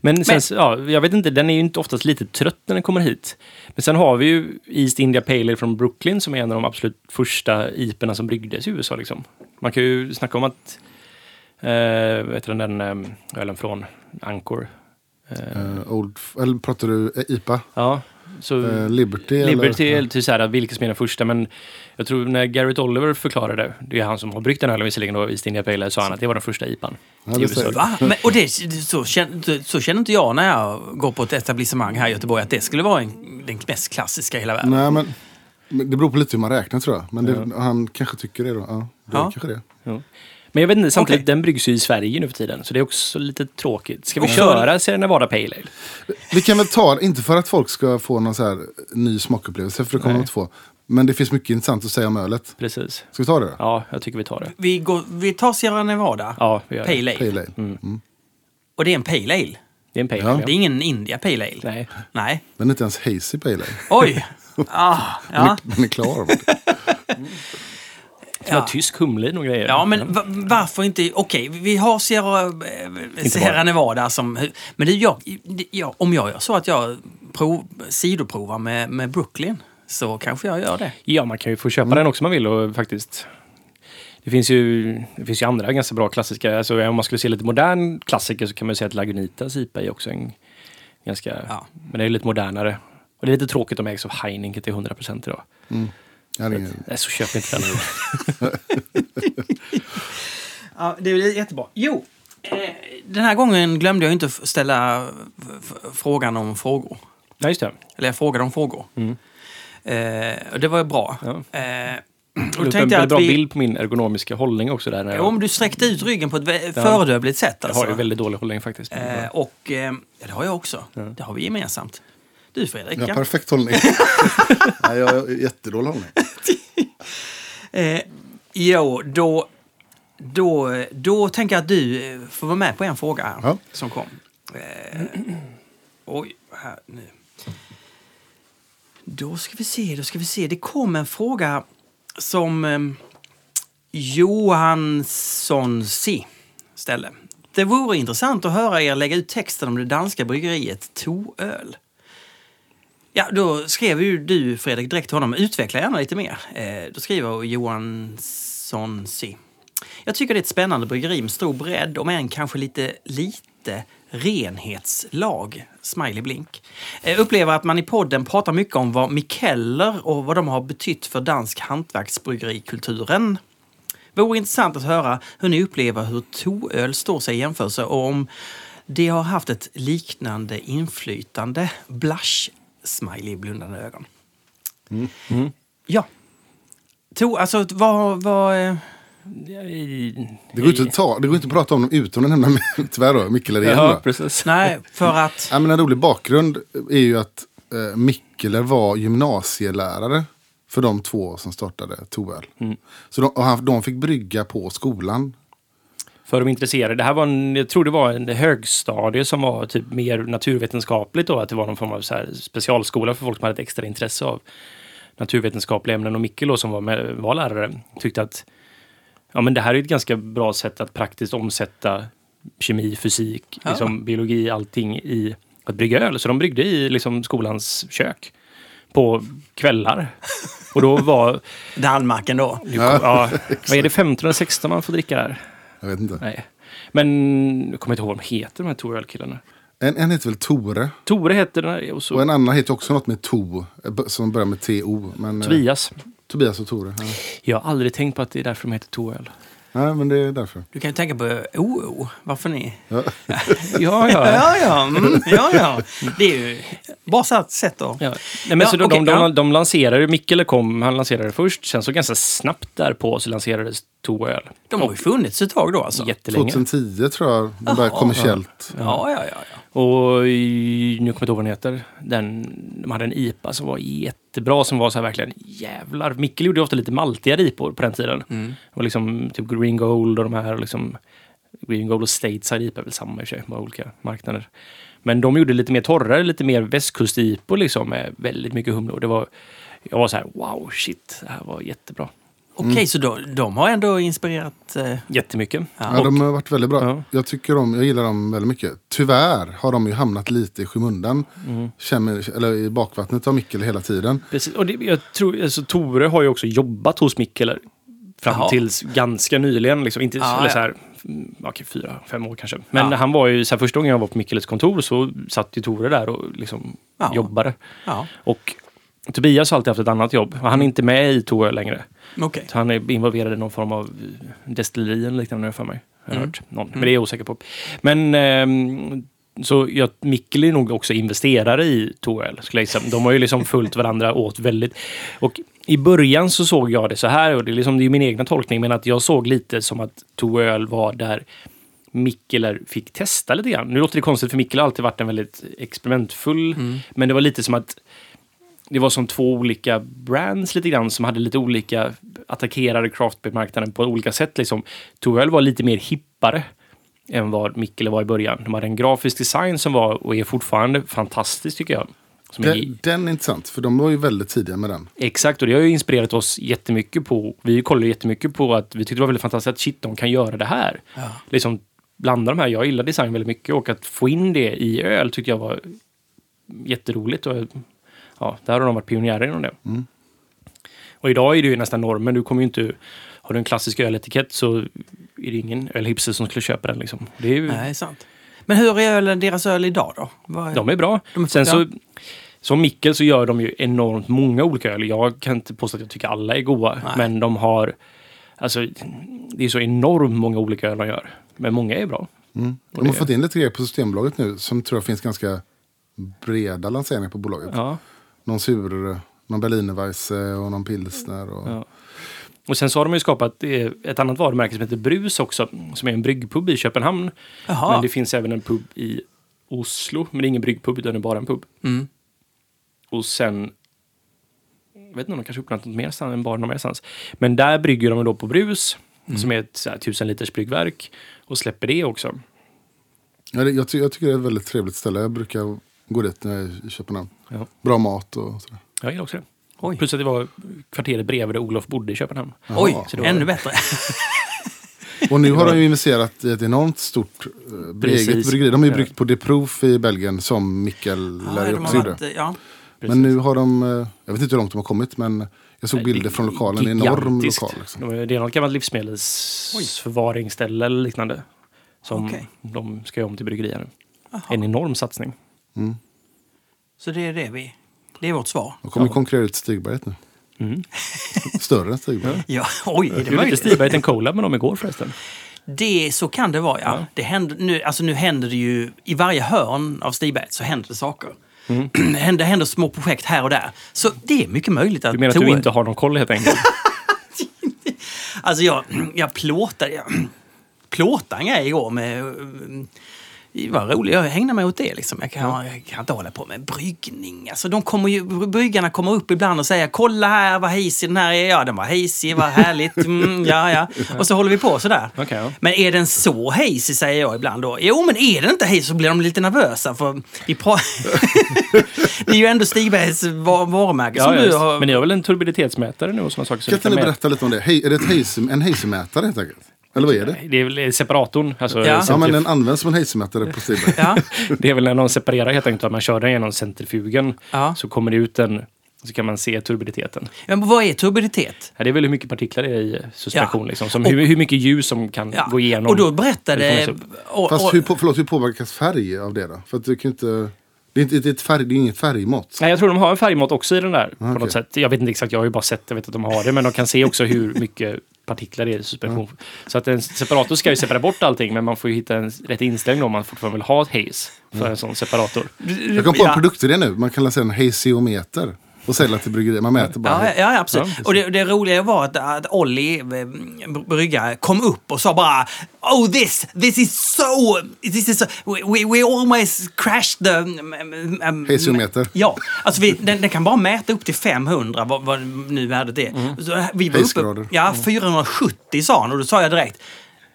Men sen, Men- ja, jag vet inte, den är ju inte oftast lite trött när den kommer hit. Men sen har vi ju East India Pale Ale från Brooklyn som är en av de absolut första IPorna som bryggdes i USA. Liksom. Man kan ju snacka om att, eh, vad heter den, den eh, ölen från Anchor. Eh, old, eller pratar du eh, IPA? Ja, så Eh, Liberty? Liberty eller? till så här, vilka som är den första, men jag tror när Garrett Oliver förklarade, det är han som har bryggt den ölen visserligen då, East India Pale Ale, sa han att det var den första IPan. Ja, det Va? Men, och det, så, känner, så känner inte jag när jag går på ett etablissemang här i Göteborg att det skulle vara en, den mest klassiska i hela världen. Nej, men men det beror på lite hur man räknar tror jag. Men det, han kanske tycker det då. Ja, det Ja. kanske det. Ja. Men jag vet inte, samtidigt, Okej. den bryggs ju i Sverige nu för tiden, så det är också lite tråkigt. Ska vi så- köra Sierra Nevada Pale Ale? Vi kan väl ta, inte för att folk ska få någon så här ny smakupplevelse, för det kommer de inte få. Men det finns mycket intressant att säga om ölet. Precis. Ska vi ta det då? Ja, jag tycker vi tar det. Vi, går, vi tar Sierra Nevada Ja, vi gör. Pale Ale. Pale Ale. Mm. Och det är en Pale Ale. Det är en Pale Ja. Ale. Det är ingen India Pale Ale. Nej. Nej. Den är inte ens hazy Pale Ale. Oj! *laughs* Ah, ja. Den är klar. *laughs* Som har tysk humle och grejer. Ja, men va- varför inte... Okej, vi har Sierra, eh, Sierra. Nevada som... Men det, jag, det, jag, om jag gör så att jag prov, sidoprovar med, med Brooklyn så kanske jag gör det. Ja, man kan ju få köpa den också om man vill och faktiskt. Det finns ju, det finns ju andra ganska bra klassiska, alltså om man skulle se lite modern klassiker så kan man ju säga att Lagunitas IPA är också en ganska, Ja. men det är lite modernare. Och det är lite tråkigt om ägs av Heineken till 100% idag. Jag har ingen... Nej, så köp inte den. *laughs* Ja, det är jättebra. Jo, eh, den här gången glömde jag inte ställa frågan om frågor. Nej, just det. Eller jag frågade om frågor. Eh, och det var ju bra. Ja. Eh, och Du då en tänkte jag att bra vi... bild på min ergonomiska hållning också där. När Ja, jag, om du sträckte ut ryggen på ett föredömligt sätt. jag Alltså. har ju väldigt dålig hållning faktiskt. Eh, och eh, ja, det har jag också. Det har vi gemensamt. Du Fredrik, Ja, perfekt hållning. *laughs* Nej, jag har jättedålig hållning. *laughs* Eh, jo, då, då, då tänker jag att du får vara med på en fråga här Ja. som kom. Eh, *clears throat* oj, här nu. Då ska vi se, då ska vi se. Det kom en fråga som eh, Johansson C ställde. Det vore intressant att höra er lägga ut texten om det danska bryggeriet Toöl. Ja, då skrev ju du Fredrik direkt till honom. Utveckla gärna lite mer. Eh, då skriver Johansson C. Jag tycker det är ett spännande bryggeri med stor bredd, om än kanske lite lite renhetslag. Smiley blink. Eh, upplever att man i podden pratar mycket om vad Mikeller och vad de har betytt för dansk hantverksbryggerikulturen. Vore intressant att höra hur ni upplever hur toöl står sig i jämförelse och om det har haft ett liknande inflytande. Blush, smiley, blundande ögon. Ja. To, alltså, vad... vad eh, Det går inte att, ta, det går inte att prata om dem utan att *laughs* nämna tyvärr då, Mikkeler igen. Ja, precis. nej, för att... Ja, men en rolig bakgrund är ju att eh, Mikkeler var gymnasielärare för de två som startade Toöl. Så de, och han, de fick brygga på skolan. För de intresserade. Det här var en, jag tror det var en högstadie som var typ mer naturvetenskapligt då. Att det var någon form av så här specialskola för folk som hade ett extra intresse av naturvetenskapliga ämnen. Och Mikkel då, som var, med, var lärare tyckte att ja, men det här är ett ganska bra sätt att praktiskt omsätta kemi, fysik, Ja. liksom, biologi, allting i att brygga öl. Så de bryggde i liksom, skolans kök på kvällar. Och då var... *laughs* Danmarken då. Ja, vad är det, 15 eller 16 man får dricka där? Jag vet inte. Nej. Men jag kommer inte ihåg vad de heter, de här Toröl-killarna. En, en heter väl Tore. Tore heter den och så Och en annan heter också något med To. Som börjar med T-O. Men, eh, Tobias. Tobias och Tore. Ja. Jag har aldrig tänkt på att det är därför de heter Toröl. Nej, men det är därför. Du kan ju tänka på OO. Varför ni? *laughs* Ja, ja. Ja, ja. Mm, ja, ja. Det är ju bara så ett sätt att... Ja. Nej, men Ja, så de, okej, de, de, ja. de lanserade, Mikkele kom, han lanserade först, sen så ganska snabbt därpå så lanserades Toöl. De har ju funnits ett tag då alltså. Jättelänge. 2010 tror jag de började kommersiellt. Ja, ja, ja. Och i, nu kommer jag inte ihåg vad den heter. Den, de hade en IPA som var jättebra, som var så här verkligen jävlar. Mikkel gjorde ofta lite maltiga IPor på den tiden. Mm. Det var liksom typ Green Gold och de här liksom Green Gold och Stateside IPA är väl samma i och för sig, bara olika marknader. Men de gjorde lite mer torrare, lite mer västkust-IPor liksom med väldigt mycket humle. Och det var, jag var så här, wow, shit, det här var jättebra. Okej, så då, de har ändå inspirerat... Eh, Jättemycket. Ja, de har varit väldigt bra. Ja. Jag tycker om, jag gillar dem väldigt mycket. Tyvärr har de ju hamnat lite i skymundan. Mm. Känner, eller i bakvattnet av Mikkel hela tiden. Precis. Och det, jag tror, alltså, Tore har ju också jobbat hos Mikkeler fram Jaha. tills ganska nyligen. Liksom. Inte, Ja, eller ja. så här, mm, okej, fyra, fem år kanske. Men Ja. han var ju, så här, första gången jag var på Mikkelets kontor så satt ju Tore där och liksom Ja. jobbade. ja, Och Tobias har alltid haft ett annat jobb. Han är inte med i Tore längre. Så han är involverad i någon form av destilleri eller liknande för mig. Jag har Mm. hört någon. Men det är jag osäker på. Men ehm, så jag, Mikkel är nog också investerare i gissa. De har ju liksom följt varandra åt väldigt. Och i början så såg jag det så här, och det är, liksom, det är min egna tolkning, men att jag såg lite som att Torell var där Mikkeler fick testa lite grann. Nu låter det konstigt för Mikkel har alltid varit en väldigt experimentfull, men det var lite som att det var som två olika brands lite grann som hade lite olika attackerade craftbeer-marknaden på olika sätt. Liksom. Torell var lite mer hippare än vad Mikkele var i början. De hade en grafisk design som var och är fortfarande fantastisk tycker jag. Som är, Den, den är intressant, för de var ju väldigt tidiga med den. exakt, och det har ju inspirerat oss jättemycket på. Vi kollade jättemycket på att vi tyckte det var väldigt fantastiskt att shit, de kan göra det här. Ja. Liksom blanda de här. Jag gillar design väldigt mycket och att få in det i öl tyckte jag var jätteroligt. Och, ja, där har de varit pionjärer inom det. Mm. Och idag är det ju nästan normen. Du kommer ju inte... Har du en klassisk öletikett så är det ingen ölhipster som skulle köpa den. Liksom. Det är ju, Nej, sant. Men hur är ölen, deras öl idag då? Vad- de är bra. De är- Sen så, som Mikkel så gör de ju enormt många olika öl. Jag kan inte påstå att jag tycker alla är goda. Nej. Men de har... Alltså, det är så enormt många olika öl de gör. Men många är bra. Mm. De har det- fått in lite grejer på Systembolaget nu som tror jag finns ganska breda lanseringar på bolaget. Ja. Någon sur, någon Berlinerweisse och någon pilsner. Och... Ja. Och sen så har de ju skapat eh, ett annat varumärke som heter Brus också, som är en bryggpub i Köpenhamn. Jaha. Men det finns även en pub i Oslo, men det är ingen bryggpub utan det är bara en pub. Mm. Och sen, jag vet inte om de kanske öppnat något mer än bara någon mer stans. Men där brygger de då på Brus, som är ett så här, tusen liters bryggverk, och släpper det också. Ja, det, jag, ty jag tycker det är ett väldigt trevligt ställe. Jag brukar gå dit när jag är i Köpenhamn. Ja. Bra mat och sådär. Jag gillar också det. Oj, Plus att det var kvarteret bredvid där Olof bodde i Köpenhamn. Oj så det var- ännu bättre. *laughs* Och nu har de ju investerat i ett enormt stort Precis. eget bryggeri. De har ju Ja. bryggt på De Proof i Belgien som Mikkel Ja, också gjorde. varit, ja. Men nu har de, eh, jag vet inte hur långt de har kommit men jag såg bilder från lokalen. En enorm lokal. Liksom. Det är något gammalt livsmedelsförvaringsställe eller liknande. Som Okej. de ska göra om till bryggerier nu. Jaha. En enorm satsning. Mm. Så det är det vi... Det är vårt svar. De kommer Ja. konkurrera ut Stigberget nu. Mm. *laughs* Större än Stigberget. Ja, oj, är det lite möjligt? Stigberget en collab med dem igår förresten. Det, så kan det vara, ja. Det händer, nu, alltså nu händer det ju, i varje hörn av Stigberget så händer det saker. Mm. *clears throat* det händer, händer små projekt här och där. Så det är mycket möjligt att... Du menar att du inte har någon koll helt enkelt? *laughs* Alltså jag, jag plåtade, jag *clears throat* plåtade en grej igår med... Var roligt, jag hängde mig åt det liksom. Jag kan, jag kan inte hålla på med bryggning. Alltså de kommer ju, bryggarna kommer upp ibland och säger kolla här vad hejsig den här är. Ja, den var hejsig, vad härligt. Mm, *laughs* ja, ja. Och så håller vi på sådär. Okej, ja. Men är den så hejsig säger jag ibland då. Jo, men är den inte hejsig så blir de lite nervösa för vi *laughs* Det är ju ändå Stigbergs var- varumärke som Ja, du just. har... Men ni har väl en turbiditetsmätare nu och sådana saker? som Kan ni inte berätta lite om det? Hej, är det ett hejse, en hejsemätare helt enkelt? Eller vad är det? Det är väl separatorn. Alltså, Ja. Ja, men den används som en heisemätare på Stiberg. Ja, *laughs* Det är väl när de separerar helt enkelt. Att man kör den genom centrifugen. ja. Så kommer det ut en... Så kan man se turbiditeten. ja men vad är turbiditet? Ja, det är väl hur mycket partiklar det är i suspension. Ja. Liksom. Som Och- hur, hur mycket ljus som kan Ja. gå igenom. Och då Det berättade... får Och, Fast hur, på- förlåt, hur påverkas färg av det då? För att du kan inte... Det är, inte, det är, ett färg, det är inget färgmått. Nej, jag tror de har en färgmått också i den där. På Okej. något sätt. Jag vet inte exakt, jag har ju bara sett jag vet att de har det. Men de kan se också hur mycket partiklar det i suspension. Så att en separator ska ju separera bort allting. Men man får ju hitta en rätt inställning om man fortfarande vill ha ett haze för en sån separator. Jag kom på en ja. produktidé nu. Man kan lansera en heisiometer och sälja till bryggerier. Man mäter bara. Ja, ja, absolut. Ja, och det, det roliga var att, att Olli, eh, bryggare, kom upp och sa bara Oh this, this is so, this is so, we, we, almost crashed the... Um, um, Heisiometer. Ja, alltså vi, den, den kan bara mäta upp till 500, vad, vad nu värdet är. Så vi var uppe, ja, 470 sa han och då sa jag direkt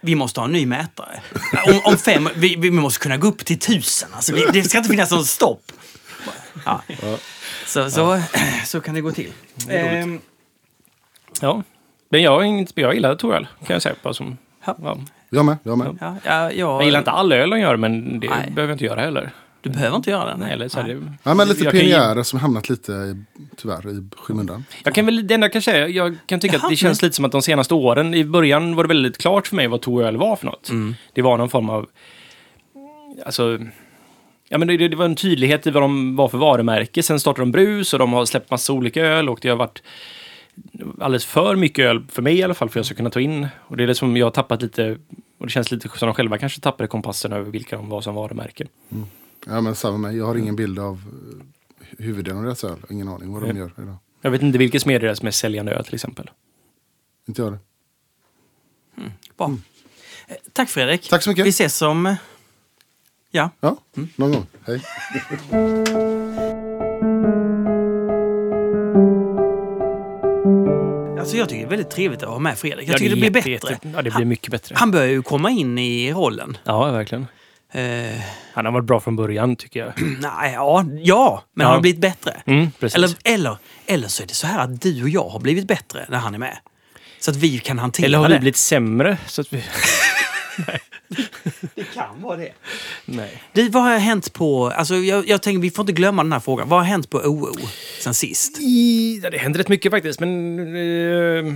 vi måste ha en ny mätare. Om, om fem, vi, vi måste kunna gå upp till tusen. Alltså, vi, det ska inte finnas någon stopp. Ja. Så, så, så kan det gå till. Ehm, Ja. Men jag, är inget, jag gillar Torell, kan jag säga. Bara som, Ja. ja. Jag med. Jag med. ja, ja, Jag gillar inte all öl de gör, men det Nej. behöver jag inte göra heller. Du behöver inte göra det. Nej, eller så här, det, Ja, men lite jag kan ju- pionjärer som hamnat lite, i, tyvärr, i skymundan. Jag kan väl, det enda jag kan säga, jag kan tycka Jaha, att det känns lite som att de senaste åren, i början var det väldigt klart för mig vad Toröl var för något. Mm. Det var någon form av, alltså, ja men det, det var en tydlighet i vad de var för varumärke. Sen startade de Brus och de har släppt massa olika öl och det har varit alldeles för mycket öl, för mig i alla fall, för att jag ska kunna ta in. Och det är det som jag har tappat lite, och det känns lite som de själva kanske tappade kompassen över vilka de var som varumärken. Ja, men samma med. Jag har ingen bild av eh, huvuddelen av deras öl. Ingen aning vad de gör idag. Jag vet inte vilken som är deras mest säljande öl till exempel. Inte jag det. Bra. Eh, Tack Fredrik. Tack så mycket. Vi ses om... Ja. Ja, någon gång. Hej. Alltså jag tycker det är väldigt trevligt att ha med Fredrik. Jag Ja, tycker det, är blir jätte- bättre. jätte- Ja, det blir mycket bättre. Han börjar ju komma in i rollen. Ja, verkligen. Eh, Han har varit bra från början tycker jag. *clears throat* nej, ja, ja, men Ja. han har blivit bättre. Mm. Eller, eller, eller så är det så här att du och jag har blivit bättre när han är med. Så att vi kan hantera Eller har det. vi blivit sämre? Så att vi... *laughs* *laughs* *laughs* Det kan vara det. Nej. Du, vad har hänt på... Alltså, jag, jag tänker, vi får inte glömma den här frågan. Vad har hänt på OO sen sist? I, ja, det händer rätt mycket faktiskt, men... Eh,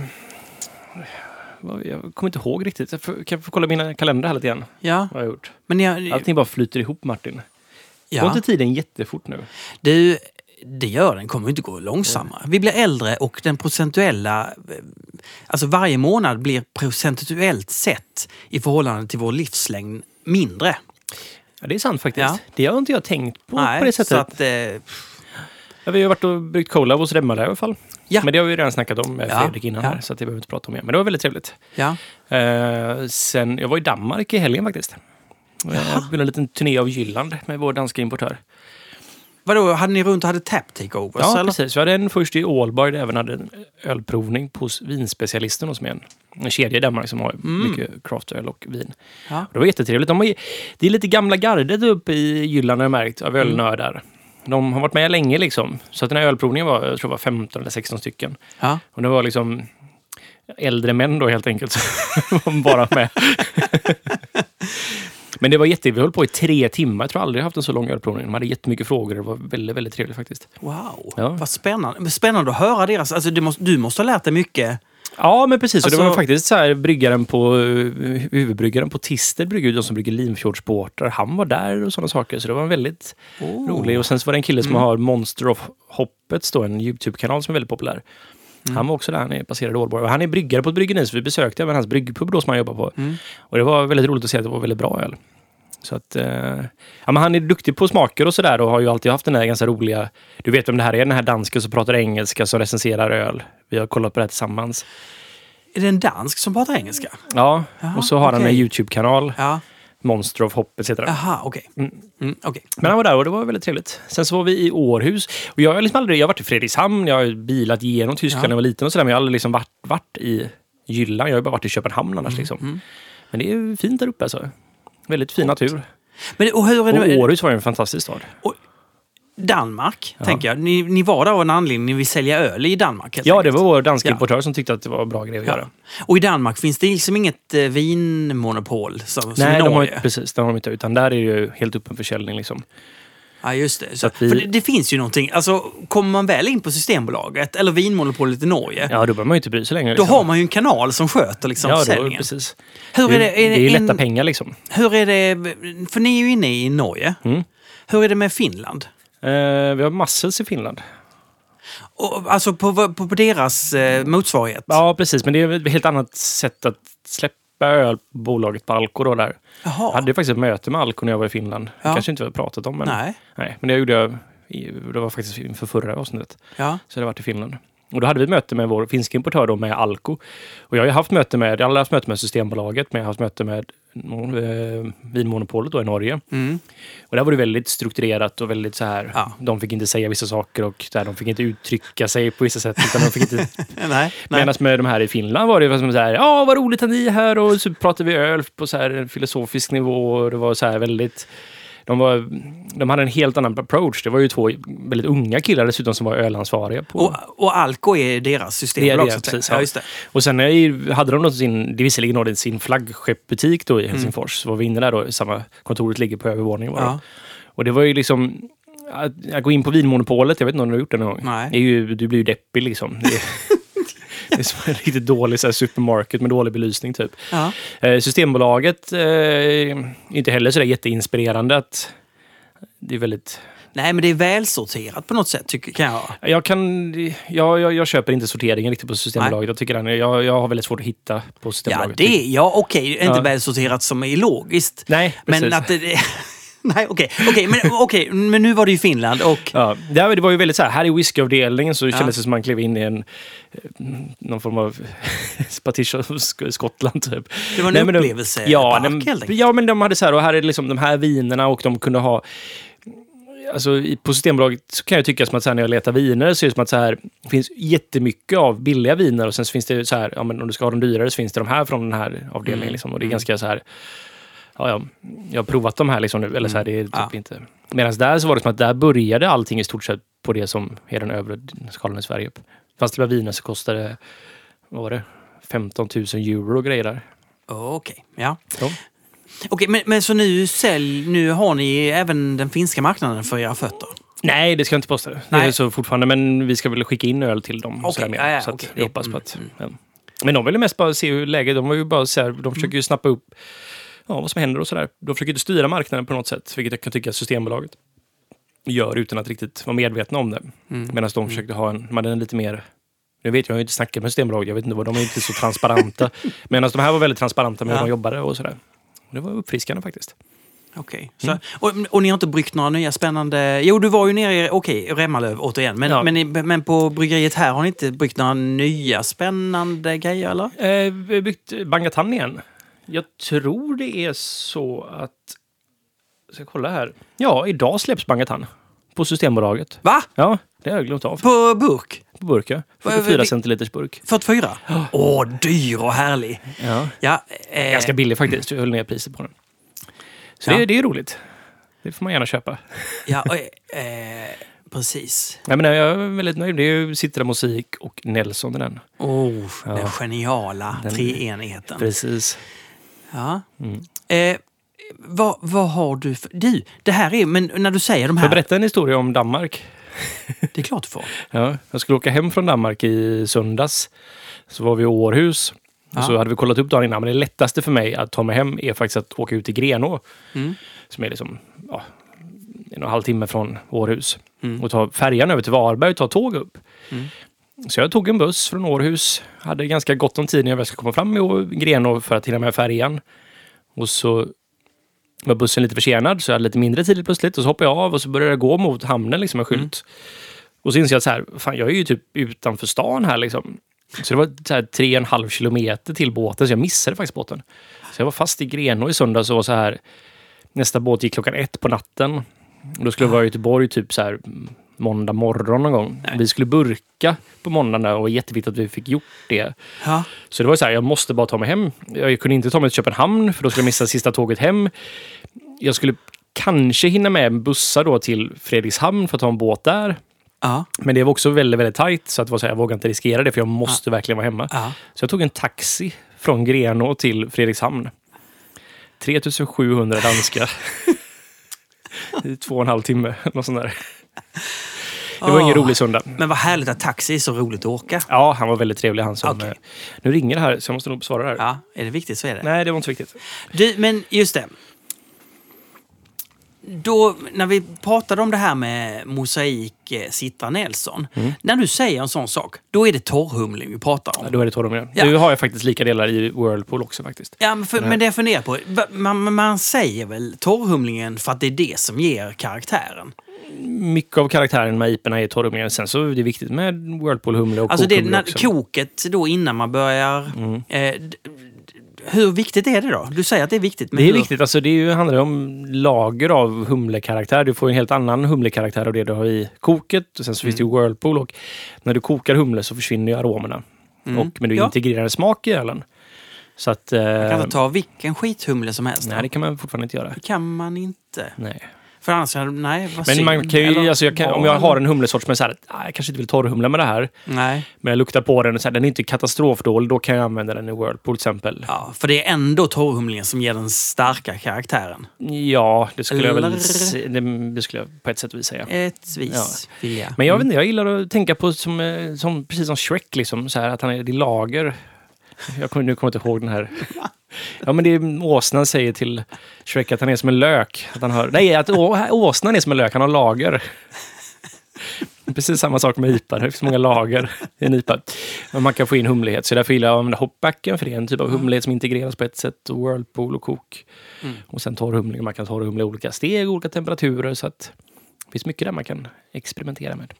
jag kommer inte ihåg riktigt. Jag får, kan jag få kolla mina kalendrar här lite grann? Ja, Vad jag gjort. men jag... Allting bara flyter ihop, Martin. Går ja. inte tiden jättefort nu? Du, det gör den. kommer inte gå långsammare. Vi blir äldre och den procentuella... eh, Alltså varje månad blir procentuellt sett i förhållande till vår livslängd mindre. Ja, det är sant faktiskt. Ja. Det har inte jag tänkt på på det sättet. att... Eh, Ja, vi har varit och bryggt cola hos Remmala i alla fall. Ja. Men det har vi redan snackat om med Fredrik innan här, så det behöver vi inte prata om mer. Men det var väldigt trevligt. ja. Eh, sen, jag var i Danmark i helgen faktiskt. Jag gjorde en liten turné av Jylland med vår danska importör. Vadå, hade ni runt och hade tap takeovers? Ja, eller? precis. Vi hade en först i Ålborg där även hade en ölprovning hos Vinspecialisten som är en, en kedja i Danmark som har mycket craftöl och vin. Ja. Det var jättetrevligt. De har, det är lite gamla gardet uppe i Jylland har jag märkt, av ölnördar. De har varit med länge liksom. Så att den här ölprovningen var, jag tror var 15 eller 16 stycken. Ja. Och det var liksom äldre män då helt enkelt *laughs* som bara med. *laughs* Men det var jätte... Vi höll på i tre timmar. Jag tror aldrig jag haft en så lång ölprovning. De hade jättemycket frågor. Det var väldigt, väldigt trevligt faktiskt. Wow, Ja. vad spännande. Spännande att höra deras... Alltså, du, måste, du måste ha lärt dig mycket. Ja, men precis. och det Alltså- var faktiskt så här, bryggaren på, eh, huvudbryggaren på Tister brygger de som brygger Limfjordsbåtar. Han var där och sådana saker. Så det var väldigt Oh. rolig. Och sen så var det en kille som har Monster of Hoppet, då, en YouTube-kanal som är väldigt populär. Han var också där, han är baserad i Ålborg. Han är bryggare på ett bryggeri, så vi besökte även hans bryggpub då som han jobbar på. Mm. Och det var väldigt roligt att se att det var väldigt bra öl. Så att, eh, ja, men han är duktig på smaker och sådär och har ju alltid haft den här ganska roliga... Du vet vem det här är, den här dansken som pratar engelska som recenserar öl. Vi har kollat på det här tillsammans. Är det en dansk som pratar engelska? Ja, Jaha, och så har han en. YouTube-kanal. Ja. Monster of Hoppet heter den. Jaha, okej. Mm. Mm, okej. Men han var där och det var väldigt trevligt. Sen så var vi i Århus. Och jag har liksom aldrig, jag har varit i Fredrikshamn, jag har bilat genom Tyskland Ja. när jag var liten och sådär. Men jag har aldrig liksom varit, varit i Jylland. Jag har bara varit i Köpenhamn Mm, annars liksom. Men det är fint där uppe alltså. Väldigt fin natur. Men och hur är Och det... Århus var ju en fantastisk stad. Danmark, tänker jag. Ni, ni var där av en anledning. Ni vill sälja öl i Danmark. Ja, det enkelt. var vår danska Ja. importör som tyckte att det var en bra grej att göra. Ja. Och i Danmark finns det liksom inget eh, vinmonopol som, som Nej, i Norge. inte- precis, det har de inte. Utan där är det ju helt öppen försäljning. Liksom. Ja, just det. Så, vi- För det, det finns ju någonting. Alltså, kommer man väl in på Systembolaget eller Vinmonopolet i Norge, Ja, då behöver man ju inte bry sig längre. då liksom. har man ju en kanal som sköter liksom, ja, då, försäljningen. precis. Hur är det? Är det är ju en- lätta pengar liksom. Hur är det? För ni är ju inne i Norge. Mm. Hur är det med Finland? Eh, vi har Massels i Finland. Och, alltså på, på, på deras eh, motsvarighet? Ja, precis. Men det är ett helt annat sätt att släppa ölbolaget på Alko då där. Jag Jaha. hade faktiskt ett möte med Alko när jag var i Finland. Ja. Kanske inte vi har pratat om. Men, Nej. nej, men det gjorde jag. i- Det var faktiskt inför förra avsnittet. Ja. Så det varit i Finland. Och då hade vi ett möte med vår finska importör då, med Alko. Och jag har ju haft möte med, jag har haft möte med Systembolaget, men jag har haft möte med Vinmonopolet då i Norge. Mm. Och där var det väldigt strukturerat och väldigt så här. Ja. De fick inte säga vissa saker och där, de fick inte uttrycka sig på vissa sätt. Utan de fick inte *laughs* Nej. Medan med de här i Finland var det som så här, ja vad roligt att ni är här och så pratade vi öl på så här en filosofisk nivå och det var så här väldigt de, var, de hade en helt annan approach. Det var ju två väldigt unga killar dessutom som var ölansvariga. På. Och, och Alko är deras systembolag? Det är det, precis, ja. ja. Och sen hade de då sin, det visserligen då sin flaggskeppbutik då i Helsingfors. Så var vi inne där då, samma kontoret ligger på övervåningen. Ja. Och det var ju liksom, att, att gå in på Vinmonopolet, jag vet inte om du har gjort det någon gång. Nej. Det är ju, du blir ju deppig liksom. Det *laughs* det är som en riktigt dålig så här, supermarket med dålig belysning typ. Ja. Eh, Systembolaget eh, är inte heller så där jätteinspirerande. Att det är väldigt... Nej, men det är välsorterat på något sätt, tycker, kan jag. Jag, kan, jag, jag, jag köper inte sorteringen riktigt på Systembolaget. Nej. Jag, tycker den, jag, jag har väldigt svårt att hitta på Ja, Systembolaget. det, ja okej, inte Ja. välsorterat som är logiskt. Nej, Men precis. att det... *laughs* Nej, okej. okej, men, okej, men nu var det ju Finland och... Ja, det var ju väldigt så här, här i whiskyavdelningen så Ja. kändes det som man klev in i en eh, någon form *laughs* av Sk- Skottland typ. Det var en Nej, men de- ja, helt de, enkelt. ja, men de hade så här, och här är liksom de här vinerna och de kunde ha Alltså på Systembolaget så kan jag tycka som att så här, när jag letar viner så är det som att så här, det finns jättemycket av billiga viner och sen så finns det så här, ja, men om du ska ha de dyrare så finns det de här från den här avdelningen. Mm. Liksom, och det är ganska så här, ja, ja, jag har provat de här liksom nu, eller så här, det är typ Ja. inte. Medan där så var det som att där började allting i stort sett på det som är den övre skalan i Sverige. Fast det viner så kostade, vad var det, 15 000 euro och grejer där. Okej, ja. Ja. Okej, men, men så nu, sälj, nu har ni även den finska marknaden för era fötter? Nej, det ska jag inte påstå. Det Nej. är så fortfarande, men vi ska väl skicka in öl till dem. sådär mer. ja, ja, så att okej. jag hoppas på att... Mm, Ja. Men de vill ju mest bara se hur läget... De var ju bara så här, de försöker ju snappa upp ja, vad som händer och sådär. De försöker inte styra marknaden på något sätt, vilket jag kan tycka att Systembolaget gör utan att riktigt vara medvetna om det. Mm. Medan de försökte ha en, hade en lite mer... Nu vet jag, jag har inte snackat med Systembolaget, jag vet inte vad, de är inte så transparenta. *laughs* Medan de här var väldigt transparenta med hur Ja. de jobbade och sådär. Det var uppfriskande faktiskt. Okej. Så, och, och ni har inte bryggt några nya spännande... Jo, du var ju nere i okej, Remmalöv återigen. Men, Ja. men, men på bryggeriet här har ni inte bryggt några nya spännande grejer, eller? Eh, vi har byggt Bangatan igen. Jag tror det är så att... Jag ska kolla här. Ja, idag släpps Bangatan. På Systembolaget. Va? Ja, det har jag glömt av. På burk? På burk, ja. Vad- 44 vad- centiliters burk. 44? Åh, dyr och härlig. Ja. Ja, eh, Ganska billig faktiskt. Jag höll ner priset på den. Så Ja. det, det är roligt. Det får man gärna köpa. Ja, och, eh, precis. Jag, menar, jag är väldigt nöjd. Det är ju Citra Musik och Nelson i den. Oh, Ja. den geniala Den- treenigheten. Precis. Ja. Mm. Eh, vad, vad har du för... Du, det här är... Men när du säger de här... jag berätta en historia om Danmark? *laughs* Det är klart du får. Ja, jag skulle åka hem från Danmark i söndags. Så var vi i Århus. Ja. Så hade vi kollat upp dagen innan. Men det lättaste för mig att ta mig hem är faktiskt att åka ut till Grenå. Mm. Som är liksom ja, en och en halv timme från Århus. Mm. Och ta färjan över till Varberg och ta tåg upp. Mm. Så jag tog en buss från Århus. Hade ganska gott om tid när jag skulle komma fram i Grenå för att hinna med färjan. Och så var bussen lite försenad så jag hade lite mindre tid plötsligt. Och så hoppade jag av och så började jag gå mot hamnen liksom med skylt. Och så inser jag att så här, fan jag är ju typ utanför stan här liksom. Så det var så här tre och en halv kilometer till båten så jag missade faktiskt båten. Så jag var fast i Grenå i söndags och så här. Nästa båt gick klockan ett på natten. Och då skulle jag vara i Göteborg typ så här mm, måndag morgon någon gång. Nej. Vi skulle burka på måndagen och det var jätteviktigt att vi fick gjort det. Ja. Så det var så här, jag måste bara ta mig hem. Jag kunde inte ta mig till Köpenhamn för då skulle jag missa sista tåget hem. Jag skulle kanske hinna med en bussa då till Fredrikshamn för att ta en båt där. Ja. Men det var också väldigt, väldigt tajt så att det var så här, jag vågade inte riskera det för jag måste verkligen vara hemma. Ja. Så jag tog en taxi från Grenå till Fredrikshamn. 3700 danska. *laughs* I två och en halv timme, något sånt där. Det var ingen Åh. rolig söndag. Men vad härligt att taxi är så roligt att åka. Ja, han var väldigt trevlig han som... Okej. eh, Nu ringer det här så jag måste nog besvara det här. Ja, är det viktigt så är det. Nej, det var inte så viktigt. Du, men just det. Då, när vi pratade om det här med mosaik eh, Nelson. När du säger en sån sak, då är det torrhumling vi pratar om. Ja, Då är det Torrumle. Ja. Nu har jag faktiskt lika delar i Whirlpool också faktiskt. Ja, men, för, men det jag funderar på, man, man säger väl torrhumlingen för att det är det som ger karaktären? Mycket av karaktären med iporna är Torrumle. Sen så är det viktigt med Whirlpool-humle och Alltså det är också. koket då innan man börjar. Mm. Eh, hur viktigt är det då? Du säger att det är viktigt. Det är hur? viktigt. Alltså det är ju, handlar om lager av humlekaraktär. Du får en helt annan humlekaraktär av det du har i koket. Och sen så finns det Mm. ju Whirlpool. Och när du kokar humle så försvinner ju aromerna. Mm. Och, men du Ja. integrerar en smak i ölen. Så att... Eh, Man kan inte ta vilken skithumle som helst. nej, det kan man fortfarande inte göra. Det kan man inte. Nej. För annars, nej, vad Men synd. man kan ju, alltså jag kan, om jag har en humlesort som är så här, "Ah, jag kanske inte vill torrhumla med det här. Nej, Men jag luktar på den och så här, den är inte katastrofdålig. Då kan jag använda den i Whirlpool till exempel. ja, för det är ändå torrhumlingen som ger den starka karaktären. Ja, det skulle jag Eller? väl se, det, det skulle jag på ett sätt vilja säga. Ett vis vill jag. Men jag vet inte, jag gillar att tänka på som, eh, som precis som Shrek, liksom, så här, att han är i lager. Jag kommer, nu kommer jag inte ihåg den här. *laughs* Ja, men det är åsnan säger till Shrek att han är som en lök. Att han har, nej, att å, åsnan är som en lök, han har lager. Precis samma sak med IPA, det finns många lager i en IPA. Men man kan få in humlighet, så därför gillar jag att använda hopbacken för det är en typ av humlighet som integreras på ett sätt. Och whirlpool och kok. Mm. Och sen torrhumling, man kan torrhumla i olika steg, olika temperaturer. Så att det finns mycket där man kan experimentera med.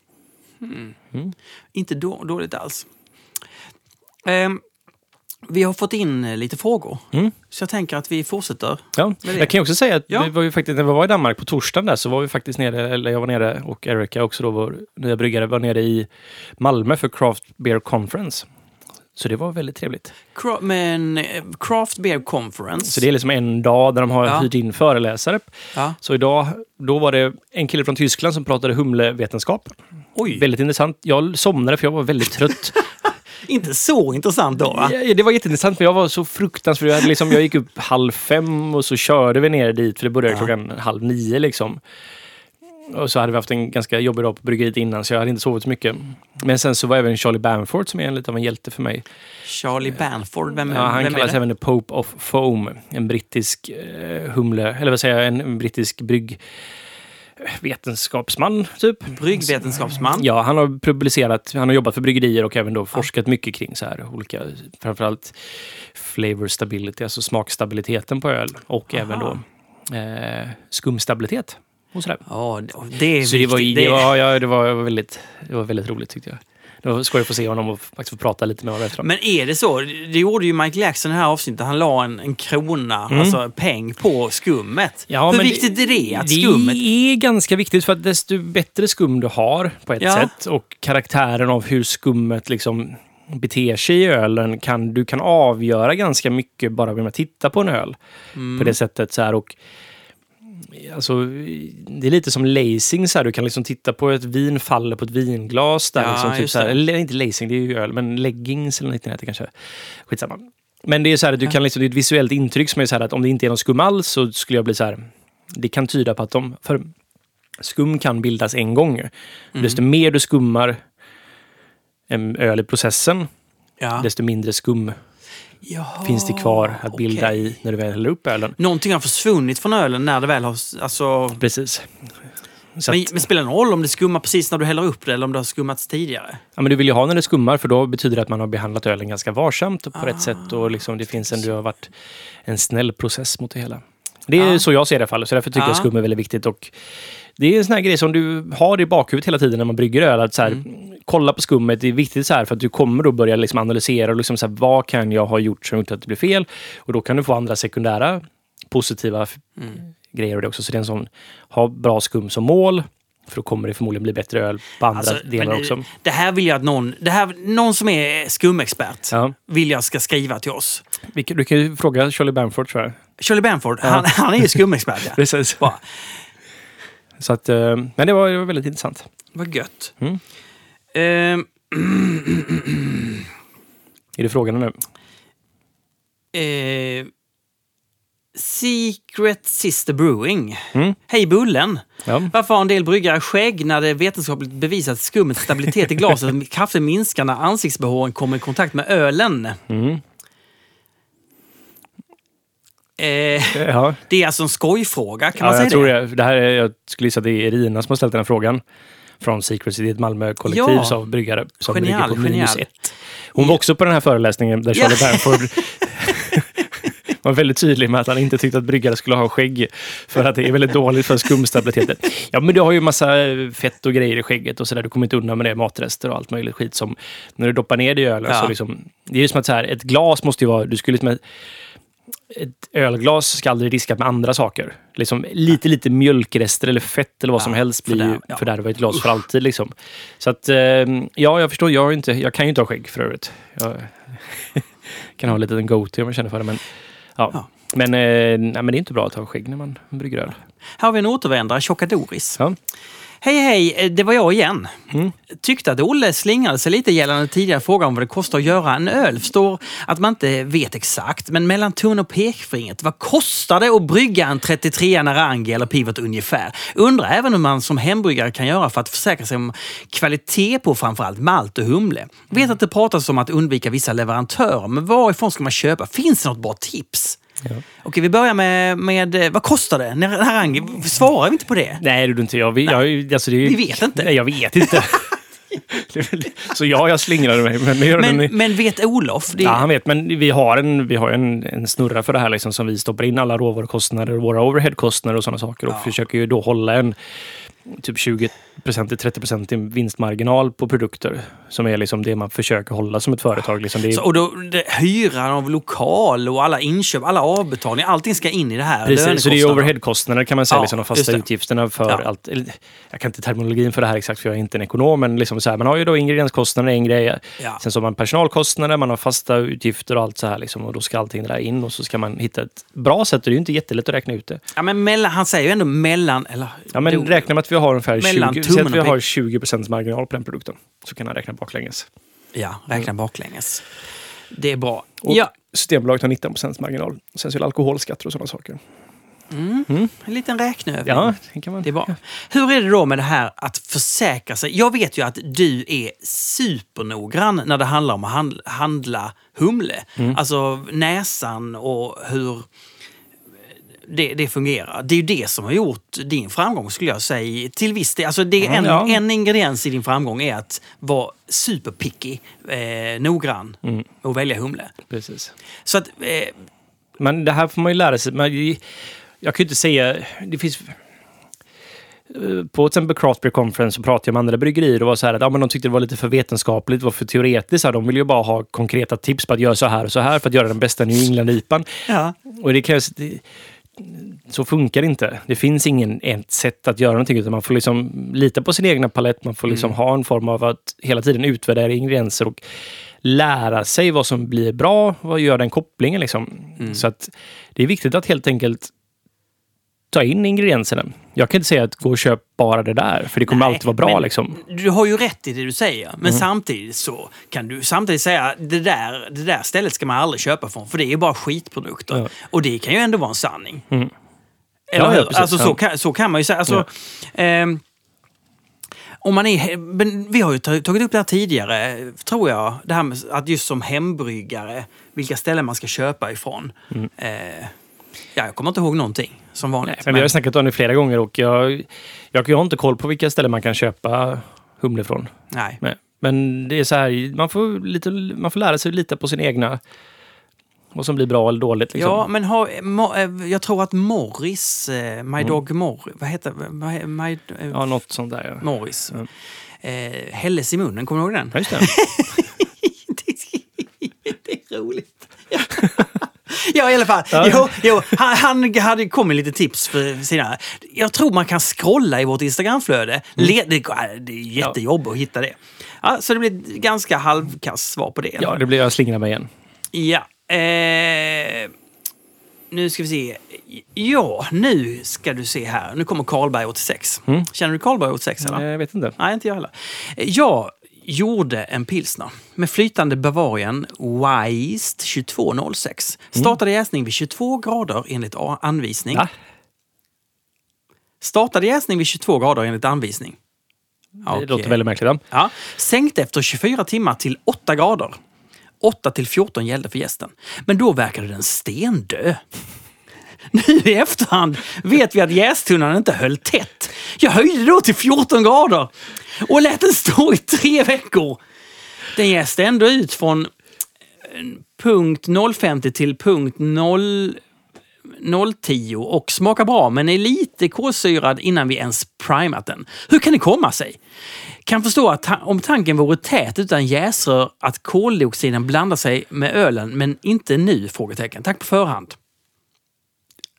Inte då, dåligt alls. Ehm, vi har fått in eh, lite frågor. Mm. Så jag tänker att vi fortsätter. Ja, jag kan också säga att Ja. vi var ju faktiskt, när vi var i Danmark på torsdagen där så var vi faktiskt nere, eller jag var nere och Erika också då, vår nya bryggare, var nere i Malmö för Craft Beer Conference. Så det var väldigt trevligt. Cra- men eh, Craft Beer Conference. Så det är liksom en dag där de har Ja. hyrt in föreläsare. ja. Så idag, då var det en kille från Tyskland som pratade humlevetenskap. Oj, Väldigt intressant. Jag somnade för jag var väldigt trött. *laughs* inte så intressant då va? Ja, det var jätteintressant för jag var så fruktansvärt... Jag, liksom, jag gick upp halv fem och så körde vi ner dit för det började Ja. klockan halv nio liksom. Och så hade vi haft en ganska jobbig dag på bryggeriet innan så jag hade inte sovit så mycket. Men sen så var även Charlie Bamford som är en, lite av en hjälte för mig. Charlie Banford, vem, Ja, han vem är kallas det? även The Pope of Foam. En brittisk eh, humle, eller vad säger jag, en, en brittisk brygg vetenskapsman typ. Bryggvetenskapsman. Ja, han har publicerat, han har jobbat för bryggerier och även då forskat mycket kring så här olika, framförallt flavor stability, alltså smakstabiliteten på öl och Aha. även då eh, skumstabilitet. Och sådär. Ja, det är Så det var, viktigt. det, var, ja, det, var väldigt, det var väldigt roligt tyckte jag. Det skoj att få se honom och faktiskt få prata lite med honom efteråt. Men är det så? Det gjorde ju Michael Jackson i det här avsnittet. Han la en, en krona, Mm. alltså peng, på skummet. Ja, Hur viktigt är det? Att det skummet... är ganska viktigt för att desto bättre skum du har på ett Ja. sätt och karaktären av hur skummet liksom beter sig i ölen kan du kan avgöra ganska mycket bara genom att titta på en öl. Mm. På det sättet så här och Alltså, det är lite som lacing så här. Du kan liksom titta på ett vin faller på ett vinglas där. Ja, liksom, typ så här, eller inte lacing, det är ju öl, men leggings eller något liknande kanske. Skitsamma. Men det är så här att du kan liksom, det är ett visuellt intryck som är så här att om det inte är någon skum alls så skulle jag bli så här. Det kan tyda på att de, för skum kan bildas en gång. Mm. Desto mer du skummar en öl i processen, Ja. desto mindre skum Jaha, finns det kvar att bilda okej. i när du väl häller upp ölen. Någonting har försvunnit från ölen när det väl har... Alltså, Precis. Så men, att, men spelar det någon roll om det skummar precis när du häller upp det eller om det har skummats tidigare? ja, men du vill ju ha när det skummar för då betyder det att man har behandlat ölen ganska varsamt och på Ah, rätt sätt och liksom det finns en, det har varit en snäll process mot det hela. Det är Ja. så jag ser det i alla fall, så därför tycker Ja. jag skum är väldigt viktigt. Och det är en sån här grej som du har i bakhuvudet hela tiden när man brygger öl. Att så här, Mm. Kolla på skummet, det är viktigt så här, för att du kommer då börja liksom analysera och liksom så här, vad kan jag ha gjort som gjort att det blir fel? Och då kan du få andra sekundära positiva Mm. grejer det också. Så det är en sån, ha bra skum som mål, för då kommer det förmodligen bli bättre öl på andra Alltså, delar men också. det, det här vill jag att någon, det här, någon som är skumexpert Ja. vill jag ska skriva till oss. Du kan ju fråga Charlie Bamford tror jag. Charlie Bamford, han, han är ju skumexpert. Ja. *laughs* Precis. Bra. Så att, eh, men det var, det var väldigt intressant. Vad gött. Mm. Ehm, Är det frågan nu? eh, Secret Sister Brewing. Mm. Hej Bullen! Ja. Varför har en del bryggare skägg när det är vetenskapligt bevisat skummets stabilitet i glaset *laughs* kraftigt minskar när ansiktsbehåren kommer i kontakt med ölen? Mm. Eh, *laughs* Ja, det är alltså en skojfråga, kan man ja säga jag tror det? det. det här är, jag skulle gissa att det är Irina som har ställt den här frågan. Från Secrets, det är ett Malmö-kollektiv Ja. av bryggare som Genial, brygger på minus genial. ett. Hon var också på den här föreläsningen där Ja. Charlie Bamford *laughs* *laughs* var väldigt tydlig med att han inte tyckte att bryggare skulle ha skägg. För att det är väldigt dåligt för skumstabiliteten. Ja, men du har ju massa fett och grejer i skägget och sådär. Du kommer inte undan med det. Matrester och allt möjligt skit som när du doppar ner det i ölen Ja. så liksom. Det är ju som att så här, ett glas måste ju vara, du skulle liksom ett ölglas ska aldrig diskas med andra saker. Liksom lite, lite mjölkrester eller fett eller vad som Ja, helst blir ju fördärv- ja. fördärvar ett glas för alltid. Liksom. Så att, eh, ja, jag förstår. Jag, inte, jag kan ju inte ha skägg för övrigt. Jag *laughs* kan ha lite en go-to om jag känner för det. Men, ja. Ja. Men, eh, nej, men det är inte bra att ha skägg när man brygger öl. Här har vi en återvändare, Tjocka Doris. Ja. Hej hej, eh, det var jag igen. Mm. Tyckte att Olle slingrade sig lite gällande tidigare frågan om vad det kostar att göra en öl. Förstår att man inte vet exakt, men mellan tummen och pekfingret, vad kostar det att brygga en 33 Narangi eller Pivot ungefär? Undrar även hur man som hembryggare kan göra för att försäkra sig om kvalitet på framförallt malt och humle. Vet att det pratas om att undvika vissa leverantörer, men varifrån ska man köpa? Finns det något bra tips? Okej, vi börjar med, med eh, vad kostar det? Narangi, svarar vi inte på det? Nej, det är inte. Jag, jag, alltså det Vi vet inte. Nej, jag vet inte. *laughs* Så ja, jag slingrade mig. Men, det gör den Men, men vet Olof? Det, Ja, han vet. Men vi har en, vi har en, en snurra för det här liksom, som vi stoppar in alla råvarukostnader våra overheadkostnader och sådana saker. Och försöker ju då hålla en typ 20 till 30% vinstmarginal på produkter. Som är liksom det man försöker hålla som ett företag. Liksom det är, Så, och då, det, hyran av lokal och alla inköp, alla avbetalningar, allting ska in i det här. Precis, så det är overheadkostnader kan man säga, Ja, liksom de fasta utgifterna för Ja. allt. Jag kan inte terminologin för det här exakt för jag är inte en ekonom, men liksom så här, man har ju då ingredienskostnader, en grej. Ja. Sen så har man personalkostnader, man har fasta utgifter och allt så här liksom, och då ska allting det där in och så ska man hitta ett bra sätt och det är ju inte jättelätt att räkna ut det. Ja, men mellan, han säger ju ändå mellan... Eller, Ja, men då- räkna med att vi har ungefär Mellan 20, tummen att vi har pek- 20% marginal på den produkten. Så kan han räkna baklänges. Ja, räkna baklänges. Det är bra. Och Ja, Systembolaget har 19% marginal. Sen så är det alkoholskatter och sådana saker. en liten räkneövning. Ja, det man. Det är bra. Hur är det då med det här att försäkra sig? Jag vet ju att du är supernoggrann när det handlar om att handla, handla humle. Mm. Alltså näsan och hur det, det fungerar. Det är ju det som har gjort din framgång skulle jag säga. Till viss del. Alltså det är en, Ja. en ingrediens i din framgång är att vara superpicky, eh, noggrann Mm. och välja humle. Precis. Så att eh, Men det här får man ju lära sig. Men jag kan ju inte säga... Det finns... På till exempel Craft Beer Conference så pratade jag med andra bryggerier och var så här att ja, men de tyckte det var lite för vetenskapligt, var för teoretiskt. De vill ju bara ha konkreta tips på att göra så här och så här för att göra den bästa New England-IPan. ja, Och det krävs... Det, så funkar det inte. Det finns ingen ett sätt att göra någonting utan man får liksom lita på sin egna palett. Man får liksom ha en form av att hela tiden utvärdera ingredienser och lära sig vad som blir bra och göra den kopplingen. Liksom. Så att det är viktigt att helt enkelt ta in ingredienserna. Jag kan inte säga att gå och köp bara det där, för det kommer Nej, alltid vara bra. men liksom. Du har ju rätt i det du säger. Men Mm. samtidigt så kan du samtidigt säga det där, det där stället ska man aldrig köpa från. För det är ju bara skitprodukter. Ja. Och det kan ju ändå vara en sanning. Mm. Eller Ja, ja, hur? precis. alltså, så, Ja. kan, så kan man ju säga. Alltså, ehm, om man är, men vi har ju tagit upp det här tidigare, tror jag. Det här med att just som hembryggare, vilka ställen man ska köpa ifrån. Eh, ja, jag kommer inte ihåg någonting, som vanligt. Mm. Men vi har snackat om det flera gånger och jag, jag, jag har inte koll på vilka ställen man kan köpa humle ifrån. nej. Nej. Men det är så här, man får, lite, man får lära sig lita på sin egna... Vad som blir bra eller dåligt. Liksom. Ja, men har, mo, eh, jag tror att Morris, eh, My Mm. Dog Morris, vad heter he- My, eh, ja, något sånt där. Ja. Morris. Ja. Eh, Helles i munnen, kommer du ihåg den? Ja, just det. det, *laughs* det är roligt. *laughs* *laughs* Ja, i alla fall. Ja. Jo, jo, han, han hade kommit lite tips för sina... Jag tror man kan scrolla i vårt Instagramflöde. Le, det, det är jättejobb att hitta det. Ja, så det blir ett ganska halvkass svar på det. ja, det blir jag slingrar mig igen. Ja. Eh, nu ska vi se. Ja, nu ska du se här. Nu kommer Karlberg 86. Mm. Känner du Karlberg 86? Eller? Jag vet inte. Nej, inte jag heller. Jag gjorde en pilsner med flytande Bavarian Weist 2206. Startade jäsning vid 22 grader enligt anvisning. Va? Startade jäsning vid 22 grader enligt anvisning. Det Okej. låter väldigt märkligt. Ja. Sänkte efter 24 timmar till 8 grader. 8 till 14 gällde för gästen. Men då verkade den stendö. *laughs* Nu i efterhand vet vi att jästunnan inte höll tätt. Jag höjde då till 14 grader och lät den stå i tre veckor. Den jäste ändå ut från eh, punkt 050 till punkt 0... 010 och smakar bra men är lite kolsyrad innan vi ens primat den. Hur kan det komma sig? Kan förstå att ta- om tanken vore tät utan jäsrör att koldioxiden blandar sig med ölen men inte nu? Frågetecken. Tack på förhand.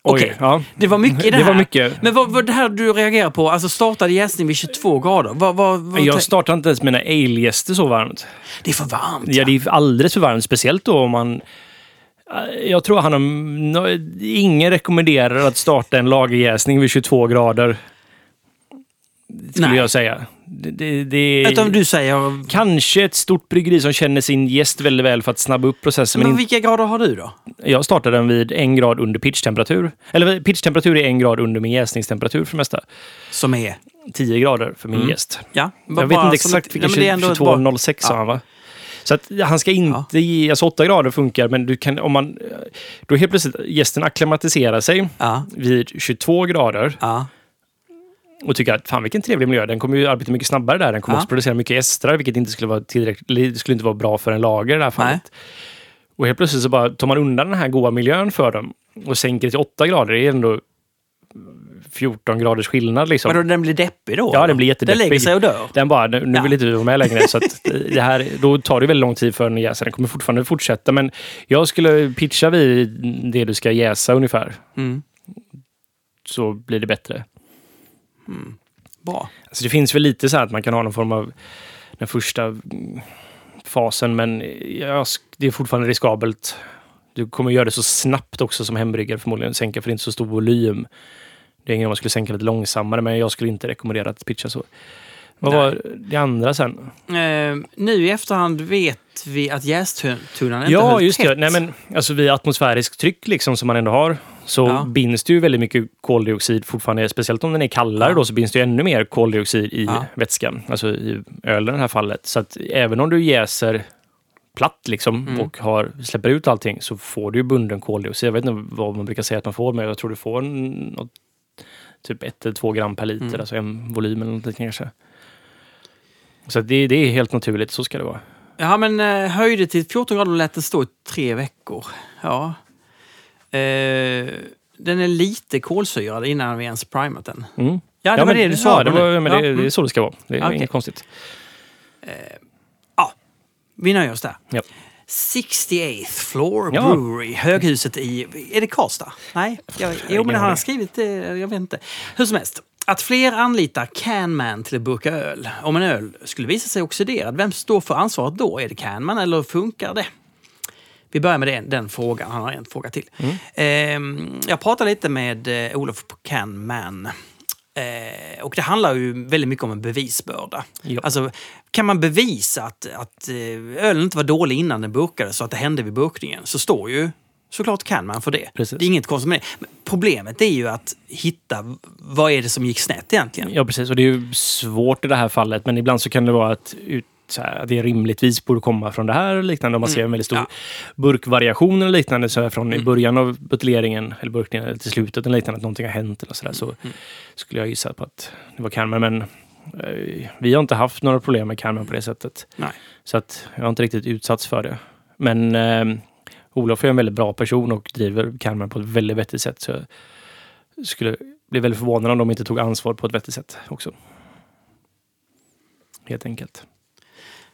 Okej, ja. det var mycket i det Det här. var mycket. Men vad, vad det här du reagerar på, alltså startade jäsning vid 22 grader. Vad, vad, vad, Jag startar inte ens mina ale-gäster så varmt. det är för varmt. Ja, det är alldeles för varmt. Speciellt då om man... Jag tror han har... Ingen rekommenderar att starta en lagerjäsning vid 22 grader. Skulle Nej. jag säga. Det, det, det Utan du säger... Kanske ett stort bryggeri som känner sin gäst väldigt väl för att snabba upp processen. Men Men vilka grader har du då? jag startar den vid en grad under pitchtemperatur. Eller pitchtemperatur är en grad under min jäsningstemperatur för det mesta. Som är... 10 grader för min gäst. Ja, Jag vet inte exakt vilken, 2206 sa Ja. han va? Så att han ska inte ge, alltså 8 grader funkar, men du kan, om man, då helt plötsligt gästen akklimatiserar sig Ja, vid 22 grader ja, och tycker att fan vilken trevlig miljö, den kommer ju arbeta mycket snabbare där, den kommer Ja. också producera mycket estrar, vilket inte skulle vara tillräckligt, skulle inte vara bra för en lager i det här fallet. Och helt plötsligt så bara tar man undan den här goda miljön för dem och sänker det till 8 grader, det är ändå 14 graders skillnad liksom. Vadå, den blir deppig då? Ja, den blir jättedeppig. Den lägger sig och dör? Den bara, nu, nu Ja. vill inte du vara med längre. Så att det här, då tar det väldigt lång tid för den att jäsa. Den kommer fortfarande fortsätta. Men jag skulle pitcha vid det du ska jäsa ungefär. Mm. Så blir det bättre. Mm. Bra. Alltså det finns väl lite så här att man kan ha någon form av den första fasen. Men jag, det är fortfarande riskabelt. Du kommer göra det så snabbt också som hembryggare förmodligen. Sänka för det är inte så stor volym. Det är ingen om man skulle sänka lite långsammare. Men jag skulle inte rekommendera att pitcha så. Vad Nej. var det andra sen? Eh, nu i efterhand vet vi att jästunnan inte Ja, höll just tätt. det. Nej, men, alltså vid atmosfäriskt tryck liksom, som man ändå har så Ja. binds det ju väldigt mycket koldioxid fortfarande. Speciellt om den är kallare Ja. då så binds det ju ännu mer koldioxid i Ja. vätskan. Alltså i ölen i det här fallet. Så att även om du jäser platt liksom Mm. och har, släpper ut allting så får du ju bunden koldioxid. Jag vet inte vad man brukar säga att man får, men jag tror du får något, typ ett eller två gram per liter. Mm. Alltså en volym eller något kanske. Så det, det är helt naturligt, så ska det vara. Ja, men eh, höjde till 14 grader och lät den stå i tre veckor. Ja. Eh, den är lite kolsyrad innan vi ens primat den. Mm. Ja, det var men, det du ja, sa. det, nu. var, men Ja, det, mm. det är så det ska vara. Det är Okej. inget konstigt. Ja, vi nöjer oss där. Ja. 68th Floor Ja. Brewery, höghuset i... Är det Karlstad? Nej? Jag, jo, men han har skrivit det. Jag vet inte. Hur som helst. Att fler anlitar Canman till att burka öl. Om en öl skulle visa sig oxiderad, vem står för ansvaret då? Är det Canman eller funkar det? Vi börjar med den, den frågan. Han har en fråga till. Mm. Ehm, jag pratade lite med eh, Olof på Canman. Eh, och det handlar ju väldigt mycket om en bevisbörda. Ja. Alltså, kan man bevisa att, att eh, ölen inte var dålig innan den burkades så att det hände vid burkningen så står ju såklart kan man för det. Precis. Det är inget konstigt med det. Problemet är ju att hitta vad är det som gick snett egentligen. Ja, precis. Och det är ju svårt i det här fallet, men ibland så kan det vara att, ut, här, att det rimligtvis borde komma från det här och liknande. Om man ser en väldigt stor Ja. burkvariation eller liknande, så här från i början av buteljeringen eller burkningen eller till slutet eller liknande, att någonting har hänt eller så där, så skulle jag gissa på att det var Canman. Men eh, vi har inte haft några problem med Canman på det sättet. Nej. Så att jag har inte riktigt utsatts för det. Men eh, Olof är en väldigt bra person och driver Canman på ett väldigt vettigt sätt. Så jag skulle bli väldigt förvånad om de inte tog ansvar på ett vettigt sätt också. Helt enkelt.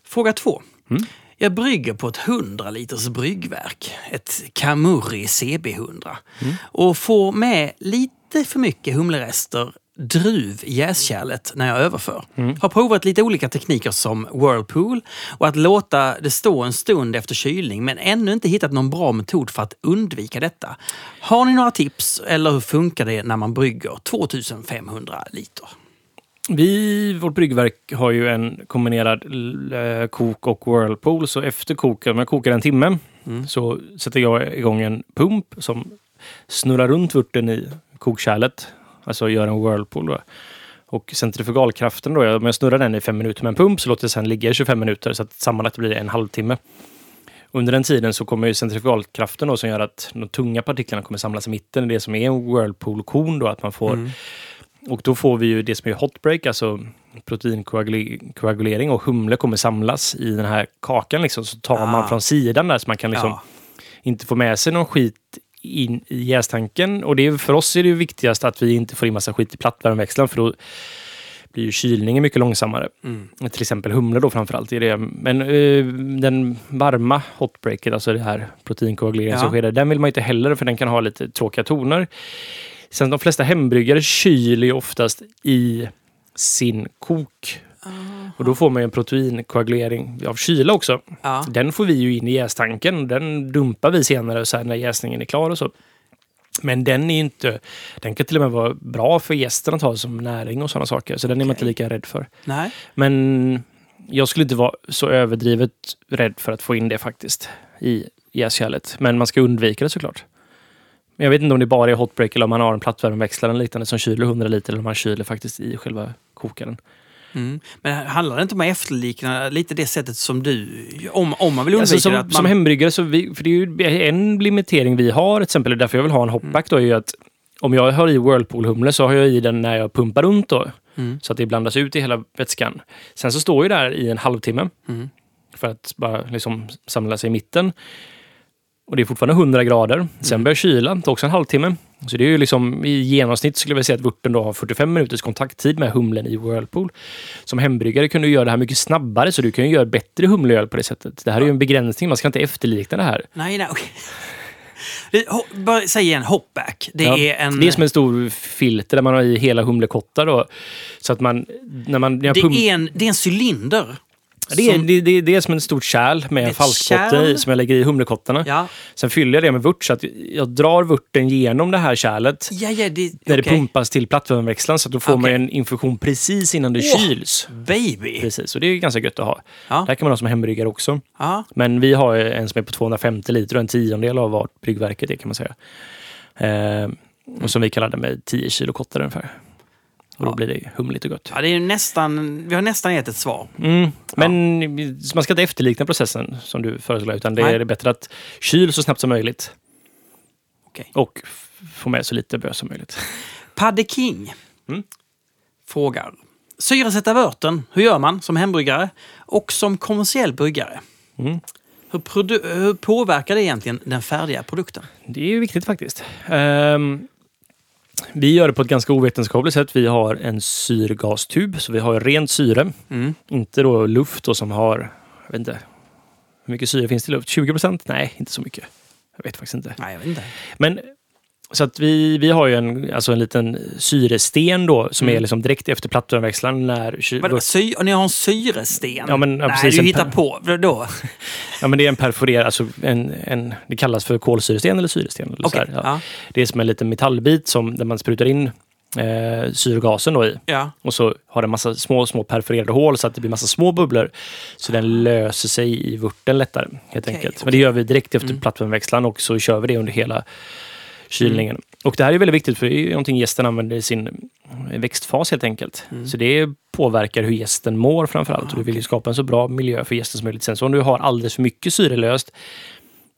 Fråga två. Mm. Jag brygger på ett 100 liters bryggverk, ett Camurri CB100, Mm. och får med lite för mycket humlerester druv i jäskärlet när jag överför. Har provat lite olika tekniker som whirlpool och att låta det stå en stund efter kylning men ännu inte hittat någon bra metod för att undvika detta. Har ni några tips eller hur funkar det när man brygger 2500 liter? Vi, vårt bryggverk har ju en kombinerad eh, kok och whirlpool. Så efter koken, om jag kokar en timme, så sätter jag igång en pump som snurrar runt vörten i kokkärlet. Alltså gör en whirlpool. Då. Och centrifugalkraften då, om jag snurrar den i fem minuter med en pump så låter det sen ligga i 25 minuter så att sammanlagt blir det en halvtimme. Under den tiden så kommer ju centrifugalkraften då som gör att de tunga partiklarna kommer samlas i mitten. Det som är en whirlpool-kon då, att man får och då får vi ju det som är hotbreak, alltså proteinkoagulering och humle kommer samlas i den här kakan. Liksom. Så tar Ah. man från sidan där så man kan liksom Ja. inte få med sig någon skit in i jästanken. Och det är, för oss är det ju viktigast att vi inte får in massa skit i plattvärmeväxlaren för då blir ju kylningen mycket långsammare. Mm. Till exempel humle då framförallt. Är det. Men eh, den varma hotbreaket, alltså det här proteinkoaguleringen Ja. som sker där, den vill man inte heller för den kan ha lite tråkiga toner. Sen de flesta hembryggare kyler ju oftast i sin kok. Och då får man ju en proteinkoagulering av kyla också. Ja. Den får vi ju in i jästanken. Den dumpar vi senare så när jäsningen är klar och så. Men den är inte... Den kan till och med vara bra för gästen att ha som näring och sådana saker. Så den är man inte lika rädd för. Nej. Men jag skulle inte vara så överdrivet rädd för att få in det faktiskt i jäskärlet. Men man ska undvika det såklart. Men jag vet inte om det bara är hotbreak eller om man har en plattvärmeväxlare eller liknande som kyler 100 liter eller om man kyler faktiskt i själva kokaren. Mm. Men handlar det inte om att efterlikna lite det sättet som du... Om, om man vill undvika Alltså, som, det, att man... som hembryggare, så vi, för det är ju en limitering vi har, till exempel därför jag vill ha en hopback då, är ju att om jag har i Whirlpool-humle så har jag i den när jag pumpar runt då. Mm. Så att det blandas ut i hela vätskan. Sen så står ju där i en halvtimme. Mm. För att bara liksom samla sig i mitten. Och det är fortfarande 100 grader. Sen börjar kyla, det tar också en halvtimme. Så det är ju liksom i genomsnitt skulle jag säga att vörten då har 45 minuters kontakttid med humlen i Whirlpool. Som hembryggare kan du göra det här mycket snabbare så du kan ju göra bättre humleöl på det sättet. Det här är ju en begränsning, man ska inte efterlikna det här. Nej, nej. Det- Bara säg igen, hopback. Det Ja, är en... det är som en stor filter där man har i hela humlekottar då. Så att man, när man... När det pump- är en, det är en cylinder. Det, är, som- det, det, det är som en stort kärl med en Ett falskbotten i som jag lägger i humlekottarna. Ja, Sen fyller jag det med vört så att jag drar vörten genom det här kärlet. ja, ja det... När det okej. pumpas till plattvärmeväxlaren så att då får man Okej. en infusion precis innan det Åh! kyls. Baby! Precis, och det är ganska gött att ha. Ja. Det här kan man ha som hembryggare också. Ja. Men vi har en som är på 250 liter och en tiondel av vart bryggverket är kan man säga. Eh, och som vi kallar det med 10 kilo kottar ungefär. Och då blir det humligt och gott. ja, det är nästan... Vi har nästan gett ett svar. Mm. Men man ska inte efterlikna processen som du föreslår utan det Nej. är bättre att kyl så snabbt som möjligt. Okej. Och få med så lite bös som möjligt. *laughs* Padde King Mm. frågar. Syresätta vörten, hur gör man som hembryggare och som kommersiell bryggare? Mm. Hur, hur påverkar det egentligen den färdiga produkten? Det är ju viktigt faktiskt. Ehm, vi gör det på ett ganska ovetenskapligt sätt. Vi har en syrgastub, så vi har rent syre. Mm. Inte då luft då som har, jag vet inte, hur mycket syre finns det i luft? 20 procent? Nej, inte så mycket. Jag vet faktiskt inte. Nej, jag vet inte. Men så att vi, vi har ju en, alltså en liten syresten då som Mm. är liksom direkt efter plattvärmeväxlaren när Vadå, sy- ni har en syresten? Ja, men, ja, Nej, precis, du hittar på. Vadå? *laughs* Ja, men det är en perforerad, alltså en, en, det kallas för kolsyresten eller syresten. Eller så Okej. här, ja. Ja. Det är som en liten metallbit som, där man sprutar in eh, syrgasen då i. Ja. Och så har den massa små, små perforerade hål så att det blir massa små bubblor. Så den löser sig i vörten lättare helt Okej, enkelt. okej. Men det gör vi direkt efter Mm. plattvärmeväxlaren och så kör vi det under hela kylningen. Och det här är väldigt viktigt för det är ju någonting gästen använder i sin växtfas helt enkelt. Mm. Så det påverkar hur gästen mår framförallt. och du vill ju skapa en så bra miljö för gästen som möjligt. Sen så om du har alldeles för mycket syrelöst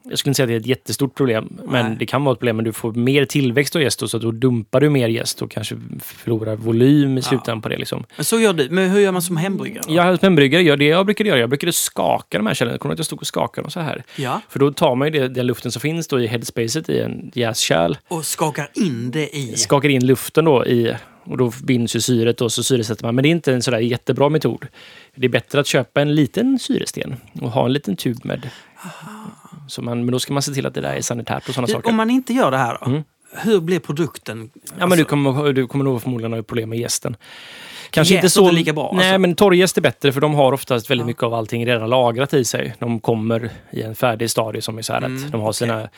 jag skulle inte säga att det är ett jättestort problem, men Nej. det kan vara ett problem. Men du får mer tillväxt av gäst och så då dumpar du mer gäst och kanske förlorar volym i slutändan på det. Liksom. Men så gör du. Men hur gör man som hembryggare? då? Jag som hembryggare gör det jag brukade göra. Jag brukade skaka de här kärlen. Kommer du att jag stod och skakade dem så här? Ja. För då tar man ju det, den luften som finns då i headspacet i en jäskärl, Och skakar in det i... skakar in luften då i och då binds ju syret och så syresätter man. Men det är inte en sådär jättebra metod. Det är bättre att köpa en liten syresten och ha en liten tub med. Så man, men då ska man se till att det där är sanitärt och sådana saker. Om man inte gör det här då? Mm. hur blir produkten? Ja, men du kommer, du kommer nog förmodligen ha problem med gästen. Kanske Jäst inte så inte lika bra, Nej, alltså. men torrjäst är bättre för de har oftast väldigt Ja. mycket av allting redan lagrat i sig. De kommer i en färdig stadie som är så här Mm, att de har sina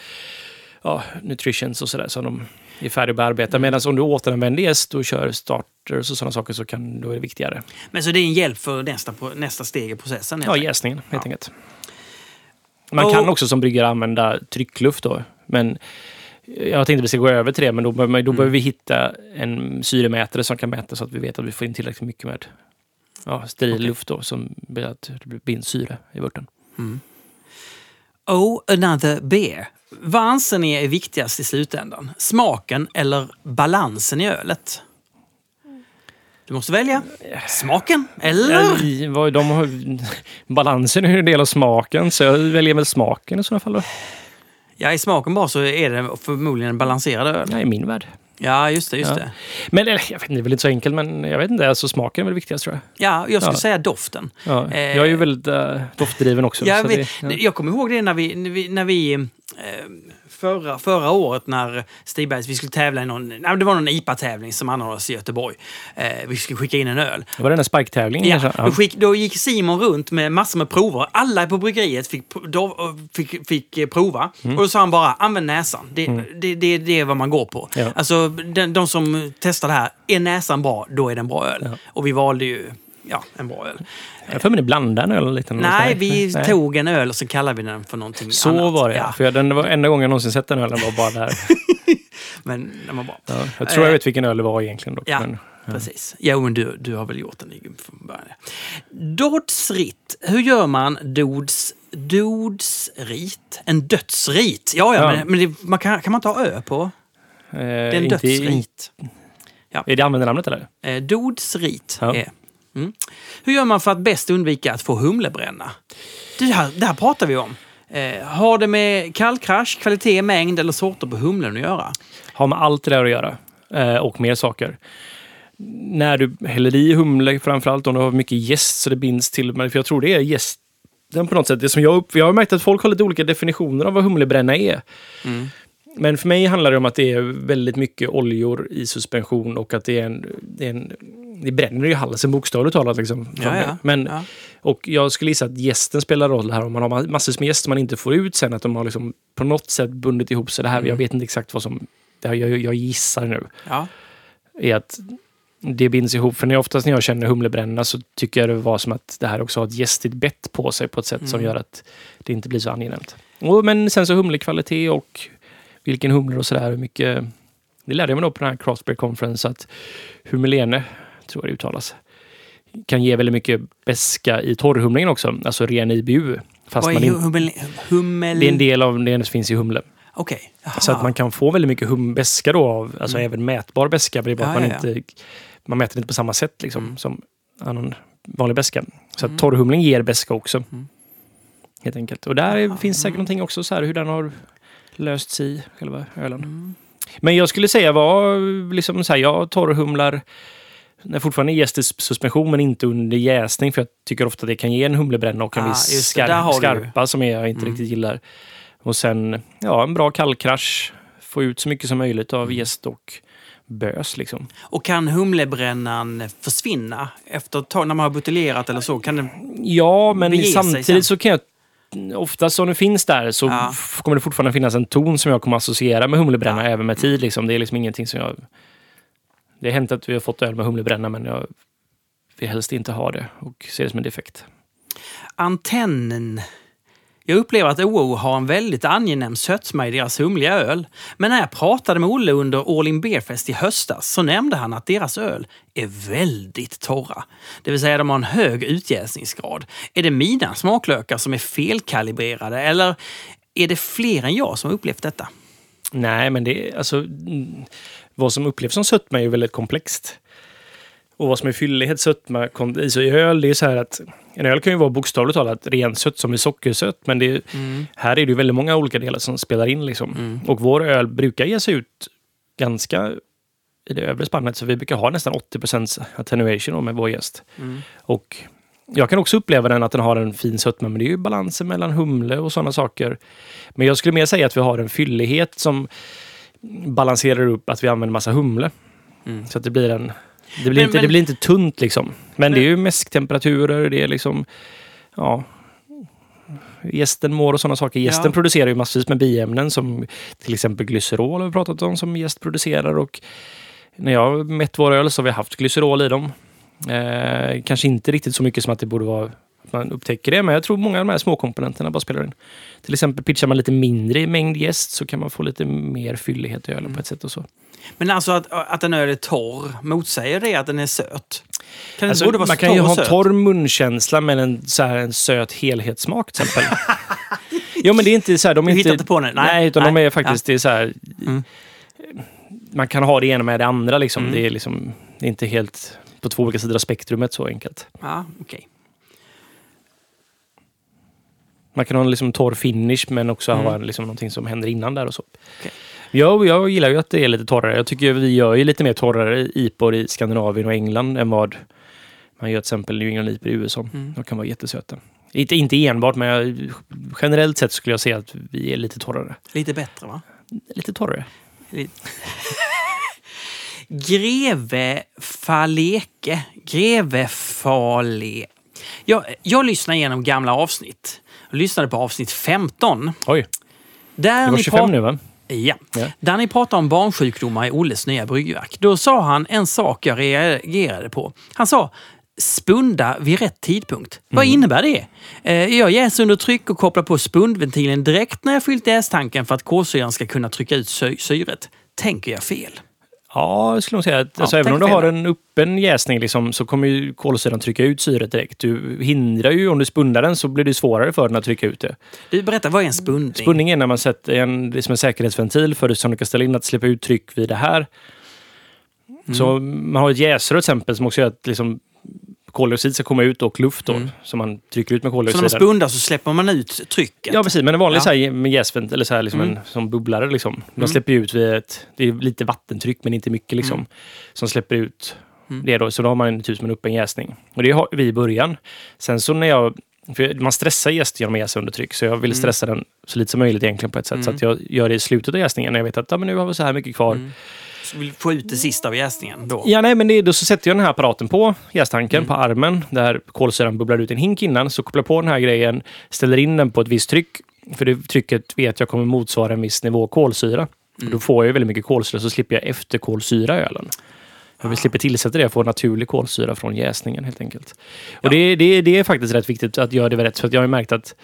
ja, nutritions och sådär som de är färdiga att bearbeta. Medan om du återanvänder jäst och kör starters och sådana saker så kan, då är det viktigare. Men så det är en hjälp för nästa, nästa steg i processen? Ja, jäsningen helt Ja. enkelt. Man kan också som bryggare använda tryckluft då. Men jag tänkte att vi ska gå över till det, men då, då Mm. behöver vi hitta en syremätare som kan mäta så att vi vet att vi får in tillräckligt mycket med ja, steril Okej. luft då, som blir att det binds syre i vörten. Oh, another beer. Vad anser ni är viktigast i slutändan? Smaken eller balansen i ölet? Du måste välja. Smaken eller? Ja, vad- de har, balansen är ju en del av smaken, så jag väljer väl smaken i sådana fall. Då. Ja, i smaken bara så är det förmodligen en balanserad öl. Ja, i min värld. Ja, just det. Just Ja. det. Men eller, jag vet det är väl inte så enkelt, men jag vet inte. Alltså, smaken är väl viktigast tror jag. Ja, jag skulle Ja. säga doften. Ja, Eh, jag är ju väldigt äh, doftdriven också. Ja, så vi, det, ja. Jag kommer ihåg det när vi, när vi, när vi eh, förra, förra året när Stigbergs, vi skulle tävla i någon, nej, det var någon IPA-tävling som anordnades i Göteborg. Eh, vi skulle skicka in en öl. Var det den där spike-tävlingen Ja, kanske? då, skick, då gick Simon runt med massor med prover. Alla på bryggeriet fick, då, fick, fick eh, prova. Mm. Och då sa han bara, använd näsan. Det, det, det, det är vad man går på. Ja. Alltså, de, de som testar det här, är näsan bra, då är det en bra öl. Ja. Och vi valde ju ja, en bra öl. Jag för mig ni blandade en öl lite. Nej, vi Nej. tog en öl och så kallade vi den för någonting Så annat. var det ja. För jag, den var enda gången jag någonsin sett den ölen var bara där. *laughs* Men den var bra. Ja, jag tror jag vet vilken öl det var egentligen dock. Ja, Men, precis. Ja, men du, du har väl gjort den från början. Dodsrit. Hur gör man dods, dodsrit? En dödsrit? Ja, ja, Ja. men, men det, man kan, kan man ta ö på? eh, Det är en dödsrit. Är det användarnamnet eller? Eh, dodsrit Ja. är... Mm. Hur gör man för att bäst undvika att få humlebränna? Det här, det här pratar vi om. Eh, har det med kallkrasch, kvalitet, mängd eller sorter på humlen att göra? Har med allt det där att göra. Eh, och mer saker. När du häller i humle, framförallt om du har mycket jäst så det binds till. Men för jag tror det är jästen på något sätt. Det som jag, upp, jag har märkt att folk har lite olika definitioner av vad humlebränna är. Mm. Men för mig handlar det om att det är väldigt mycket oljor i suspension och att det är en... Det, är en, det bränner i halsen bokstavligt talat. Liksom, Ja, ja. Men, ja. Och jag skulle gissa att gästen spelar roll här. Om man har massor med gäst man inte får ut sen. Att de har liksom på något sätt bundit ihop sig. Det här, Mm. Jag vet inte exakt vad som... Det här, jag, jag gissar nu. ja. Är att det binds ihop. För när jag, oftast när jag känner humlebränna så tycker jag det var som att det här också har ett gästigt bett på sig på ett sätt som Mm. gör att det inte blir så angenämt. Och, men sen så humlekvalitet och vilken humle och sådär. hur Mycket, det lärde jag mig då på den här Beer Conference att humlene, tror jag det uttalas, kan ge väldigt mycket beska i torrhumlingen också. Alltså ren IBU. Fast Vad man är inte, hummel... hummel... det är en del av det som finns i humle. Okej. Så att man kan få väldigt mycket hum beska då, av, alltså även mätbar beska. Men det är bara Mm. Ja, att ja, man, inte, man mäter inte på samma sätt liksom, Mm. som annan vanlig beska. Så Mm. att torrhumling ger beska också. Mm. Helt enkelt. Och där Jaha, finns säkert mm. någonting också, så här, hur den har löst sig själva ölen. Mm. Men jag skulle säga var liksom så här, jag torrhumlar när fortfarande jäst i suspension men inte under jäsning för jag tycker ofta det kan ge en humlebränna och en Ah, viss skar- du skarpa som jag inte Mm. riktigt gillar. Och sen, ja, en bra kallkrasch. Få ut så mycket som möjligt av Mm. jäst och bös liksom. Och kan humlebrännan försvinna efter ett tag när man har buteljerat eller så? Kan den... Ja, men samtidigt så kan jag Oftast om det finns där så Ja. kommer det fortfarande finnas en ton som jag kommer associera med humlebränna Ja. även med tid. Liksom. Det är liksom ingenting som jag... Det har hänt att vi har fått öl med humlebränna men jag vill helst inte ha det och ser det som en defekt. Antennen. Jag upplever att OO har en väldigt angenäm sötma i deras humliga öl. Men när jag pratade med Olle under All In Beer Fest i höstas så nämnde han att deras öl är väldigt torra. Det vill säga de har en hög utjäsningsgrad. Är det mina smaklökar som är felkalibrerade eller är det fler än jag som har upplevt detta? Nej, men det är alltså... mm, Vad som upplevs som sötma är ju väldigt komplext. Och vad som är fyllighet, sötma, i i öl, det är så här att en öl kan ju vara bokstavligt talat rensött som är sockersött, men det är, här är det ju väldigt många olika delar som spelar in. Liksom. Mm. Och vår öl brukar ge sig ut ganska i det övre spannet, så vi brukar ha nästan 80% attenuation med vår gäst. Mm. Och jag kan också uppleva den att den har en fin sötma, men det är ju balansen mellan humle och sådana saker. Men jag skulle mer säga att vi har en fyllighet som balanserar upp att vi använder massa humle. Mm. Så att det blir en... Det blir, Men- inte, men- det blir inte tunt liksom. Men det är ju mäsktemperaturer, det är liksom... Ja... Gästen mår och sådana saker. Gästen Ja. producerar ju massvis med biämnen som till exempel glycerol har vi pratat om som gäst producerar. Och när jag har mätt våra öl så har vi haft glycerol i dem. Eh, kanske inte riktigt så mycket som att det borde vara att man upptäcker det, men jag tror många av de här små komponenterna bara spelar in. Till exempel pitchar man lite mindre i mängd gäst så kan man få lite mer fyllighet i ölen på ett sätt och så. Men alltså att, att en öl är torr, motsäger det att den är söt? Kan Alltså, man kan torr ju ha en torr munkänsla men en, så här, en söt helhetssmak till exempel. *laughs* jo men det är inte så här, de är Du inte... inte på det? Nej. Nej, utan de Nej. är faktiskt, det är så här... Mm. Man kan ha det ena med det andra liksom. Mm. Det är liksom inte helt på två olika sidor av spektrumet så enkelt. Ja, okej. Man kan ha en liksom torr finish men också Mm. ha liksom, någonting som händer innan där och så. Okej. Jag, jag gillar ju att det är lite torrare. Jag tycker vi gör ju lite mer torrare IPor i Skandinavien och England än vad man gör till exempel New England IPor i USA. Mm. De kan vara jättesöta. Inte, inte enbart, men jag, generellt sett skulle jag säga att vi är lite torrare. Lite bättre va? Lite torrare. Lite. *laughs* Greve Faleke. Greve Fale. Jag, jag lyssnade igenom gamla avsnitt. Lyssnade på avsnitt 15. Oj, Där det var ni 25 pra- nu va? Ja. Ja. Där ni pratar om barnsjukdomar i Olles nya bryggverk. Då sa han en sak jag reagerade på. Han sa spunda vid rätt tidpunkt. Vad innebär det? Eh, Jag jäser under tryck och kopplar på spundventilen direkt när jag fyllt jästanken för att kolsyran ska kunna trycka ut sy- syret. Tänker jag fel? Ja, jag skulle nog säga att Ja, alltså, även om du har en öppen jäsning liksom, så kommer ju kolsyran trycka ut syret direkt. Du hindrar ju, om du spundar den så blir det svårare för den att trycka ut det. Du, berätta, vad är en spundning? Spundning är när man sätter en, det är som en säkerhetsventil för det som du kan ställa in att släppa ut tryck vid det här. Så man har ett jäsrör till exempel som också gör att liksom, koldioxid ska komma ut och luft då, Mm. som man trycker ut med Så när man koldioxiden. spundar så släpper man ut trycket? Ja, precis. Men en vanlig Ja. så här, med jäsvent, eller så här, liksom Mm. en som bubblare. Liksom. De Mm. släpper ut vid ett, det är lite vattentryck men inte mycket liksom. Mm. Som släpper ut Mm. det då. Så då har man typ som en öppen jäsning. Och det har vi i början. Sen så när jag, man stressar jäst genom att jäsa under tryck. Så jag vill Mm. stressa den så lite som möjligt egentligen på ett sätt. Så Mm. att jag gör det i slutet av jäsningen när jag vet att ja, men nu har vi så här mycket kvar. Mm. Vill få ut det sista av jäsningen då? Ja, nej, men det, då så sätter jag den här apparaten på jästanken, Mm. på armen, där kolsyran bubblar ut en hink innan. Så kopplar jag på den här grejen, ställer in den på ett visst tryck. För det trycket vet jag kommer motsvara en viss nivå kolsyra. Och då får jag väldigt mycket kolsyra, så slipper jag efterkolsyra ölen. Jag vill slippa tillsätta det, jag får naturlig kolsyra från jäsningen helt enkelt. Och Ja. det, det, det är faktiskt rätt viktigt att göra det rätt, för att jag har märkt att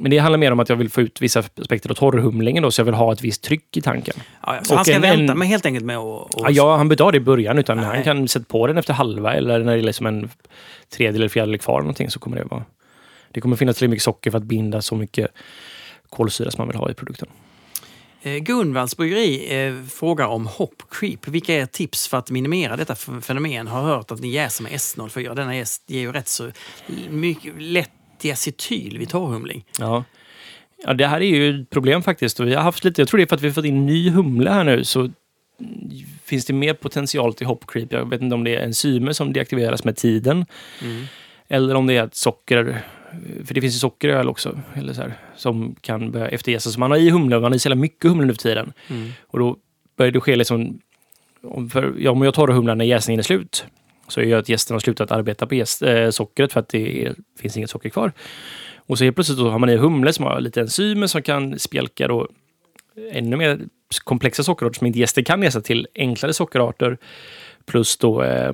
men det handlar mer om att jag vill få ut vissa aspekter av torrhumlingen då, så jag vill ha ett visst tryck i tanken. Ja, ja. Så Och han ska en- vänta med helt enkelt med att... att- Ja, ja, han behöver ha det i början, utan Nej. han kan sätta på den efter halva eller när det är liksom en tredjedel eller fjärdedel kvar eller någonting så kommer det vara... Det kommer finnas tillräckligt mycket socker för att binda så mycket kolsyra som man vill ha i produkten. Eh, Gunvalls bryggeri eh, frågar om hop creep. Vilka är tips för att minimera detta fenomen? Har hört att ni jäser med S04. Denna jäst ger ju rätt så mycket lätt diacetyl vid torrhumling. Ja. ja, det här är ju ett problem faktiskt. Vi har haft lite, jag tror det är för att vi fått in ny humle här nu så finns det mer potential till hop creep. Jag vet inte om det är enzymer som deaktiveras med tiden Mm. Eller om det är socker, för det finns ju socker i öl också, eller så här, som kan börja efterjäsa. Så man har i humle, man har i så jävla mycket humle nu för tiden. Mm. Och då börjar det ske liksom, om, för, ja, om jag tar humlan när jäsningen är slut, så är det att gästen har slutat arbeta på gäst, eh, sockret för att det är, finns inget socker kvar. Och så helt plötsligt då har man i humle som har lite enzymer som kan spjälka då ännu mer komplexa sockerarter som inte gäster kan jäsa till enklare sockerarter. Plus då eh,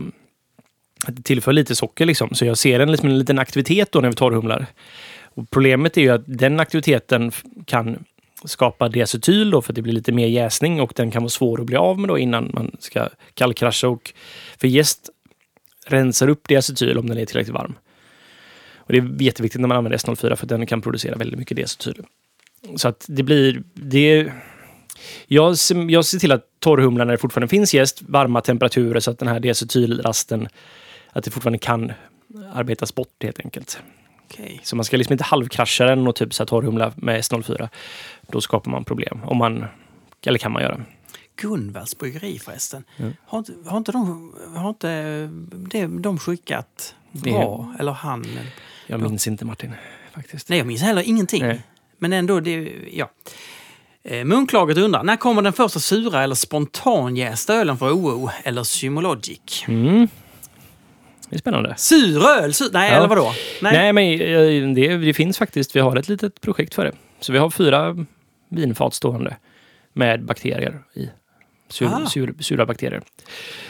att det tillför lite socker liksom. Så jag ser en, liksom, en liten aktivitet då när vi torrhumlar. Och problemet är ju att den aktiviteten kan skapa diacetyl då för att det blir lite mer jäsning och den kan vara svår att bli av med då innan man ska kallkrascha. Och för gäst rensar upp diacetyl om den är tillräckligt varm. Och det är jätteviktigt när man använder S04 för den kan producera väldigt mycket diacetyl. Så att det blir... Det, jag, ser- jag ser till att torrhumla när det fortfarande finns jäst, varma temperaturer så att den här diacetylrasten, att det fortfarande kan arbetas bort helt enkelt. Okej. Så man ska liksom inte halvkrascha den och typ så här torrhumla med S04. Då skapar man problem. Om man, eller kan man göra. Gunvalls bryggeri förresten. Ja. Har, inte, har inte de, har inte det, de skickat bra? Eller han? Jag minns inte Martin, faktiskt. Nej, jag minns heller ingenting. Nej. Men ändå, det, ja. Eh, Munklaget undrar, när kommer den första sura eller spontanjästa ölen för OO eller Symologic? Mm. Det är spännande. Sur öl? Sur, nej, Ja. eller vadå? Nej, men eh, det, det finns faktiskt. Vi har ett litet projekt för det. Så vi har fyra vinfat stående med bakterier i. Sur, Ah. sur, sura bakterier.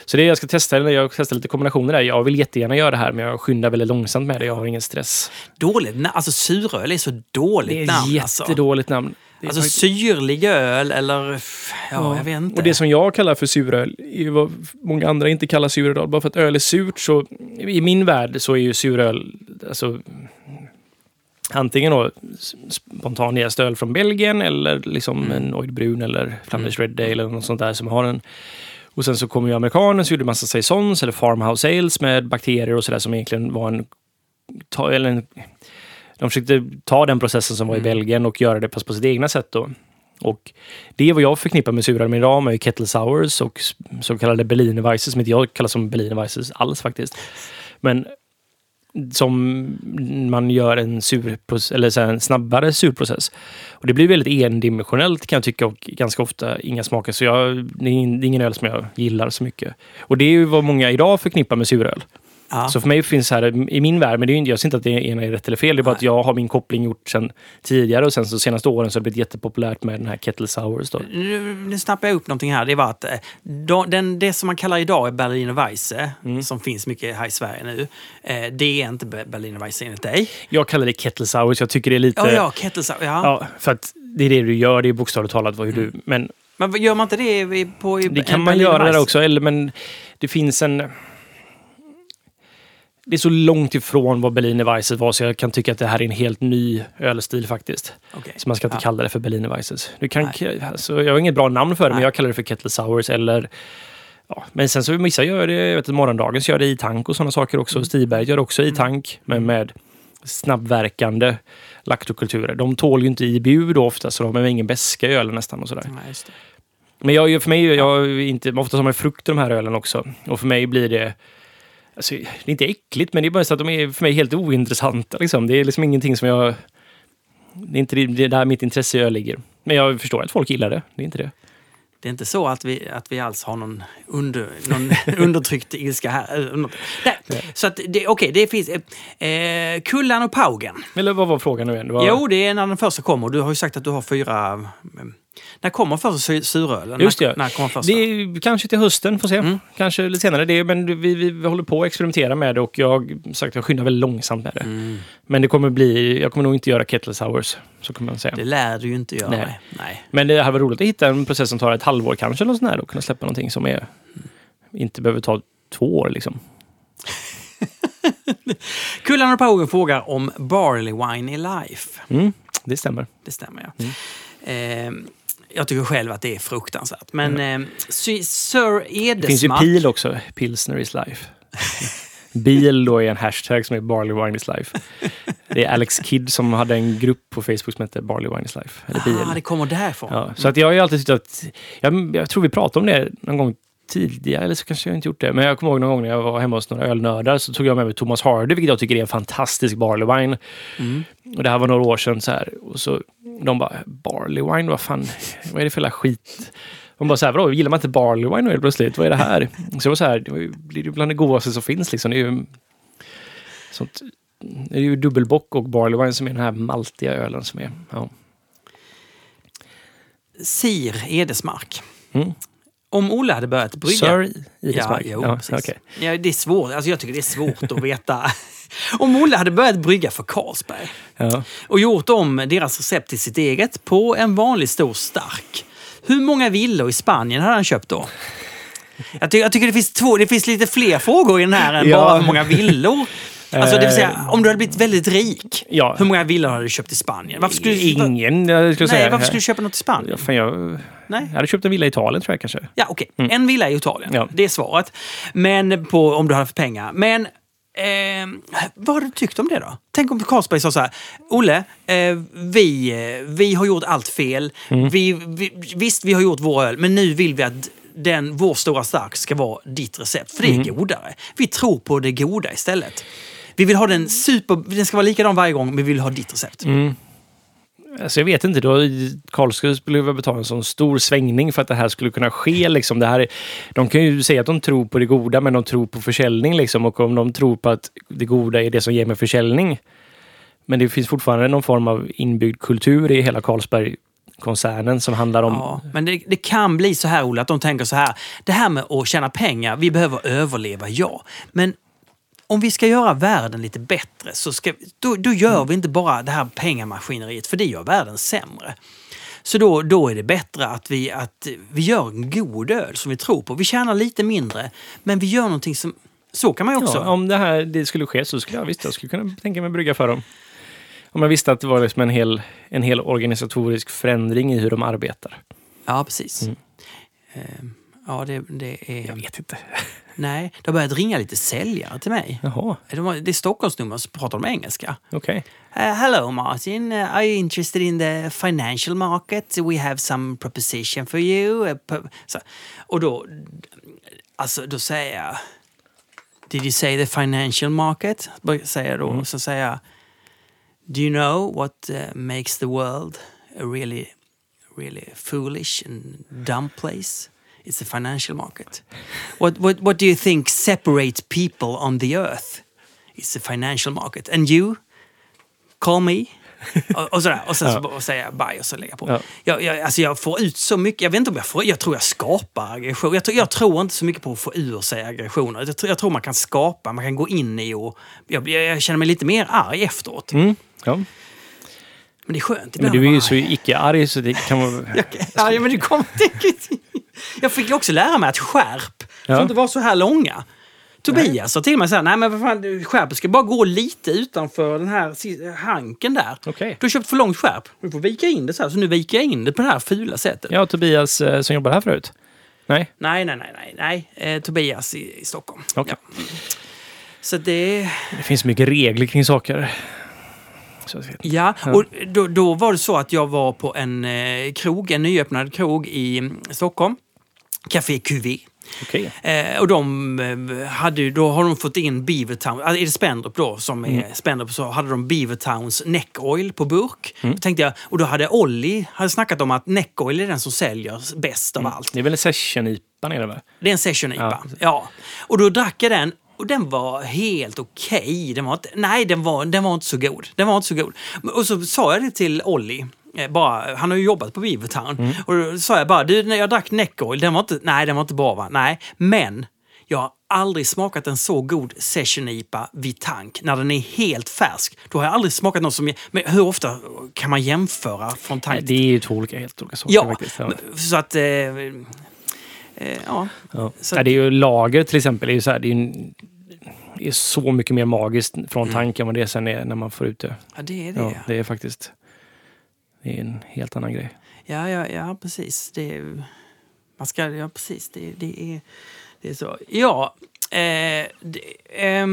Så det jag ska testa, jag testar lite kombinationer där. Jag vill jättegärna göra det här, men jag skyndar väldigt långsamt med det. Jag har ingen stress. Dåligt na- Alltså suröl är så dåligt Det är ett namn. Alltså, jättedåligt namn. Det alltså syrlig öl eller... f- Ja, jag vet inte. Och det som jag kallar för suröl är ju vad många andra inte kallar suröl. Bara för att öl är surt så i min värld så är ju suröl alltså antingen då spontan jäst öl från Belgien eller liksom Mm. en Oid Brun eller Flanders Red Ale eller något sånt där som har en och sen så kommer ju amerikanen så gjorde massa saisons eller farmhouse ales med bakterier och sådär som egentligen var en, ta, eller en de försökte ta den processen som var i Belgien och göra det fast på sitt egna sätt då. Och det är vad jag förknippar med med idag med kettle sours och så kallade Berliner Weisses, som inte jag kallar som Berliner Weisses alls faktiskt. Men som man gör en, sur, eller så här, en snabbare surprocess. Och det blir väldigt endimensionellt kan jag tycka och ganska ofta inga smaker. Så jag, det är ingen öl som jag gillar så mycket. Och det är ju vad många idag förknippar med suröl ja. Så för mig finns här, i min värld, men det är, jag ser inte att det ena är rätt eller fel, det är bara Nej. att jag har min koppling gjort sen tidigare och sen så senaste åren så har det blivit jättepopulärt med den här Kettle Sours. Då. Nu, nu snappar jag upp någonting här. Det var att eh, då, den, det som man kallar idag är Berliner Weisse, Mm. som finns mycket här i Sverige nu, eh, det är inte Be- Berliner Weisse enligt dig. Jag kallar det Kettle Sours, jag tycker det är lite... Ja, ja, Kettelsau. Ja. Ja, för att det är det du gör, det är bokstavligt talat vad hur du... Men Men gör man inte det på i det kan man göra där också, eller men det finns en... Det är så långt ifrån vad Berliner Weisses var så jag kan tycka att det här är en helt ny ölstil faktiskt. Okej. Så man ska inte Ja. kalla det för Berliner Weisses. Du kan, alltså, jag har inget bra namn för det, men Nej. jag kallar det för Kettle Sours eller... Ja, men sen så vissa gör det, jag vet Morgondagens gör det i tank och sådana saker också. Mm. Stiberg gör också i tank, men med snabbverkande laktokulturer. De tål ju inte IBU då ofta, så de har ingen beska i ölen nästan och sådär. Nej, det. Men jag, för mig, jag inte, ofta har man frukt i de här ölen också. Och för mig blir det... Alltså, det är inte äckligt, men det är bara så att de är för mig helt ointressanta. Liksom. Det är liksom ingenting som jag... Det är inte det, det är där mitt intresse öl ligger. Men jag förstår att folk gillar det. Det är inte det. Det är inte så att vi, att vi alls har någon, under, någon *laughs* undertryckt ilska här. Eh. Nej. Så att det, okej, det finns... Eh, eh, Kullan och Paugen. Eller vad var frågan nu igen? Var, Jo, det är när den första kommer. Du har ju sagt att du har fyra... När kommer första su- surölen? Just när, det. När kommer första? Det är kanske till hösten, får se. Mm. Kanske lite senare. Det är, men vi, vi, vi håller på att experimentera med det och jag sagt jag skyndar väldigt långsamt med det. Mm. Men det kommer bli, jag kommer nog inte göra kettle sours, så kan man säga. Det lär du ju inte göra. Nej. Nej. Men det hade varit roligt att hitta en process som tar ett halvår kanske, eller sånt där, och kunna släppa någonting som är, inte behöver ta två år. Liksom. *laughs* Kullan och Paugen frågar om Barley Wine i Life. Mm, det stämmer. Det stämmer, ja. Eh, jag tycker själv att det är fruktansvärt. Men eh, Sy- Sir Det finns ju Edesmark... PIL också, Pilsner is life. Bil då är en hashtag som är Barley Wine is life. Det är Alex Kidd som hade en grupp på Facebook som hette Barley Wine is life. Eller Bil. Ah, det kommer därifrån. Ja, så att jag har ju alltid tyckt att... Jag, jag tror vi pratade om det någon gång tidigare, eller så kanske jag inte gjort det. Men jag kommer ihåg någon gång när jag var hemma hos några ölnördar så tog jag med mig Thomas Hardy, vilket jag tycker är en fantastisk barley wine. Mm. Och det här var några år sedan så här. Och så de bara, barley wine, vad fan, vad är det för jävla skit? De bara så här, vadå, gillar man inte barley wine helt plötsligt? Vad är det här? Så jag var så här, det blir ju bland det godaste som finns liksom. Det är ju sånt, det är ju dubbelbock och barley wine som är den här maltiga ölen som är, ja. Sir Edesmark. Mm. Om Olle hade börjat brygga... Sir Ja, jo, ja, okej. ja, det är svårt. Alltså, jag tycker det är svårt att veta. *laughs* Om Olle hade börjat brygga för Carlsberg Ja. och gjort om deras recept till sitt eget på en vanlig stor stark. Hur många villor i Spanien hade han köpt då? Jag, ty jag tycker det finns, två, det finns lite fler frågor i den här än Ja. bara hur många villor. Alltså, det vill säga, Eh. om du hade blivit väldigt rik, Ja. hur många villor hade du köpt i Spanien? Varför skulle Ingen, jag skulle nej, säga. varför skulle du köpa något i Spanien? Ja, fan, jag, Nej. jag hade köpt en villa i Italien tror jag kanske. Ja, okej. En villa i Italien. Ja. Det är svaret. Men på, om du hade för pengar. Men eh, vad har du tyckt om det då? Tänk om Carlsberg sa så här. Olle, eh, vi, eh, vi har gjort allt fel. Vi, vi, visst, vi har gjort vår öl, men nu vill vi att den, vår stora stark ska vara ditt recept. För det är godare. Vi tror på det goda istället. Vi vill ha den super... Den ska vara likadan varje gång, men vi vill ha ditt recept. Alltså jag vet inte, då Carlsberg skulle behöva betala en sån stor svängning för att det här skulle kunna ske. Liksom. Det här är, de kan ju säga att de tror på det goda, men de tror på försäljning. Liksom. Och om de tror på att det goda är det som ger mig försäljning. Men det finns fortfarande någon form av inbyggd kultur i hela Carlsberg koncernen som handlar om... Ja, men det, det kan bli så här, Ola, att de tänker så här. Det här med att tjäna pengar, vi behöver överleva, ja. Men om vi ska göra världen lite bättre så ska, då, då gör vi inte bara det här pengamaskineriet, för det gör världen sämre. Så då, då är det bättre att vi, att vi gör en god öl som vi tror på. Vi tjänar lite mindre, men vi gör någonting som... Så kan man ju också... Ja, om det här det skulle ske så skulle jag visst jag skulle kunna tänka mig brygga för dem. Om jag visste att det var liksom en, hel, en hel organisatorisk förändring i hur de arbetar. Ja, precis. Mm. Ja, det, det är... Jag vet inte. Nej, det har börjat ringa lite säljare till mig. Jaha. det är Stockholmsnummer så pratar de engelska. Okej. Okay. Uh, hello Martin, uh, are you interested in the financial market? We have some proposition for you. Uh, så, och då, alltså då säger jag, did you say the financial market? Säger jag då, mm. så säger jag, do you know what makes the world a really, really foolish and dumb place? It's the financial market. What, what, what do you think separates people on the earth? It's the financial market. And you? Call me? *laughs* och, och, sådär. Och sen ja. så säger jag bye och så lägger jag på. Ja. Jag, jag, alltså jag får ut så mycket. Jag vet inte om jag får Jag tror jag skapar aggression. Jag, jag tror inte så mycket på att få ur sig aggressioner. Jag, jag tror man kan skapa, man kan gå in i och... Jag, jag känner mig lite mer arg efteråt. Mm. Ja. Men det är skönt ibland. Men du är ju så icke-arg så det kan vara... *laughs* ja, men du kommer... Jag fick också lära mig att skärp ja. får inte vara så här långa. Tobias sa till mig så här, nej men vad fan, skärpet ska bara gå lite utanför den här hanken där. Okay. Du har köpt för långt skärp. Du får vika in det så här, så nu viker jag in det på det här fula sättet. Ja, Tobias eh, som jobbar här förut? Nej? Nej, nej, nej, nej. nej. Eh, Tobias i, i Stockholm. Okay. Ja. Så det... Det finns mycket regler kring saker. Ja, och då, då, var det så att jag var på en eh, krog, en nyöppnad krog i mm, Stockholm. Café QV. Okay. Eh, och de eh, hade då har de fått in Beavertown, alltså är det Spendrup då som är mm. Spendrup så hade de Beavertowns Neck Oil på burk. Mm. tänkte jag, och då hade Olli hade snackat om att Neck Oil är den som säljer bäst av mm. allt. Det är väl en session-IPA det är en session-IPA, ja. ja. Och då drack jag den och den var helt okej. Okay. Den var nej, den var, den var inte så god. Den var inte så god. Och så sa jag det till Olli. Eh, bara, han har ju jobbat på Beavertown. Mm. Och då sa jag bara, du när jag drack Neck Oil, den var inte, nej den var inte bra va? Nej, men jag har aldrig smakat en så god session IPA vid tank när den är helt färsk. Då har jag aldrig smakat något som... Men hur ofta kan man jämföra från tank? Det är ju två olika, helt olika saker ja, faktiskt. Ja, så att... Eh, eh, ja. ja. Så. det är ju lager till exempel. Det är ju så här, det är en, är så mycket mer magiskt från mm. tanken än vad det sen är när man får ut det. Ja, det är det. Ja, det är faktiskt det är en helt annan grej. Ja, ja, ja precis. Det är, man ska, ja, precis. Det, det, är, det är så. Ja, eh, det, eh,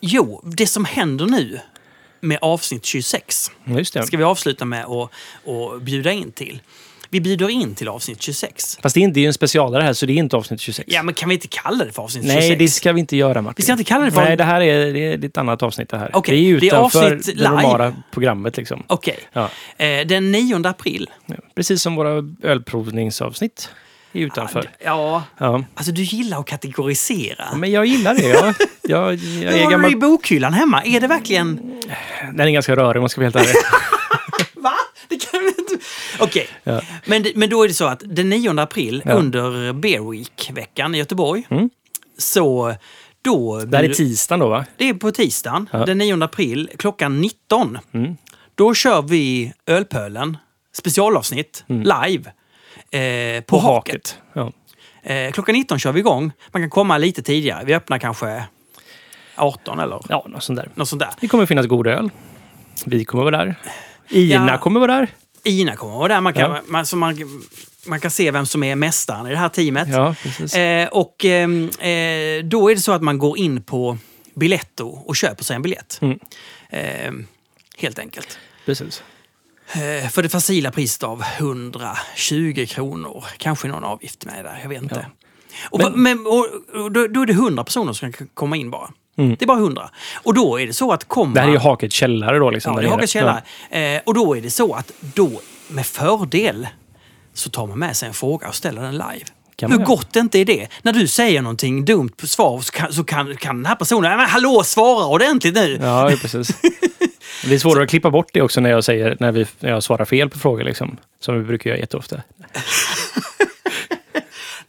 jo, det som händer nu med avsnitt 26 Just det. ska vi avsluta med att bjuda in till. Vi bjuder in till avsnitt 26. Fast det är, inte, det är en specialare här, så det är inte avsnitt 26. Ja, men kan vi inte kalla det för avsnitt 26? Nej, det ska vi inte göra, Martin. Vi ska inte kalla det för... Nej, det här är, det är ett annat avsnitt det här. Okay, det är utanför det, är avsnitt det normala programmet. Liksom. Okej. Okay. Ja. Eh, den 9 april. Ja, precis som våra ölprovningsavsnitt är utanför. Ja, ja, alltså du gillar att kategorisera. Ja, men jag gillar det. Jag, jag, jag är gammal... du i bokhyllan hemma? Är det verkligen... Den är ganska rörig om man ska vara helt ärlig. *laughs* Va? Det kan vi inte... Okej, okay. ja. men, men då är det så att den 9 april ja. under Beer Week-veckan i Göteborg mm. så då... Det här är tisdagen då va? Det är på tisdagen, ja. den 9 april klockan 19. Mm. Då kör vi Ölpölen, specialavsnitt, mm. live. Eh, på, på Haket. Ja. Eh, klockan 19 kör vi igång. Man kan komma lite tidigare. Vi öppnar kanske 18 eller? Ja, något sånt där. Något sånt där. Det kommer finnas god öl. Vi kommer vara där. Ina ja, kommer vara där. Ina kommer vara där. Man kan, ja. man, så man, man kan se vem som är mästaren i det här teamet. Ja, eh, och ehm, eh, då är det så att man går in på Biletto och köper sig en biljett. Mm. Eh, helt enkelt. Precis. Eh, för det facila priset av 120 kronor. Kanske någon avgift med där, jag vet inte. Ja. Och, men, men och, och då, då, är det 100 personer som kan komma in bara. Mm. Det är bara 100. Och då är det så att kommer... Det här är ju Hakets källare då. Liksom, Ja, det är. Hakets källare. Eh, och då är det så att då med fördel så tar man med sig en fråga och ställer den live. Hur gott inte är det? När du säger någonting dumt på svar så kan, så kan, kan den här personen, "Nej, men hallå svara ordentligt nu! Ja, ja, precis. *laughs* Det är svårare att klippa bort det också när jag, säger, när vi, när jag svarar fel på frågor. Liksom, som vi brukar göra jätteofta.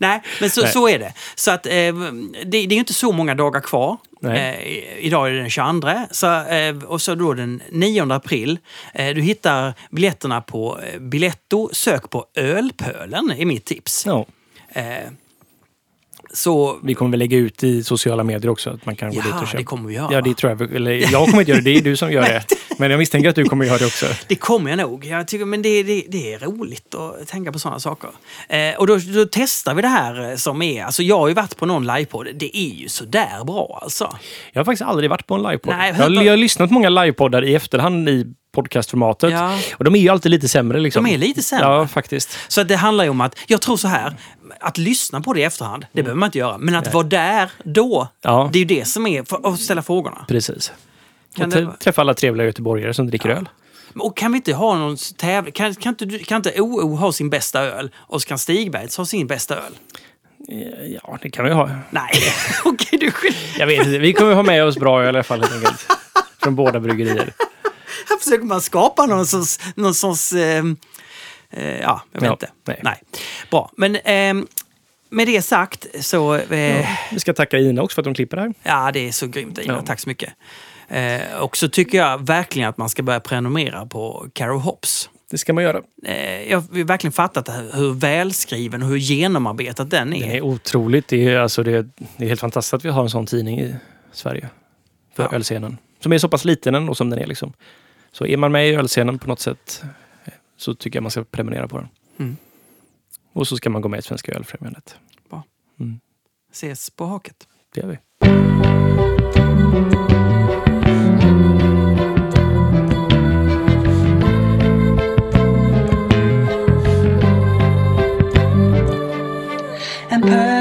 Nej, men så, Nej. så är det. Så att, eh, det, det är inte så många dagar kvar. Eh, idag är det den 22. Så, eh, och så då den 9 april. Eh, du hittar biljetterna på eh, Biletto. Sök på Ölpölen, är mitt tips. Ja. Så Vi kommer väl lägga ut i sociala medier också att man kan gå dit Ja, och köpa. det kommer vi göra. Ja, det tror jag. Eller jag kommer inte göra det, det är du som gör det. *laughs* Men jag misstänker att du kommer göra det också. *laughs* Det kommer jag nog. Jag tycker, men det, det, det är roligt att tänka på sådana saker. Eh, och då, då testar vi det här som är... Alltså jag har ju varit på någon livepodd. Det är ju sådär bra alltså. Jag har faktiskt aldrig varit på en livepodd. Jag, jag har lyssnat på många livepoddar i efterhand i podcastformatet. Ja. Och de är ju alltid lite sämre. Liksom. De är lite sämre. Ja, faktiskt. Så det handlar ju om att, jag tror så här, att lyssna på det i efterhand, det behöver man inte göra. Men att vara där då, Ja. det är ju det som är, för att ställa frågorna. Precis. Kan och det träffa alla trevliga göteborgare som dricker öl. Och kan vi inte ha någon tävling, kan, kan, inte, kan inte OO ha sin bästa öl och så kan Stigbergs ha sin bästa öl? Ja, det kan vi ha. Nej, *laughs* okej du själv. Jag vet inte, vi kommer ha med oss bra öl i alla fall helt enkelt. *laughs* Från båda bryggerier. Här försöker man skapa någon sorts... Någon sorts eh, eh, ja, jag vet Ja, inte. nej. Bra, men eh, med det sagt så... Eh, Vi ska tacka Ina också för att de klipper det här. Ja, det är så grymt Ina. Ja. Tack så mycket. Eh, och så tycker jag verkligen att man ska börja prenumerera på Caro Hops. Det ska man göra. Eh, jag har verkligen fattat hur välskriven och hur genomarbetat den är. Det är otroligt. Det är, alltså det, det är helt fantastiskt att vi har en sån tidning i Sverige. För Ja. ölscenen. Som är så pass liten ändå som den är. Liksom. Så är man med i ölscenen på något sätt så tycker jag man ska prenumerera på den. Mm. Och så ska man gå med i Svenska ölfrämjandet. Bra. Mm. Ses på haket. Det gör vi. En pöl